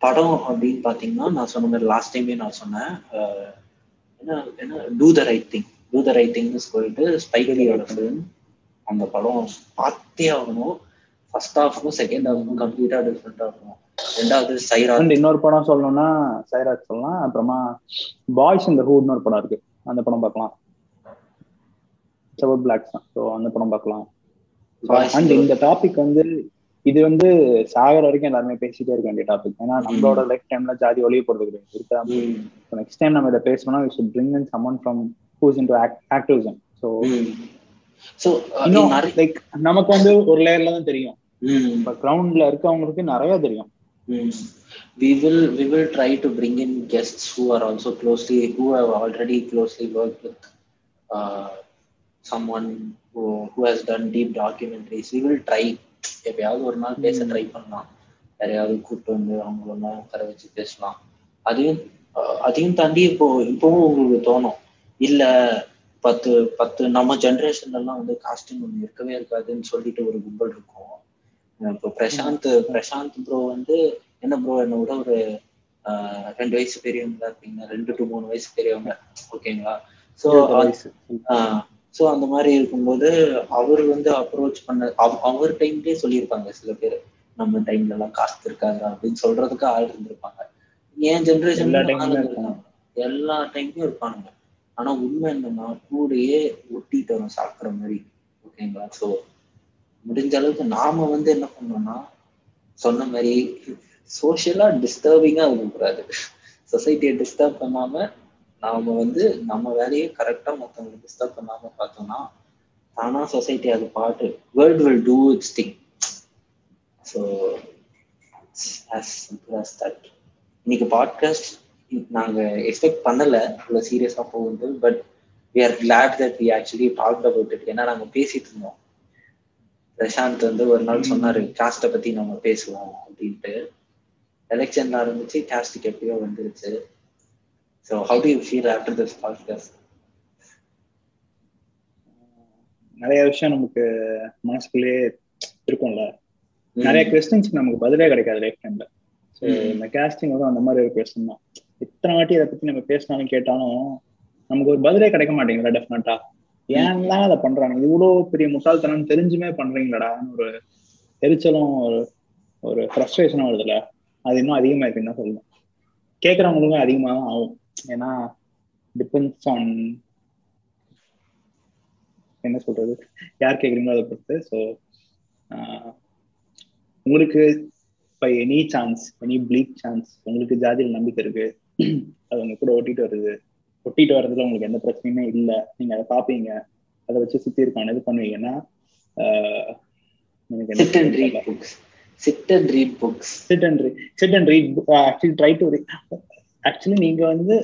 படம் அப்படின்னு பார்த்தீங்கன்னா நான் சொன்ன மாதிரி லாஸ்ட் டைமே நான் சொன்னேன் என்ன என்ன do the right thing do the right திங்னு சொல்லிட்டு ஸ்பைகலியோட ஃபிலிம் அந்த படம் பார்த்தே ஆகணும். ஃபர்ஸ்ட் ஹாஃப்க்கும் செகண்ட் ஹாஃப்க்கும் கம்ப்ளீட்டா டிஃப்ரெண்டா இருக்கும். ரெண்டாவது சைராத் இன்னொரு படம் சொல்லணும்னா சைராத் சொல்லலாம். அப்புறமா பாய்ஸ் இந்த ஹூட்னு ஒரு படம் இருக்கு. அந்த படம் பார்க்கலாம். செவல் பிளாக்ஸ் தான். ஸோ அந்த படம் பார்க்கலாம். அண்ட் இந்த டாபிக் வந்து இது வந்து சாகர வரைக்கும் எல்லாருமே பேசிட்டே இருக்க வேண்டிய டாபிக் ஏன்னா நம்மளோட லைஃப் டைம்ல ஜாதி ஒளிய போறது கிடையாது. நெக்ஸ்ட் டைம் நம்ம இதை பேசணும்னா we should bring in someone from who's into activism so so இன்னும் லைக் நமக்கு வந்து ஒரு லேயர்ல தான் தெரியும். இப்போ கிரவுண்ட்ல இருக்கவங்களுக்கு நிறைய தெரியும். We will we will try to bring in guests who are also closely who have already closely worked with uh, someone who, who has done deep documentaries. We will try. எப்பயாவது ஒரு நாள் பேச ட்ரை பண்ணலாம். யாரையாவது கூப்பிட்டு வந்து அவங்க ஒன்றா உட்கார வச்சு பேசலாம். அதையும் அதையும் தாண்டி இப்போ இப்பவும் உங்களுக்கு தோணும். இல்ல பத்து பத்து நம்ம ஜென்ரேஷன்ல எல்லாம் வந்து காஸ்டிங் ஒண்ணு இருக்கவே இருக்காதுன்னு சொல்லிட்டு ஒரு கும்பல் இருக்கும். இப்போ பிரசாந்த் பிரசாந்த் ப்ரோ வந்து என்ன ப்ரோ என்ன விட ஒரு ரெண்டு வயசு பெரியவங்களா இருப்பீங்க ரெண்டு டு மூணு வயசு பெரியவங்க. ஓகேங்களா ஸோ ஸோ அந்த மாதிரி இருக்கும்போது அவர் வந்து அப்ரோச் பண்ண அவர் டைம்லயே சொல்லியிருப்பாங்க சில பேர். நம்ம டைம்ல எல்லாம் காசு இருக்காங்க அப்படின்னு சொல்றதுக்கு ஆள் இருந்திருப்பாங்க. என் ஜென்ரேஷன் எல்லா டைம்லயும் இருப்பானுங்க. ஆனா உண்மை என்னன்னா கூடையே ஒட்டிட்டு வரும் சாப்பிட்ற மாதிரி. ஓகேங்களா ஸோ முடிஞ்ச அளவுக்கு நாம வந்து என்ன பண்ணோம்னா சொன்ன மாதிரி சோசியலா டிஸ்டர்பிங்கா இருக்கக்கூடாது. சொசைட்டியை டிஸ்டர்ப் பண்ணாம நாம வந்து நம்ம வேலையை கரெக்டா மற்றவங்களை டிஸ்டர்ப் பண்ணாம பார்த்தோம்னா தானா சொசைட்டி அது பாட்டு world will do its thing so as that இன்னைக்கு பாட்காஸ்ட் நாங்க எக்ஸ்பெக்ட் பண்ணல இவ்வளோ சீரியஸா போகுது but we are glad that we actually talk about it ஏன்னா நாங்க பேசிட்டு இருந்தோம். பிரசாந்த் வந்து ஒரு நாள் சொன்னாரு காஸ்ட்டை பத்தி நம்ம பேசுவோம் அப்படின்ட்டு. எலெக்ஷன் ஆரம்பிச்சு காஸ்ட்டுக்கு எப்படியோ வந்துருச்சு. So how do you feel after this podcast நிறைய விஷயம் நமக்கு மனசுக்குள்ளேயே இருக்கும்ல. நிறைய கொஸ்டின்ஸ்க்கு நமக்கு பதிலே கிடைக்காது லைஃப் டைம்ல ஸோ இந்த கேஸ்டிங் வந்து அந்த மாதிரி ஒரு கொஸ்டின் தான். இத்தனை வாட்டி அதை பத்தி நம்ம பேசினாலும் கேட்டாலும் நமக்கு ஒரு பதிலே கிடைக்க மாட்டேங்குதுல டெஃபினட்டா ஏன்லாம் அதை பண்றாங்க? இவ்வளோ பெரிய முட்டாள்தனம் தெரிஞ்சுமே பண்றீங்களாடான்னு ஒரு எரிச்சலும் ஒரு ஒரு ஃப்ரஸ்ட்ரேஷனும் வருதுல. அது இன்னும் அதிகமா இருக்குன்னு தான் சொல்லணும். கேட்கறவங்களுக்கும் அதிகமாக தான் ஆகும். ஏன்னா டிபெண்ட்ஸ் ஆன் என்ன சொல்றது? யார் கேட்குறீங்களோ அதை பொறுத்து. ஸோ உங்களுக்கு இப்போ any chance any bleak chance உங்களுக்கு ஜாதியில் நம்பிக்கை இருக்கு. அது உங்க கூட ஒட்டிட்டு வருது. ஒட்டிட்டு வர்றதுல உங்களுக்கு எந்த பிரச்சனையுமே இல்லை. நீங்க அதை பார்ப்பீங்க அதை வச்சு சுத்தி இருக்கான இது பண்ணுவீங்கன்னா sit and read books sit and read sit and read actually try to actually நீங்க வந்து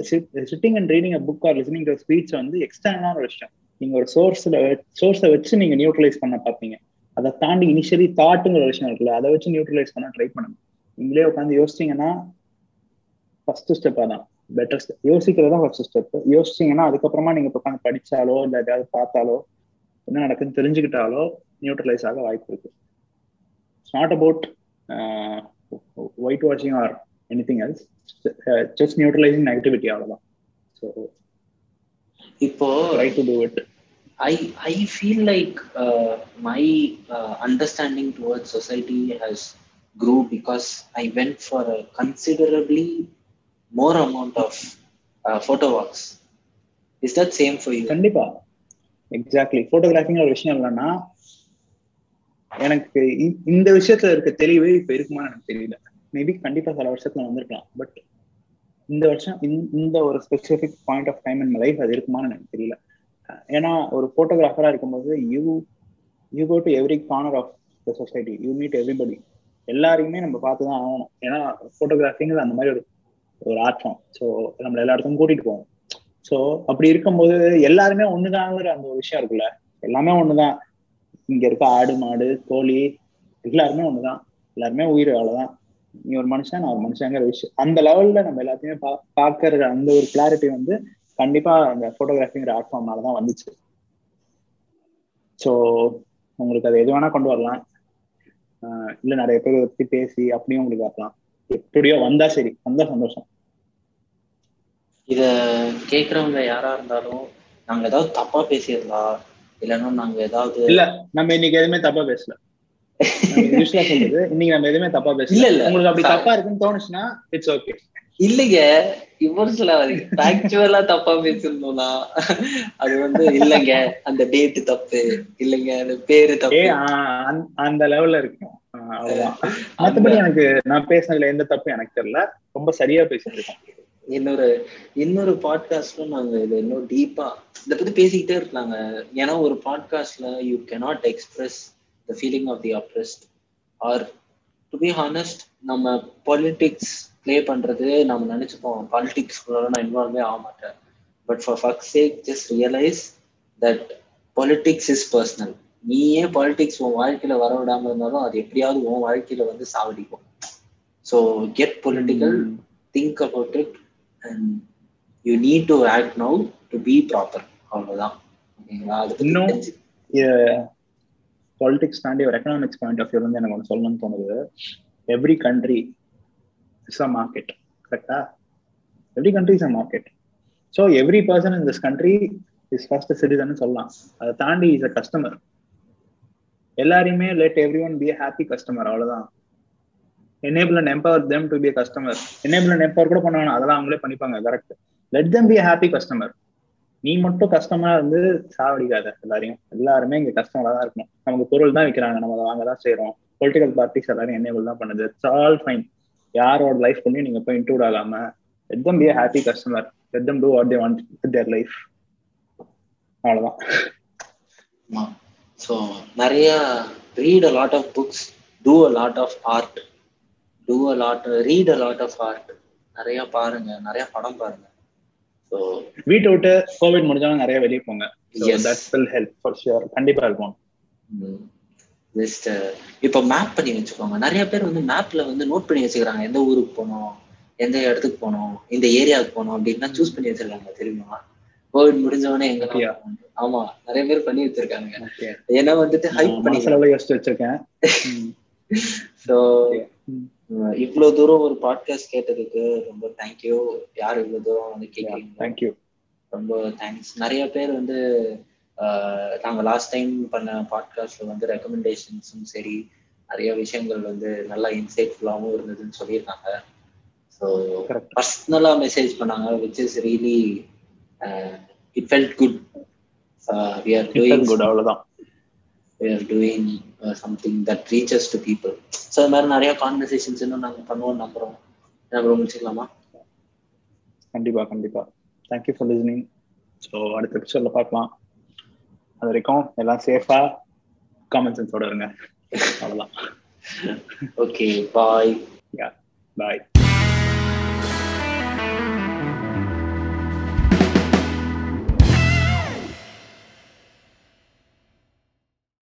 sitting and reading book or listening speech வந்து எக்ஸ்டர்னலான ஒரு விஷயம். நீங்க ஒரு சோர்ஸ்ல சோர்ஸை வச்சு நீங்க நியூட்ரலைஸ் பண்ண பார்ப்பீங்க அதை தாண்டி இனிஷியலி தாட்டுங்கிற விஷயம் இருக்குல்ல அதை வச்சு நியூட்ரலைஸ் பண்ண ட்ரை பண்ணுங்க. நீங்களே உட்காந்து யோசிச்சீங்கன்னா ஃபர்ஸ்ட் ஸ்டெப்பாக தான் பெட்டர் ஸ்டெப் யோசிக்கிறது தான் ஃபர்ஸ்ட் ஸ்டெப் யோசிச்சீங்கன்னா அதுக்கப்புறமா நீங்க உட்காந்து படிச்சாலோ இல்லை ஏதாவது பார்த்தாலோ என்ன நடக்குதுன்னு தெரிஞ்சுக்கிட்டாலோ நியூட்ரலைஸ் ஆக வாய்ப்பு இருக்கு. It's not about white washing or anything else just neutralising negativity அவ்வளோதான் ஸோ இப்போ try to do it I I feel like uh, my uh, understanding towards society has grew because I went for a considerably more amount of uh, photo walks. Is that same for கண்டிப்பா. எக்ஸாக்ட்லி போட்டோகிராஃபிங்கிற ஒரு விஷயம் இல்லைன்னா எனக்கு இந்த விஷயத்துல இருக்க தெளிவு இப்ப இருக்குமான்னு எனக்கு தெரியல. மேபி கண்டிப்பா சில வருஷத்துல வந்திருக்கலாம். பட் இந்த வருஷம் இந்த- இந்த ஒரு specific point of time in life அது இருக்குமான்னு எனக்கு தெரியல. ஏன்னா ஒரு போட்டோகிராஃபரா இருக்கும்போது you you go to every corner of the society you meet everybody எல்லாரையுமே நம்ம பார்த்து தான் ஆகணும். ஏன்னா போட்டோகிராஃபிங்கிறது அந்த மாதிரி ஒரு ஒரு ஆர்ட்டம் ஸோ நம்மள எல்லா இடத்துக்கும் கூட்டிட்டு போவோம். ஸோ அப்படி இருக்கும்போது எல்லாருமே ஒண்ணுதாங்கிற அந்த ஒரு விஷயம் இருக்குல்ல? எல்லாமே ஒண்ணுதான். இங்க இருக்க ஆடு மாடு கோழி எல்லாருமே ஒண்ணுதான். எல்லாருமே உயிர் அவ்வளவுதான். நீ ஒரு மனுஷன் நான் ஒரு மனுஷங்கிற விஷயம். அந்த லெவல்ல நம்ம எல்லாத்தையுமே பா பாக்குற அந்த ஒரு கிளாரிட்டி வந்து கண்டிப்பா அந்த போட்டோகிராஃபிங்கிற ஆர்ட் ஃபார்ம்னால தான் வந்துச்சு. ஸோ உங்களுக்கு அது எது வேணா கொண்டு வரலாம். ஆஹ் இல்ல நிறைய பேர் பத்தி பேசி அப்படியும் உங்களுக்கு வரலாம். எப்படியோ வந்தா சரி. வந்தா சந்தோஷம். இத கேக்குறவங்க யாரா இருந்தாலும் நாங்க ஏதாவது தப்பா பேசியிருந்தா இல்லைன்னா நாங்க ஏதாவது இல்ல நம்ம இன்னைக்கு எதுவுமே தப்பா பேசல. சொல்றது இன்னைக்கு நம்ம எதுவுமே தப்பா பேசல. இல்ல, இல்ல. உங்களுக்கு அப்படி. தப்பா இருக்குன்னு தோணுச்சுன்னா இட்ஸ் ஓகே இல்லைங்க. இவர்ஸ்ல ஃபேக்சுவலா தப்பா பேசிருந்தோம்னா அது வந்து இல்லைங்க. அந்த டேட் தப்பு. இல்லைங்க. அந்த பேரு தப்பு. அந்த லெவல்ல இருக்கும். மத்தபடி எனக்கு நான் பேசுனதுல எந்த தப்பும் எனக்கு தெரியல. ரொம்ப சரியா பேசிட்டு இருக்கேன் இன்னொரு இன்னொரு பாட்காஸ்ட்ல நாங்க இது இன்னும் டீப்பா இதை பத்தி பேசிக்கிட்டே இருக்காங்க ஏன்னா ஒரு பாட்காஸ்ட்ல you cannot express the feeling of the oppressed or to be honest நம்ம பாலிடிக்ஸ் ப்ளே பண்றது நம்ம நினைச்சுப்போம் பாலிடிக்ஸ் நான் இன்வால்வே ஆக மாட்டேன். But for fuck sake just realise that politics is personal நீயே பாலிடிக்ஸ் உன் வாழ்க்கையில வர விடாம இருந்தாலும் அது எப்படியாவது உன் வாழ்க்கையில வந்து சாவடிக்கும். So get political think about it and you need to act now to be proper அவ்வளவுதான். ஓகேங்களா? அது பத்தி இன்னும் பாலிடிக்ஸ் தாண்டி ஒரு எக்கனாமிக்ஸ் பாயிண்ட் ஆஃப் வியூல இருந்து எனக்கு ஒன்று சொல்லணும்னு தோணுது. Every country is a market கரெக்டா every country is a market so every person in this country is first citizen சொல்லலாம். அதை தாண்டி இஸ் அ கஸ்டமர் எல்லாரையுமே let everyone be happy customer அவ்வளவுதான். Enable and empower them to be customer enable and empower கூட பண்ண வேணாம் அதெல்லாம் அவங்களே பண்ணிப்பாங்க. Correct let them be happy customer நீ மட்டும் கஸ்டமரா வந்து சாவடிக்காத எல்லாரையும். எல்லாருமே இங்க கஸ்டமரா தான் இருக்கணும். நமக்கு பொருள் தான் விற்கிறாங்க நம்ம அதை வாங்க தான் செய்யறோம் பொலிட்டிக்கல் பார்ட்டிஸ் எல்லாரும் எனேபிள் தான் பண்ணுது. இட்ஸ் ஆல் ஃபைன் யாரோட லைஃப் பண்ணி நீங்க போய் இன்க்ளூட் ஆகாம let them be happy customer let them do what they want with their life அவ்வளவுதான். ஸோ நிறைய read a lot of books do a lot of art do a lot read a lot of art நிறைய பாருங்க நிறைய படம் பாருங்க. ஸோ வீட்டை விட்டு கோவிட் முடிஞ்சாலும் நிறைய வெளியே போங்க. That will help for sure கண்டிப்பா இருக்கும். ஜஸ்ட் இப்போ மேப் பண்ணி வச்சுக்கோங்க. நிறைய பேர் வந்து மேப்ல வந்து நோட் பண்ணி வச்சுக்கிறாங்க. எந்த ஊருக்கு போகணும் எந்த இடத்துக்கு போகணும் இந்த ஏரியாவுக்கு போகணும் அப்படின்னா சூஸ் பண்ணி வச்சிருக்காங்க தெரியுமா? கோவிட் முடிஞ்சவொடனே எங்க? ஆமா நிறைய பேர் பண்ணி வச்சிருக்காங்க ஏன்னா வந்துட்டு ஹைப் பண்ணி யோசிச்சு வச்சிருக்கேன். ஸோ. இவ்வளவு தூரம் ஒரு பாட்காஸ்ட் கேட்டதுக்கு ரொம்ப தேங்க்யூ யார் இவ்வளவு தூரம் வந்து கேட்குறீங்க தேங்க்யூ ரொம்ப தேங்க்ஸ் நிறைய பேர் வந்து நாங்க லாஸ்ட் டைம் பண்ண பாட்காஸ்ட்ல வந்து ரெக்கமெண்டேஷன்ஸும் சரி நிறைய விஷயங்கள் வந்து நல்லா இன்சைட்ஃபுல்லாகவும் இருந்ததுன்னு சொல்லியிருக்காங்க. ஸோ கரெக்ட் பர்சனலா மெசேஜ் பண்ணாங்க which is really it felt good we are doing good அவ்வளவுதான். we are doing something that reaches to people. So அது மாதிரி நிறைய கான்வர்சேஷன்ஸ் இன்னும் நாங்கள் பண்ணுவோம் நம்புறோம் நம்புறோம் முடிச்சுக்கலாமா? கண்டிப்பா கண்டிப்பா. தேங்க்யூ ஃபார் லிசனிங் ஸோ அடுத்த எபிசோட்ல பார்க்கலாம். அது வரைக்கும் எல்லாம் சேஃபா காமன் சென்ஸோட இருங்க அவ்வளவுதான். ஓகே பாய் யா பாய்